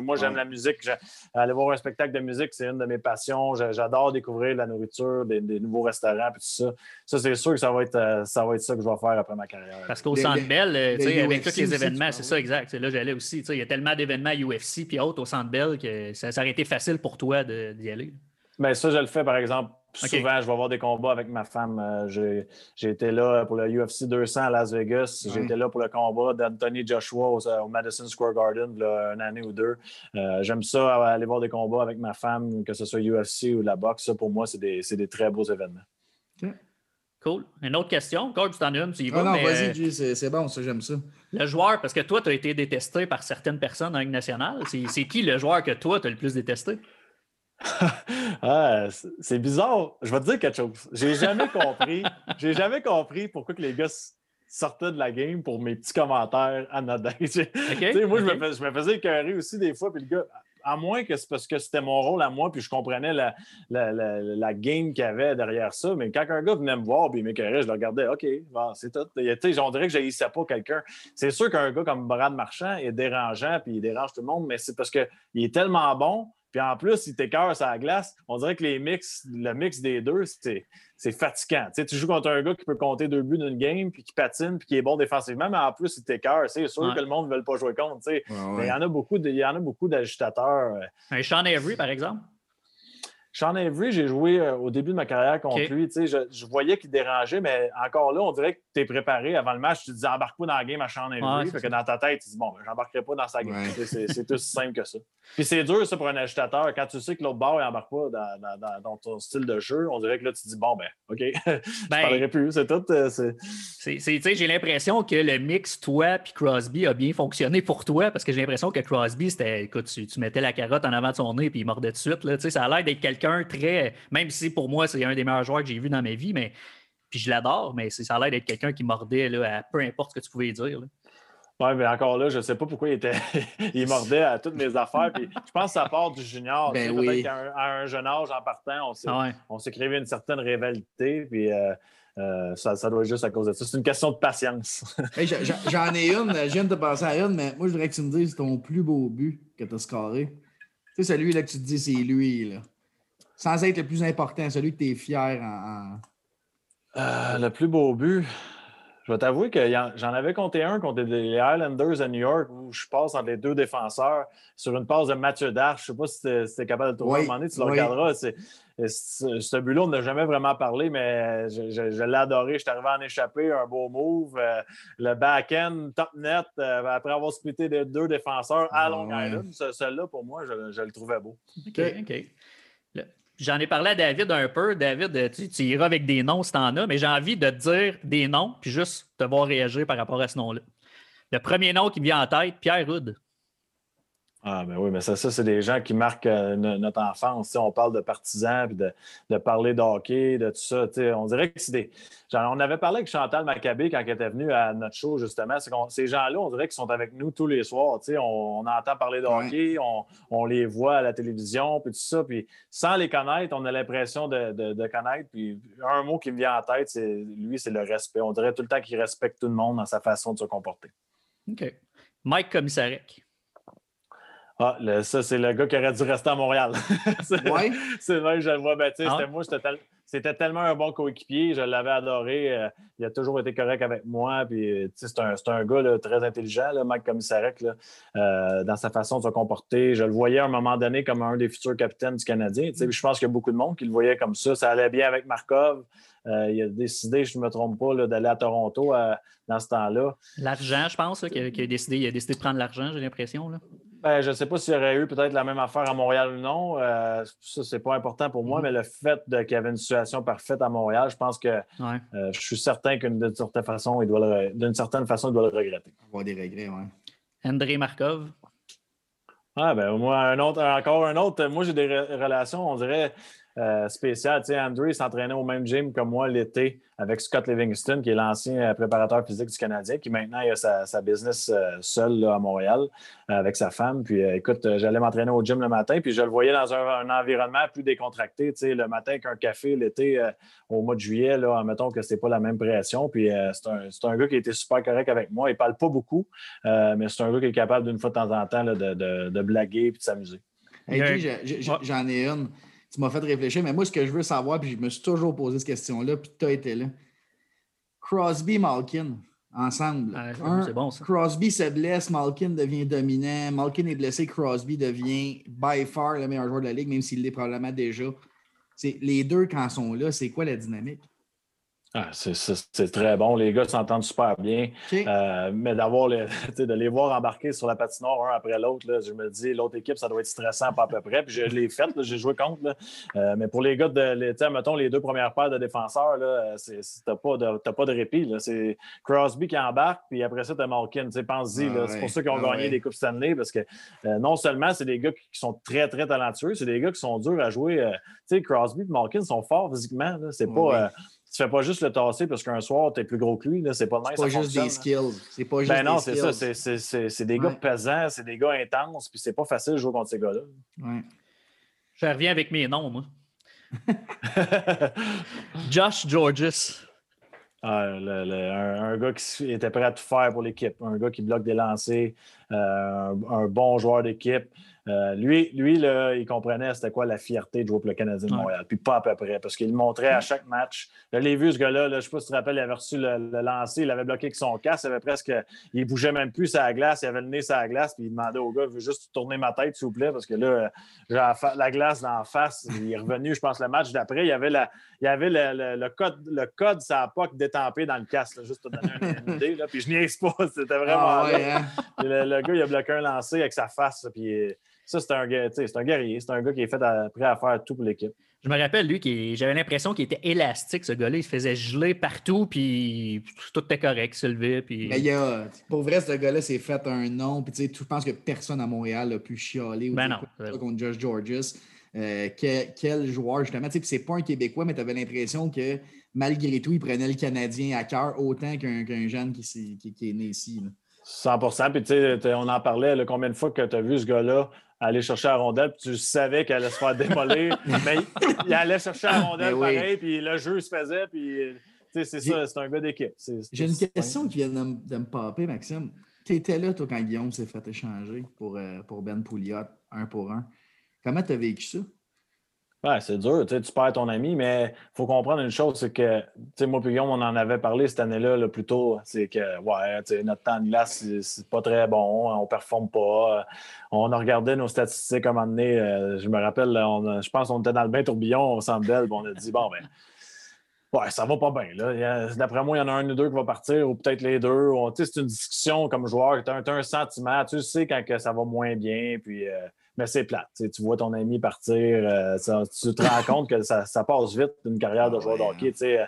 moi, j'aime la musique. Aller voir un spectacle de musique, c'est une de mes passions j'adore découvrir la nourriture, des, nouveaux restaurants, puis tout ça. Ça, c'est sûr que ça va, être, euh, ça va être ça que je vais faire après ma carrière. Parce qu'au Centre Bell, euh, avec tous les événements, c'est ça, exact. Là, j'allais aussi. Il y a tellement d'événements UFC puis autres au Centre Bell que ça, aurait été facile pour toi d'y aller. Bien, ça, je le fais, par exemple, Souvent, je vais avoir des combats avec ma femme. Euh, j'ai été là pour le UFC 200 à Las Vegas. J'ai été là pour le combat d'Anthony Joshua au, Madison Square Garden là, une année ou deux. Euh, j'aime ça, aller voir des combats avec ma femme, que ce soit UFC ou la boxe. Ça, pour moi, c'est des, des, très beaux événements. Cool. Une autre question. Corb, tu t'en as une, tu y Ah vas. non, mais, vas-y, euh, c'est c'est bon, ça, j'aime ça. le joueur, parce que toi, tu as été détesté par certaines personnes en Ligue nationale. C'est qui le joueur que toi, tu as le plus détesté? (laughs) Ah, c'est- bizarre. Je vais te dire quelque chose. J'ai jamais compris. (laughs) J'ai jamais compris pourquoi que les gars sortaient de la game pour mes petits commentaires anodins. (laughs) Tu sais, moi, je, ok. me fais- je me faisais écœurer aussi des fois, puis le gars, à moins que c'est parce que c'était mon rôle à moi, puis je comprenais la, la, la- game qu'il y avait derrière ça, mais quand un gars venait me voir puis il m'écœurait, je le regardais, OK, c'est tout. Sais, on dirait que je haïssais pas quelqu'un. C'est sûr qu'un gars comme Brad Marchand est dérangeant, puis il dérange tout le monde, mais c'est parce qu'il est tellement bon, puis en plus, il t'écœure sur la glace. On dirait que les mix, le mix des deux, c'est c'est fatigant. Tu, sais, tu joues contre un gars qui peut compter deux buts d'une game, puis qui patine, puis qui est bon défensivement, mais en plus, il t'écœure. C'est sûr Ouais. que le monde ne veut pas jouer contre. tu sais. Ouais, Mais ouais. il y en a beaucoup, de- il y en a beaucoup d'agitateurs. euh. Un Sean Avery, par exemple? Sean Avery, j'ai joué euh, au début de ma carrière contre lui. Tu sais, Je, je voyais qu'il dérangeait, mais encore là, on dirait que tu es préparé avant le match. Tu te dis, embarque pas dans la game à Sean Avery. Ça. que dans ta tête, tu te dis, bon, ben, j'embarquerai pas dans sa game. Ouais. C'est c'est aussi simple que ça. Puis c'est dur, ça, pour un agitateur. Quand tu sais que l'autre bord, il embarque pas dans, dans- dans- dans ton style de jeu, on dirait que là, tu te dis, bon, ben, OK, (laughs) je Ben, parlerai plus. C'est tout. euh, c'est- c'est- c'est- tu sais, j'ai l'impression que le mix, toi puis Crosby, a bien fonctionné pour toi parce que j'ai l'impression que Crosby, c'était, écoute, tu, tu mettais la carotte en avant de son nez puis il mordait de suite. Là. Tu sais, Ça a l'air d'être quelqu'un très. Même si pour moi, c'est un des meilleurs joueurs que j'ai vu dans ma vie, mais. Puis je l'adore, mais c'est- ça a l'air d'être quelqu'un qui mordait là, à peu importe ce que tu pouvais dire. là. Oui, mais encore là, je ne sais pas pourquoi il était. (laughs) il mordait à toutes mes affaires. Puis je pense que ça part du junior. Ben Tu sais, oui. Peut-être qu'à un, à un jeune âge, en partant, on s'est, ouais. créé une certaine rivalité. Puis euh, euh, ça, ça doit être juste à cause de ça. C'est une question de patience. (laughs) Hey, j'en- ai une, je viens de te passer à une, mais moi, je voudrais que tu me dises ton plus beau but que tu as scoré. Tu sais, celui là que tu te dis, c'est lui, là. Sans être le plus important, celui que tu es fier en. en- Euh, le plus beau but. Je vais t'avouer que j'en avais compté un contre les Islanders à New York où je passe entre les deux défenseurs sur une passe de Mathieu Darche. Je ne sais pas si tu es, capable de le trouver Oui, à un moment donné, tu le oui. regarderas. Ce but-là, on n'a jamais vraiment parlé, mais je, je- je l'ai adoré. Je suis arrivé en échappé, un beau move. Euh, le back-end, top net, euh, après avoir splitté de deux défenseurs à Ah, Long. Island. Ce- Celui-là, pour moi, je, je le trouvais beau. OK, OK. Le- J'en ai parlé à David un peu. David, euh, tu, iras avec des noms si t'en as, mais j'ai envie de dire des noms, puis juste te voir réagir par rapport à ce nom-là. Le premier nom qui me vient en tête, Pierre Rude. Ah, ben oui, mais ça, ça c'est des gens qui marquent euh, no- notre enfance. On parle de partisans, puis de, de parler de hockey, de tout ça. tu sais. On dirait que c'est des. genre, on avait parlé avec Chantal Maccabé quand elle était venue à notre show, justement. C'est qu'on- ces gens-là, on dirait qu'ils sont avec nous tous les soirs. tu sais. On, on entend parler de Ouais. hockey, on, on les voit à la télévision, puis tout ça. Puis sans les connaître, on a l'impression de, de- de connaître. Puis un mot qui me vient en tête, c'est lui, c'est le respect. On dirait tout le temps qu'il respecte tout le monde dans sa façon de se comporter. OK. Mike Commissarek. Ah, le- ça, c'est le gars qui aurait dû rester à Montréal. (laughs) C'est- Ouais. Vrai, je le vois. Ben, tu sais, Ah. c'était moi, j'étais tel- c'était tellement un bon coéquipier. Je l'avais adoré. euh, il a toujours été correct avec moi. Puis, euh, tu sais, c'est un, c'est un gars là, très intelligent, là, Mike Commissarek, là, euh, dans sa façon de se comporter. Je le voyais à un moment donné comme un des futurs capitaines du Canadien. Tu sais, puis Je pense qu'il y a beaucoup de monde qui le voyait comme ça. Ça allait bien avec Markov. Euh, il a décidé, je ne me trompe pas, là, d'aller à Toronto euh, dans ce temps-là. L'argent, je pense, là, qu'il a, qu'il a décidé, il a décidé de prendre l'argent, j'ai l'impression. Ben, je ne sais pas s'il y aurait eu peut-être la même affaire à Montréal ou non. Euh, ça, c'est pas important pour moi, Mhm. mais le fait qu'il y avait une situation parfaite à Montréal, je pense que Ouais. euh, je suis certain qu'une d'une certaine façon, il doit le, d'une certaine façon, il doit le regretter. Avoir des regrets, ouais. André Markov. Ah, ben, moi, un autre, encore un autre. Moi, j'ai des re- relations, on dirait, euh, spéciales. Tu sais, Andrew s'entraînait au même gym que moi l'été avec Scott Livingston, qui est l'ancien euh, préparateur physique du Canadien, qui maintenant il a sa, sa business euh, seul là, à Montréal euh, avec sa femme. Puis, euh, écoute, j'allais m'entraîner au gym le matin, puis je le voyais dans un, un environnement plus décontracté. Tu sais, le matin avec un café, l'été, euh, au mois de juillet, là, mettons que c'est pas la même pression. Puis, euh, c'est un, c'est un gars qui a été super correct avec moi. Il parle pas beaucoup, euh, mais c'est un gars qui est capable d'une fois de temps en temps là, de, de- de blaguer et de s'amuser. Hey, j'en ai une. Tu m'as fait réfléchir, mais moi, ce que je veux savoir, puis je me suis toujours posé cette question-là, puis tu as été là. Crosby, Malkin, ensemble. Ouais, Un, c'est bon, ça. Crosby se blesse, Malkin devient dominant. Malkin est blessé, Crosby devient by far le meilleur joueur de la ligue, même s'il l'est probablement déjà. Les deux, quand ils sont là, c'est quoi la dynamique? Ah, c'est très bon. Les gars s'entendent super bien. Euh, mais d'avoir (laughs) de les voir embarquer sur la patinoire un après l'autre, je me dis, l'autre équipe, ça doit être stressant pas à peu près. Puis je l'ai fait, j'ai joué contre. Euh, mais pour les gars, de, les, mettons les deux premières paires de défenseurs, tu n'as pas, de, pas de répit. C'est Crosby qui embarque, puis après ça, tu as Malkin. Pense-y. Ah c'est pour ça qu'ils ont ah gagné des Coupes Stanley, parce que euh, non seulement c'est des gars qui sont très, très talentueux, c'est des gars qui sont durs à jouer. Crosby et Malkin sont forts physiquement. C'est pas tu fais pas juste le tasser parce qu'un soir, tu es plus gros que lui. C'est pas le même. C'est pas juste des skills. C'est pas juste ben non, c'est ça. C'est des gars pesants, c'est des gars intenses, puis c'est pas facile de jouer contre ces gars-là. Ouais. Je reviens avec mes noms, moi. (laughs) Josh Georges. Ah, un, gars qui était prêt à tout faire pour l'équipe. Un gars qui bloque des lancers, un bon joueur d'équipe. Euh, lui, lui il comprenait c'était quoi la fierté de jouer pour le Canadien de Montréal. Puis pas à peu près, parce qu'il montrait à chaque match. Je l'ai vu, ce gars-là, je ne sais pas si tu te rappelles, il avait reçu le, lancer, il avait bloqué avec son casque, il avait presque. Il bougeait même plus sa glace, il avait le nez la glace, puis il demandait au gars, je veux juste tourner ma tête, s'il vous plaît, parce que là, j'ai la glace d'en face. Il est revenu, je pense, le match d'après. Il y avait, la, il avait le, code, le code, ça pas détampé dans le casque, juste pour donner une (laughs) idée. Là. Puis je n'y pas, c'était vraiment. Ah hein? le, gars, il a bloqué un lancer avec sa face, puis ça, c'est un, un guerrier. C'est un gars qui est fait prêt à faire tout pour l'équipe. Je me rappelle, lui, qui j'avais l'impression qu'il était élastique, ce gars-là. Il se faisait geler partout, puis tout était correct, il se levait. Puis... Mais il a, pour vrai, ce gars-là s'est fait un nom. Puis, tu sais, je pense que personne à Montréal a pu chialer ou ben contre Josh Georges. Euh, quel, joueur, justement. Tu sais, c'est pas un Québécois, mais tu avais l'impression que malgré tout, il prenait le Canadien à cœur autant qu'un jeune qui, qui, est né ici. 100 Puis, tu sais, on en parlait, combien de fois que tu as vu ce gars-là aller chercher la rondelle, puis tu savais qu'elle allait se faire démolir, (laughs) mais il allait chercher la rondelle pareil, puis le jeu se faisait, puis c'est ça, c'est un gars d'équipe. J'ai une question qui vient de, me popper, Maxime. Tu étais là, toi, quand Guillaume s'est fait échanger pour, euh, pour Ben Pouliot, un pour un. Comment tu as vécu ça? Ouais, c'est dur, tu perds ton ami, mais il faut comprendre une chose, c'est que, moi et on en avait parlé cette année-là là, plus tôt, c'est que, ouais, notre temps de glace, c'est pas très bon, on performe pas. On a regardé nos statistiques à un moment donné, euh, je me rappelle, je pense qu'on était dans le bain tourbillon au Centre Bell, on a dit, bon, ben, Ouais, ça va pas bien. D'après moi, il y en a un ou deux qui va partir, ou peut-être les deux. C'est une discussion comme joueur. Tu as, un sentiment. Tu sais quand que ça va moins bien. Puis, euh, mais c'est plate. Tu vois ton ami partir, euh, tu te rends compte que ça, passe vite une carrière de ah joueur de hockey. Euh,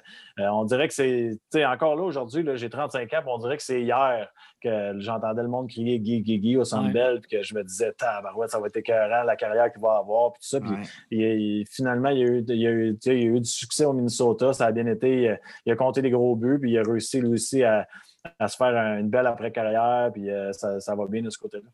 on dirait que c'est. Encore là, aujourd'hui, j'ai 35 ans, on dirait que c'est hier que j'entendais le monde crier Guy, Guy, Guy au centre belle, puis que je me disais, tabarouette, ça va être écœurant, la carrière qu'il va avoir, puis tout ça. Puis finalement, il y, a eu, il, y a eu, il y a eu du succès au Minnesota, ça a bien été. Il a, compté des gros buts, puis il a réussi lui aussi à, se faire une belle après-carrière, puis euh, ça, ça va bien de ce côté-là.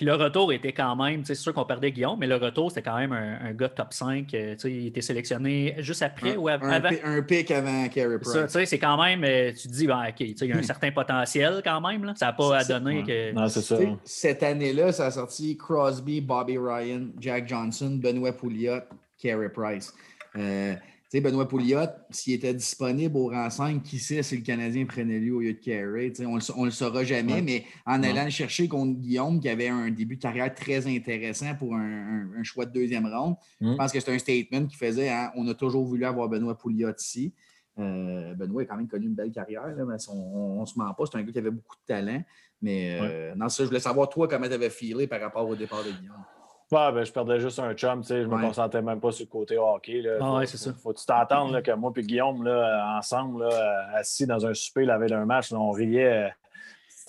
Puis le retour était quand même, c'est sûr qu'on perdait Guillaume, mais le retour, c'était quand même un, gars top 5. Euh, il était sélectionné juste après ou avant. Un, pic avant Carey Price. C'est quand même, euh, tu te dis, ben, OK, il y a un (laughs) certain potentiel quand même. Là. Ça n'a pas à donner que. Non, c'est ça. Cette année-là, ça a sorti Crosby, Bobby Ryan, Jack Johnson, Benoît Pouliot, Carey Price. Euh, sais, Benoît Pouliot, s'il était disponible au rang 5, qui sait si le Canadien prenait lui au lieu de Carey? On ne le saura jamais, mais en allant le chercher contre Guillaume, qui avait un début de carrière très intéressant pour un, choix de deuxième ronde, je mm. pense que c'est un statement qui faisait hein, on a toujours voulu avoir Benoît Pouliot ici. Euh, Benoît a quand même connu une belle carrière, mais on ne se ment pas. C'est un gars qui avait beaucoup de talent. Mais euh, non, ça, je voulais savoir, toi, comment tu avais filé par rapport au départ de Guillaume? Ouais, ben, je perdais juste un chum, tu sais, je me concentrais même pas sur le côté hockey. Là. Ah, ouais, c'est ça. Faut, tu t'entendre que moi et Guillaume, là, ensemble, là, assis dans un souper la veille d'un match, on riait. Euh,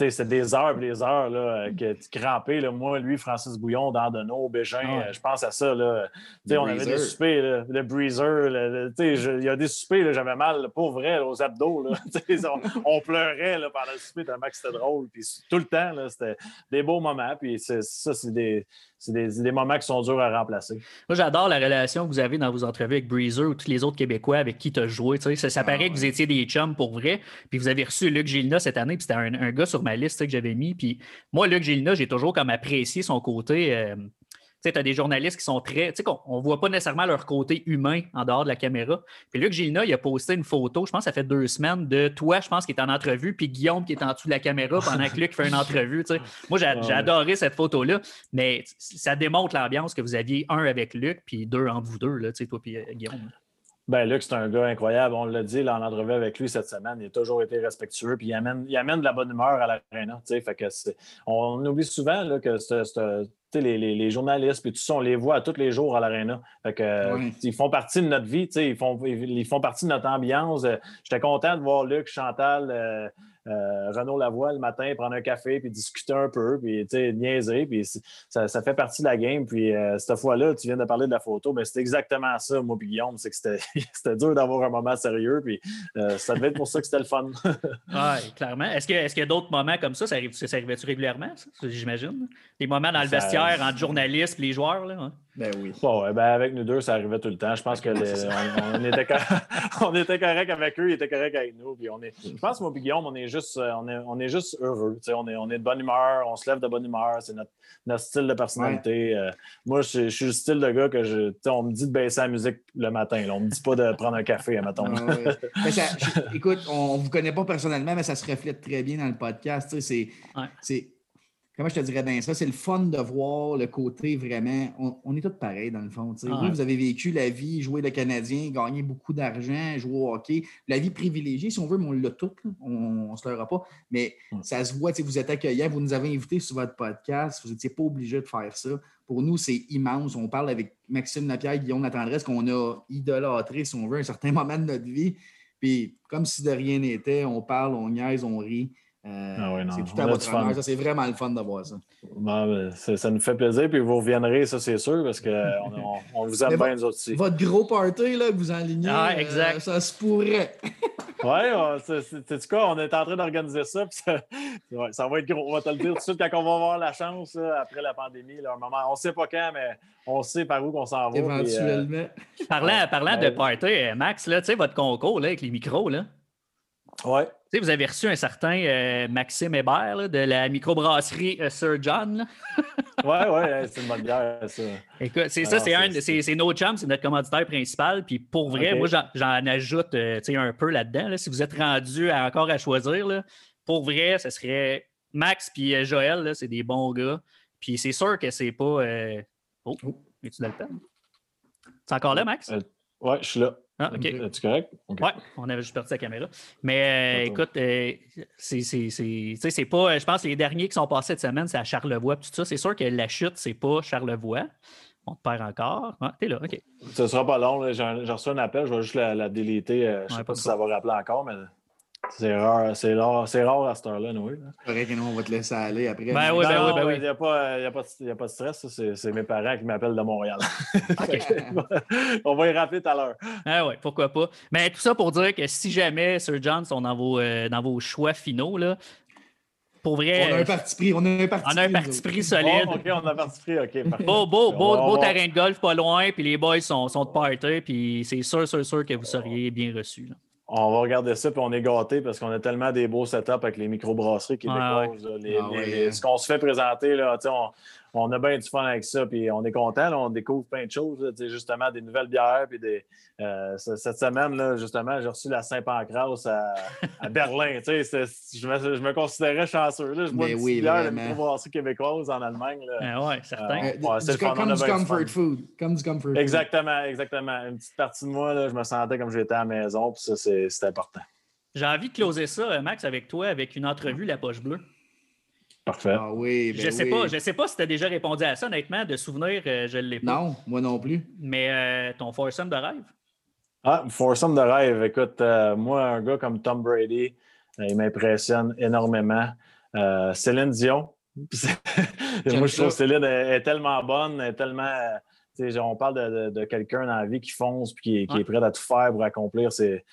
c'est des heures et des heures là, que tu crampais. Là, moi, lui, Francis Bouillon, Dandonneau, Bégin, ah euh, je pense à ça. Là. on avait des soupers, le breezer. il y a des soupers, j'avais mal, pour vrai, aux abdos. Là, (laughs) on, on, pleurait là, pendant le souper tellement que c'était drôle. Puis, tout le temps, c'était des beaux moments. Puis ça, c'est des c'est des, moments qui sont durs à remplacer. Moi, j'adore la relation que vous avez dans vos entrevues avec Breezer ou tous les autres Québécois avec qui tu as joué. Ça, ça ah paraît que vous étiez des chums pour vrai. Puis vous avez reçu Luc Gilna cette année, puis c'était un, gars sur ma liste que j'avais mis. Puis moi, Luc Gilna, j'ai toujours comme apprécié son côté. Euh, tu as des journalistes qui sont très. Tu sais, on ne voit pas nécessairement leur côté humain en dehors de la caméra. Puis Luc Gilna, il a posté une photo, je pense ça fait deux semaines, de toi, je pense, qui est en entrevue, puis Guillaume qui est en dessous de la caméra pendant que Luc fait une entrevue. Moi, j'ai adoré cette photo-là, mais ça démontre l'ambiance que vous aviez, un avec Luc, puis deux entre vous deux, là, toi, puis euh, Guillaume. Ben, Luc, c'est un gars incroyable. On l'a dit là, en entrevue avec lui cette semaine. Il a toujours été respectueux. Puis il amène, il amène de la bonne humeur à l'aréna. On oublie souvent là, que les, les, les, journalistes puis tout ça, on les voit tous les jours à l'aréna. Que ils font partie de notre vie. Ils font, ils font partie de notre ambiance. J'étais content de voir Luc, Chantal. Euh, Renaud Lavoie le matin, prendre un café, puis discuter un peu, puis niaiser, puis ça, ça, fait partie de la game. Puis euh, cette fois-là, tu viens de parler de la photo, mais c'était exactement ça, moi, puis Guillaume, c'est que (laughs) c'était dur d'avoir un moment sérieux, puis euh, ça devait être pour ça que c'était le fun. (laughs) oui, clairement. Est-ce qu'il est y a d'autres moments comme ça? Ça, arrive, ça arrivait-tu régulièrement, j'imagine? Des moments dans le vestiaire entre journalistes et les joueurs, là? Hein? Ben oui. ben avec nous deux, ça arrivait tout le temps. Je pense qu'on on, était, (laughs) on était correct avec eux, ils étaient corrects avec nous. Puis on est, je pense que moi et Guillaume, on est juste, euh, on est, on est juste heureux. On est, on est de bonne humeur, on se lève de bonne humeur. C'est notre, notre style de personnalité. Euh, moi, je, suis le style de gars que je. On me dit de baisser la musique le matin. Là. On me dit pas de prendre un café, mettons. Ah (laughs) écoute, on ne vous connaît pas personnellement, mais ça se reflète très bien dans le podcast. C'est. Comment je te dirais bien ça? C'est le fun de voir le côté vraiment. On, est tous pareils dans le fond. Vous, vous avez vécu la vie, jouer le Canadien, gagner beaucoup d'argent, jouer au hockey. La vie privilégiée, si on veut, mais on l'a toute. On ne se l'aura pas. Mais ça se voit, vous êtes accueillant, vous nous avez invités sur votre podcast. Vous n'étiez pas obligé de faire ça. Pour nous, c'est immense. On parle avec Maxime Lapierre, Guillaume Latendresse, qu'on a idolâtré, si on veut, à un certain (laughs) moment de notre vie. Puis, comme si de rien n'était, on parle, on niaise, on rit. Euh, ah c'est tout à votre honneur. Ça, c'est vraiment le fun d'avoir ça. Ben, ça nous fait plaisir, puis vous reviendrez, ça, c'est sûr, parce qu'on on, vous aime bien, nous autres aussi. Votre gros party, là, que vous enlignez, ah, exact. Euh, ça se pourrait. (laughs) oui, c'est quoi, on est en train d'organiser ça, ça, (laughs) ça, va être gros. On va te le dire tout de suite quand on va avoir la chance, après la pandémie, là, un moment. On ne sait pas quand, mais on sait par où qu'on s'en va. Éventuellement. parlant, parlant de party, Max, là, votre concours là, avec les micros, là. Ouais. vous avez reçu un certain euh, Maxime Hébert de la microbrasserie euh, Sir John. (laughs) Oui, ouais, c'est une bonne bière, ça. Écoute, c'est ça, c'est, un, c'est, No Champ, c'est notre commanditaire principal. Puis pour vrai, moi, j'en, ajoute euh, un peu là-dedans. Si vous êtes rendu encore à choisir, pour vrai, ce serait Max puis Joël, c'est des bons gars. Puis c'est sûr que c'est pas. Oh, oh, es-tu dans le temps? C'est encore là, Max? oui, je suis là. Ah, OK. Es-tu correct? Oui, on avait juste perdu la caméra. Mais euh, écoute, euh, c'est pas. Je pense que les derniers qui sont passés cette semaine, c'est à Charlevoix. Tout ça, c'est sûr que la chute, c'est pas Charlevoix. On te perd encore. Ah, T'es là, OK. Ce sera pas long. J'ai reçu un appel, je vais juste la, la déliter. Euh, je ne sais pas si ça va rappeler encore, mais c'est rare, c'est rare, c'est rare à cette heure-là, Noé. C'est vrai que nous, on va te laisser aller après. Ben oui, ben oui, ben oui. Il n'y a, pas, y a, pas, y a pas de stress, c'est mes parents qui m'appellent de Montréal. (laughs) on va y rappeler tout à l'heure. Ah oui, pourquoi pas. Mais tout ça pour dire que si jamais Sir John sont dans vos, euh, dans vos choix finaux, là, pour vrai. On a un parti pris. On a un parti, on a un parti pris solide. OK, on a un parti pris. OK. Beau, beau, beau, beau terrain de golf pas loin, puis les boys sont, sont de party, puis c'est sûr, sûr, sûr que vous seriez bien reçus. On va regarder ça, puis on est gâtés parce qu'on a tellement des beaux setups avec les microbrasseries québécoises. Ah, ouais. Ce qu'on se fait présenter, là, on, on a bien du fun avec ça, puis on est content. on découvre plein de choses, justement, des nouvelles bières. Puis des, euh, cette semaine, là, justement, j'ai reçu la Saint-Pancras à, à, Berlin. Je me, je me considérais chanceux. Là. Je bois une oui, bière de microbrasserie québécoise en Allemagne. Ah oui, certain. Euh, ouais, comme, du comfort food. Comme du comfort Exactement, exactement. Une petite partie de moi, là, je me sentais comme j'étais à la maison, puis ça, c'est important. J'ai envie de closer ça, Max, avec toi, avec une entrevue La Poche Bleue. Parfait. Ah oui, ben je sais pas, je sais pas si tu as déjà répondu à ça, honnêtement, de souvenir, euh, je ne l'ai pas. Non, moi non plus. Mais euh, ton foursome de rêve? Ah, foursome de rêve. Écoute, euh, moi, un gars comme Tom Brady, il m'impressionne énormément. Céline Dion. (laughs) moi, je trouve que Céline est, tellement bonne, est tellement. on parle de, quelqu'un dans la vie qui fonce et qui, qui est prêt à tout faire pour accomplir ses,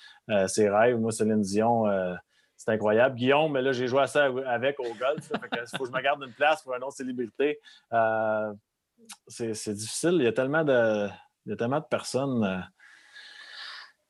ses rêves. Moi, Céline Dion, c'est incroyable. Guillaume, mais là, j'ai joué à ça avec au golf. Il faut que je me garde une place pour un autre célébrité. Euh, c'est difficile. Il y a tellement de, il y a tellement de personnes. Euh,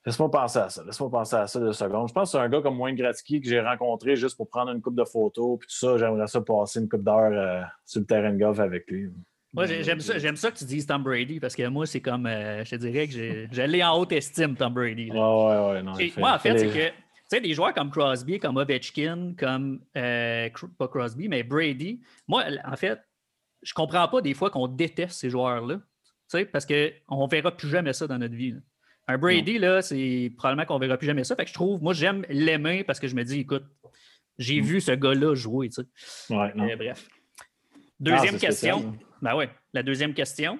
laisse-moi penser à ça. Laisse-moi penser à ça deux secondes. Je pense que c'est un gars comme Wayne Gretzky que j'ai rencontré juste pour prendre une coupe de photos. Puis tout ça, j'aimerais ça passer une coupe d'heure euh, sur le terrain de golf avec lui. Moi, j'aime ça, ça, que tu dises Tom Brady parce que moi, c'est comme, je te dirais que j'allais en haute estime, Tom Brady. Ouais, ouais, ouais. Non, moi, en fait, c'est que sais, des joueurs comme Crosby, comme Ovechkin, comme, euh, pas Crosby, mais Brady, moi, en fait, je comprends pas des fois qu'on déteste ces joueurs-là, tu sais, parce qu'on ne verra plus jamais ça dans notre vie. Un Brady, là, c'est probablement qu'on ne verra plus jamais ça. Fait que je trouve, moi, j'aime l'aimer parce que je me dis, écoute, j'ai Mm. vu ce gars-là jouer, tu sais. Ouais, non. Euh, bref. Deuxième c'est question. spécial. Ben oui, la deuxième question.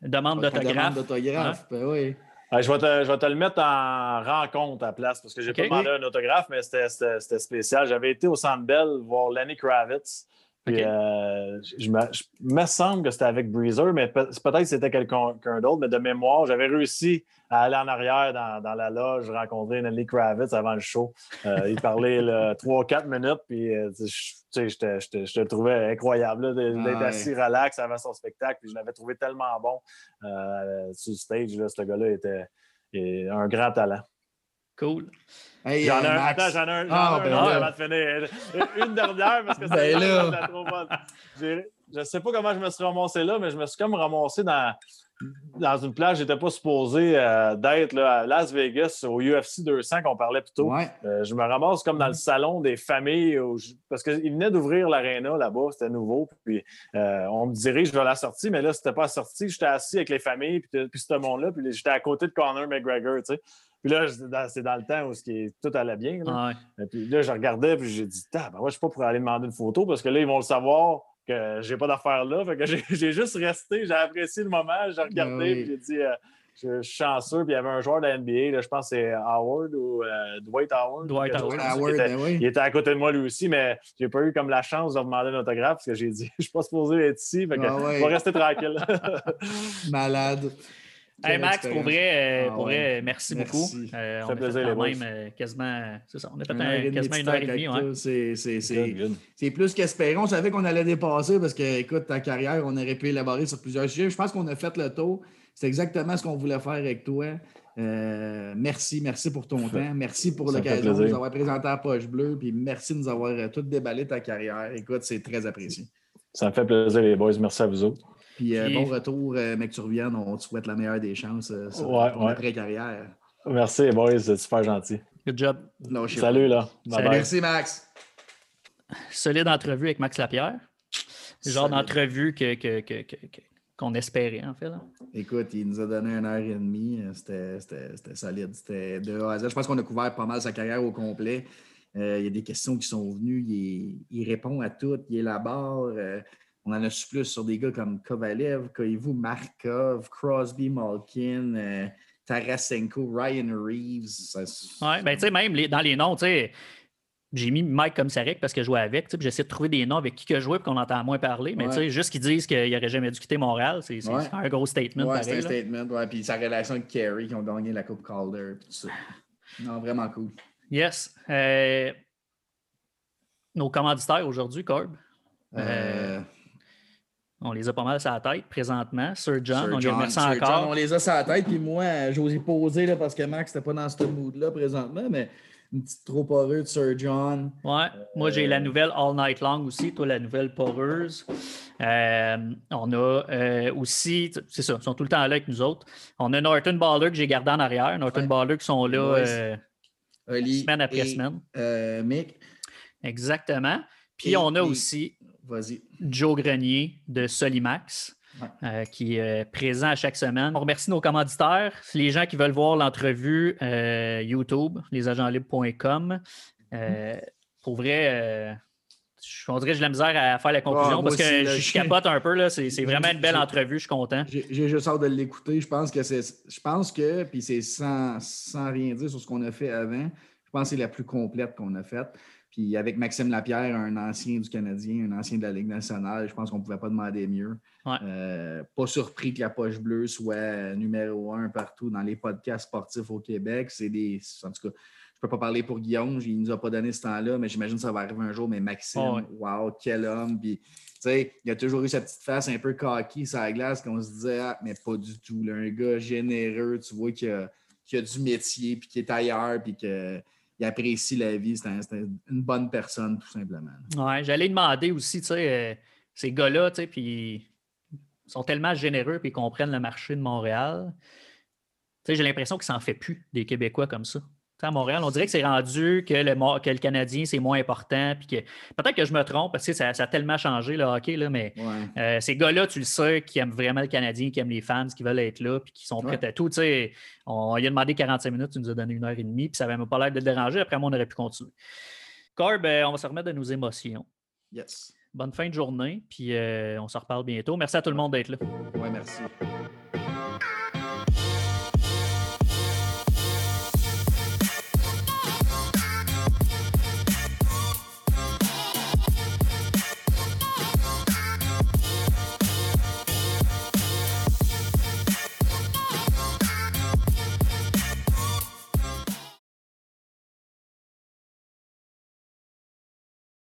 Demande de demande d'autographe. d'autographe, ben oui. Ouais, je, vais te, je vais te le mettre en rencontre à la place parce que j'ai Ok. pas demandé un autographe, mais c'était- spécial. J'avais été au Centre Bell voir Lenny Kravitz. Puis, euh, je, me, je me semble que c'était avec Breezer, mais pe- peut-être que c'était quelqu'un d'autre. Mais de mémoire, j'avais réussi à aller en arrière dans, dans la loge, rencontrer Lenny Kravitz avant le show. Euh, il parlait là, 3-4 (laughs) minutes, puis euh, je- te- le trouvais incroyable d'être assis relax avant son spectacle. Puis je l'avais trouvé tellement bon sur le stage. Là, ce gars-là était un grand talent. Cool. Hey, J'en ai euh, un, Max. attends, j'en ai un, j'en Ah, ai un ben autre là. avant de finir. Une dernière parce que Ben c'est là. trop bonne. Je ne sais pas comment je me suis ramassé là, mais je me suis comme ramassé dans, dans une place. Je n'étais pas supposé euh, d'être là, à Las Vegas au UFC 200 qu'on parlait plus tôt. Ouais. Euh, je me ramasse comme dans le salon des familles où je- parce qu'ils venaient d'ouvrir l'aréna là-bas, c'était nouveau. Puis euh, on me dirige vers la sortie, mais là, c'était pas la sortie. J'étais assis avec les familles, puis, puis ce monde-là, puis j'étais à côté de Conor McGregor, tu sais. Puis là, c'est dans, le temps où ce qui est- tout allait bien. là. Ouais. Et puis là, je regardais, puis j'ai dit, ah, ben moi, je suis pas pour aller demander une photo parce que là, ils vont le savoir que j'ai pas d'affaires là. Fait que j'ai (laughs) juste resté, j'ai apprécié le moment, j'ai regardé, oui. puis j'ai dit, euh, je, suis chanceux. Puis il y avait un joueur de la NBA, là, je pense que c'est Howard ou euh, Dwight Howard. Dwight Howard. Howard, était- ben oui. il était à côté de moi lui aussi, mais j'ai pas eu comme la chance de demander un autographe parce que j'ai dit, (laughs) je suis pas supposé être ici, fait que Ah ouais. je vais rester tranquille. (laughs) Malade. Hey Max, pour vrai, euh, Ah pour ouais. vrai, merci, Merci. beaucoup. Euh, Ça on fait a plaisir, fait quand même euh, quasiment, c'est ça, on a fait Une un- heure et demie quasiment une heure et demie. ouais. c'est- c'est- c'est- Good, good. C'est plus qu'espéré. On savait qu'on allait dépasser parce que, écoute, ta carrière, on aurait pu élaborer sur plusieurs sujets. Je pense qu'on a fait le tour. C'est exactement ce qu'on voulait faire avec toi. Euh, merci, merci pour ton (laughs) temps. Merci pour l'occasion de nous avoir présenté à Poche Bleue. Puis merci de nous avoir tout déballé ta carrière. Écoute, c'est très apprécié. Ça me fait plaisir, les boys. Merci à vous autres. Puis euh, Puis- bon retour, euh, mec, tu reviennes. On te souhaite la meilleure des chances euh, sur Ouais, ton ouais. après-carrière. Merci, boys. C'est super gentil. Good job. Salut, là. Bye Salut. bye. Merci, Max. Solide entrevue avec Max Lapierre. Le genre d'entrevue que, que- que- que- que- qu'on espérait, en fait. là. Écoute, il nous a donné une heure et demie. C'était- solide. C'était de A à Z. Je pense qu'on a couvert pas mal sa carrière au complet. Euh, il y a des questions qui sont venues. Il, est- il répond à toutes. Il élabore. Euh, on en a su plus sur des gars comme Kovalev, Koivu, Markov, Crosby, Malkin, euh, Tarasenko, Ryan Reeves. Ouais, ben, tu sais, même les- dans les noms, tu sais, j'ai mis Mike comme Sarek parce que je jouais avec. tu sais, puis J'essaie de trouver des noms avec qui que je jouais et qu'on entend moins parler. Mais Ouais. tu sais, juste qu'ils disent qu'il n'aurait jamais dû quitter Montréal, c'est Ouais. un gros statement. Ouais, c'est un là. statement. Ouais. Puis sa relation avec Kerry qui ont gagné la Coupe Calder. tout ça. Non, vraiment cool. Yes. Euh, nos commanditaires aujourd'hui, Corb, Euh, on les a pas mal sur la tête présentement. Sir John, Sir on les remercie encore. John, on les a sur la tête, puis moi, j'osais poser là, parce que Max n'était pas dans ce mood-là présentement, mais une petite trop poreux de Sir John. Ouais. Moi, j'ai Euh, la nouvelle All Night Long aussi, toi, la nouvelle poreuse. Euh, on a euh, aussi, c'est ça, ils sont tout le temps là avec nous autres. On a Norton Baller que j'ai gardé en arrière. Norton Ouais. Baller qui sont là euh, semaine après et, semaine. euh, Mick, Exactement. Puis Et- on a et- aussi vas-y. Joe Grenier de Solimax. Ouais. euh, qui est présent à chaque semaine. On remercie nos commanditaires, les gens qui veulent voir l'entrevue euh, YouTube, lesagentlibres.com. Euh, pour vrai, je- on dirait que j'ai la misère à faire la conclusion Ah, moi parce que là, je, capote un peu. là. C'est vraiment une belle entrevue, je suis content. J'ai j'ai juste hâte de l'écouter. Je pense que c'est. Je pense que, puis c'est sans, sans rien dire sur ce qu'on a fait avant, je pense que c'est la plus complète qu'on a faite. Puis avec Maxime Lapierre, un ancien du Canadien, un ancien de la Ligue nationale, je pense qu'on ne pouvait pas demander mieux. Ouais. Euh, pas surpris que la poche bleue soit numéro un partout dans les podcasts sportifs au Québec. C'est des. En tout cas, je ne peux pas parler pour Guillaume, il ne nous a pas donné ce temps-là, mais j'imagine que ça va arriver un jour. Mais Maxime, Oh ouais. wow, quel homme! Puis, tu sais, il a toujours eu cette petite face un peu cocky sur la glace qu'on se disait, ah, mais pas du tout. là, un gars généreux, tu vois, qui a, qui a du métier, puis qui est ailleurs, puis qu'il apprécie la vie. C'est un- c'est un- une bonne personne, tout simplement. Ouais, J'allais demander aussi, tu sais, euh, ces gars-là, tu sais, puis ils sont tellement généreux puis comprennent le marché de Montréal. Tu sais, j'ai l'impression qu'il s'en fait plus des Québécois comme ça. À Montréal. On dirait que c'est rendu que le, que le Canadien, c'est moins important. Puis que peut-être que je me trompe, parce que ça, a tellement changé le hockey, là, mais euh, ces gars-là, tu le sais, qui aiment vraiment le Canadien, qui aiment les fans, qui veulent être là, puis qui sont prêts à tout. On lui a demandé 45 minutes, tu nous as donné une heure et demie, puis ça n'avait même pas l'air de le déranger. Après, moi, on aurait pu continuer. Corb, euh, on va se remettre de nos émotions. Yes. Bonne fin de journée, puis euh, on se reparle bientôt. Merci à tout le monde d'être là. Oui, merci.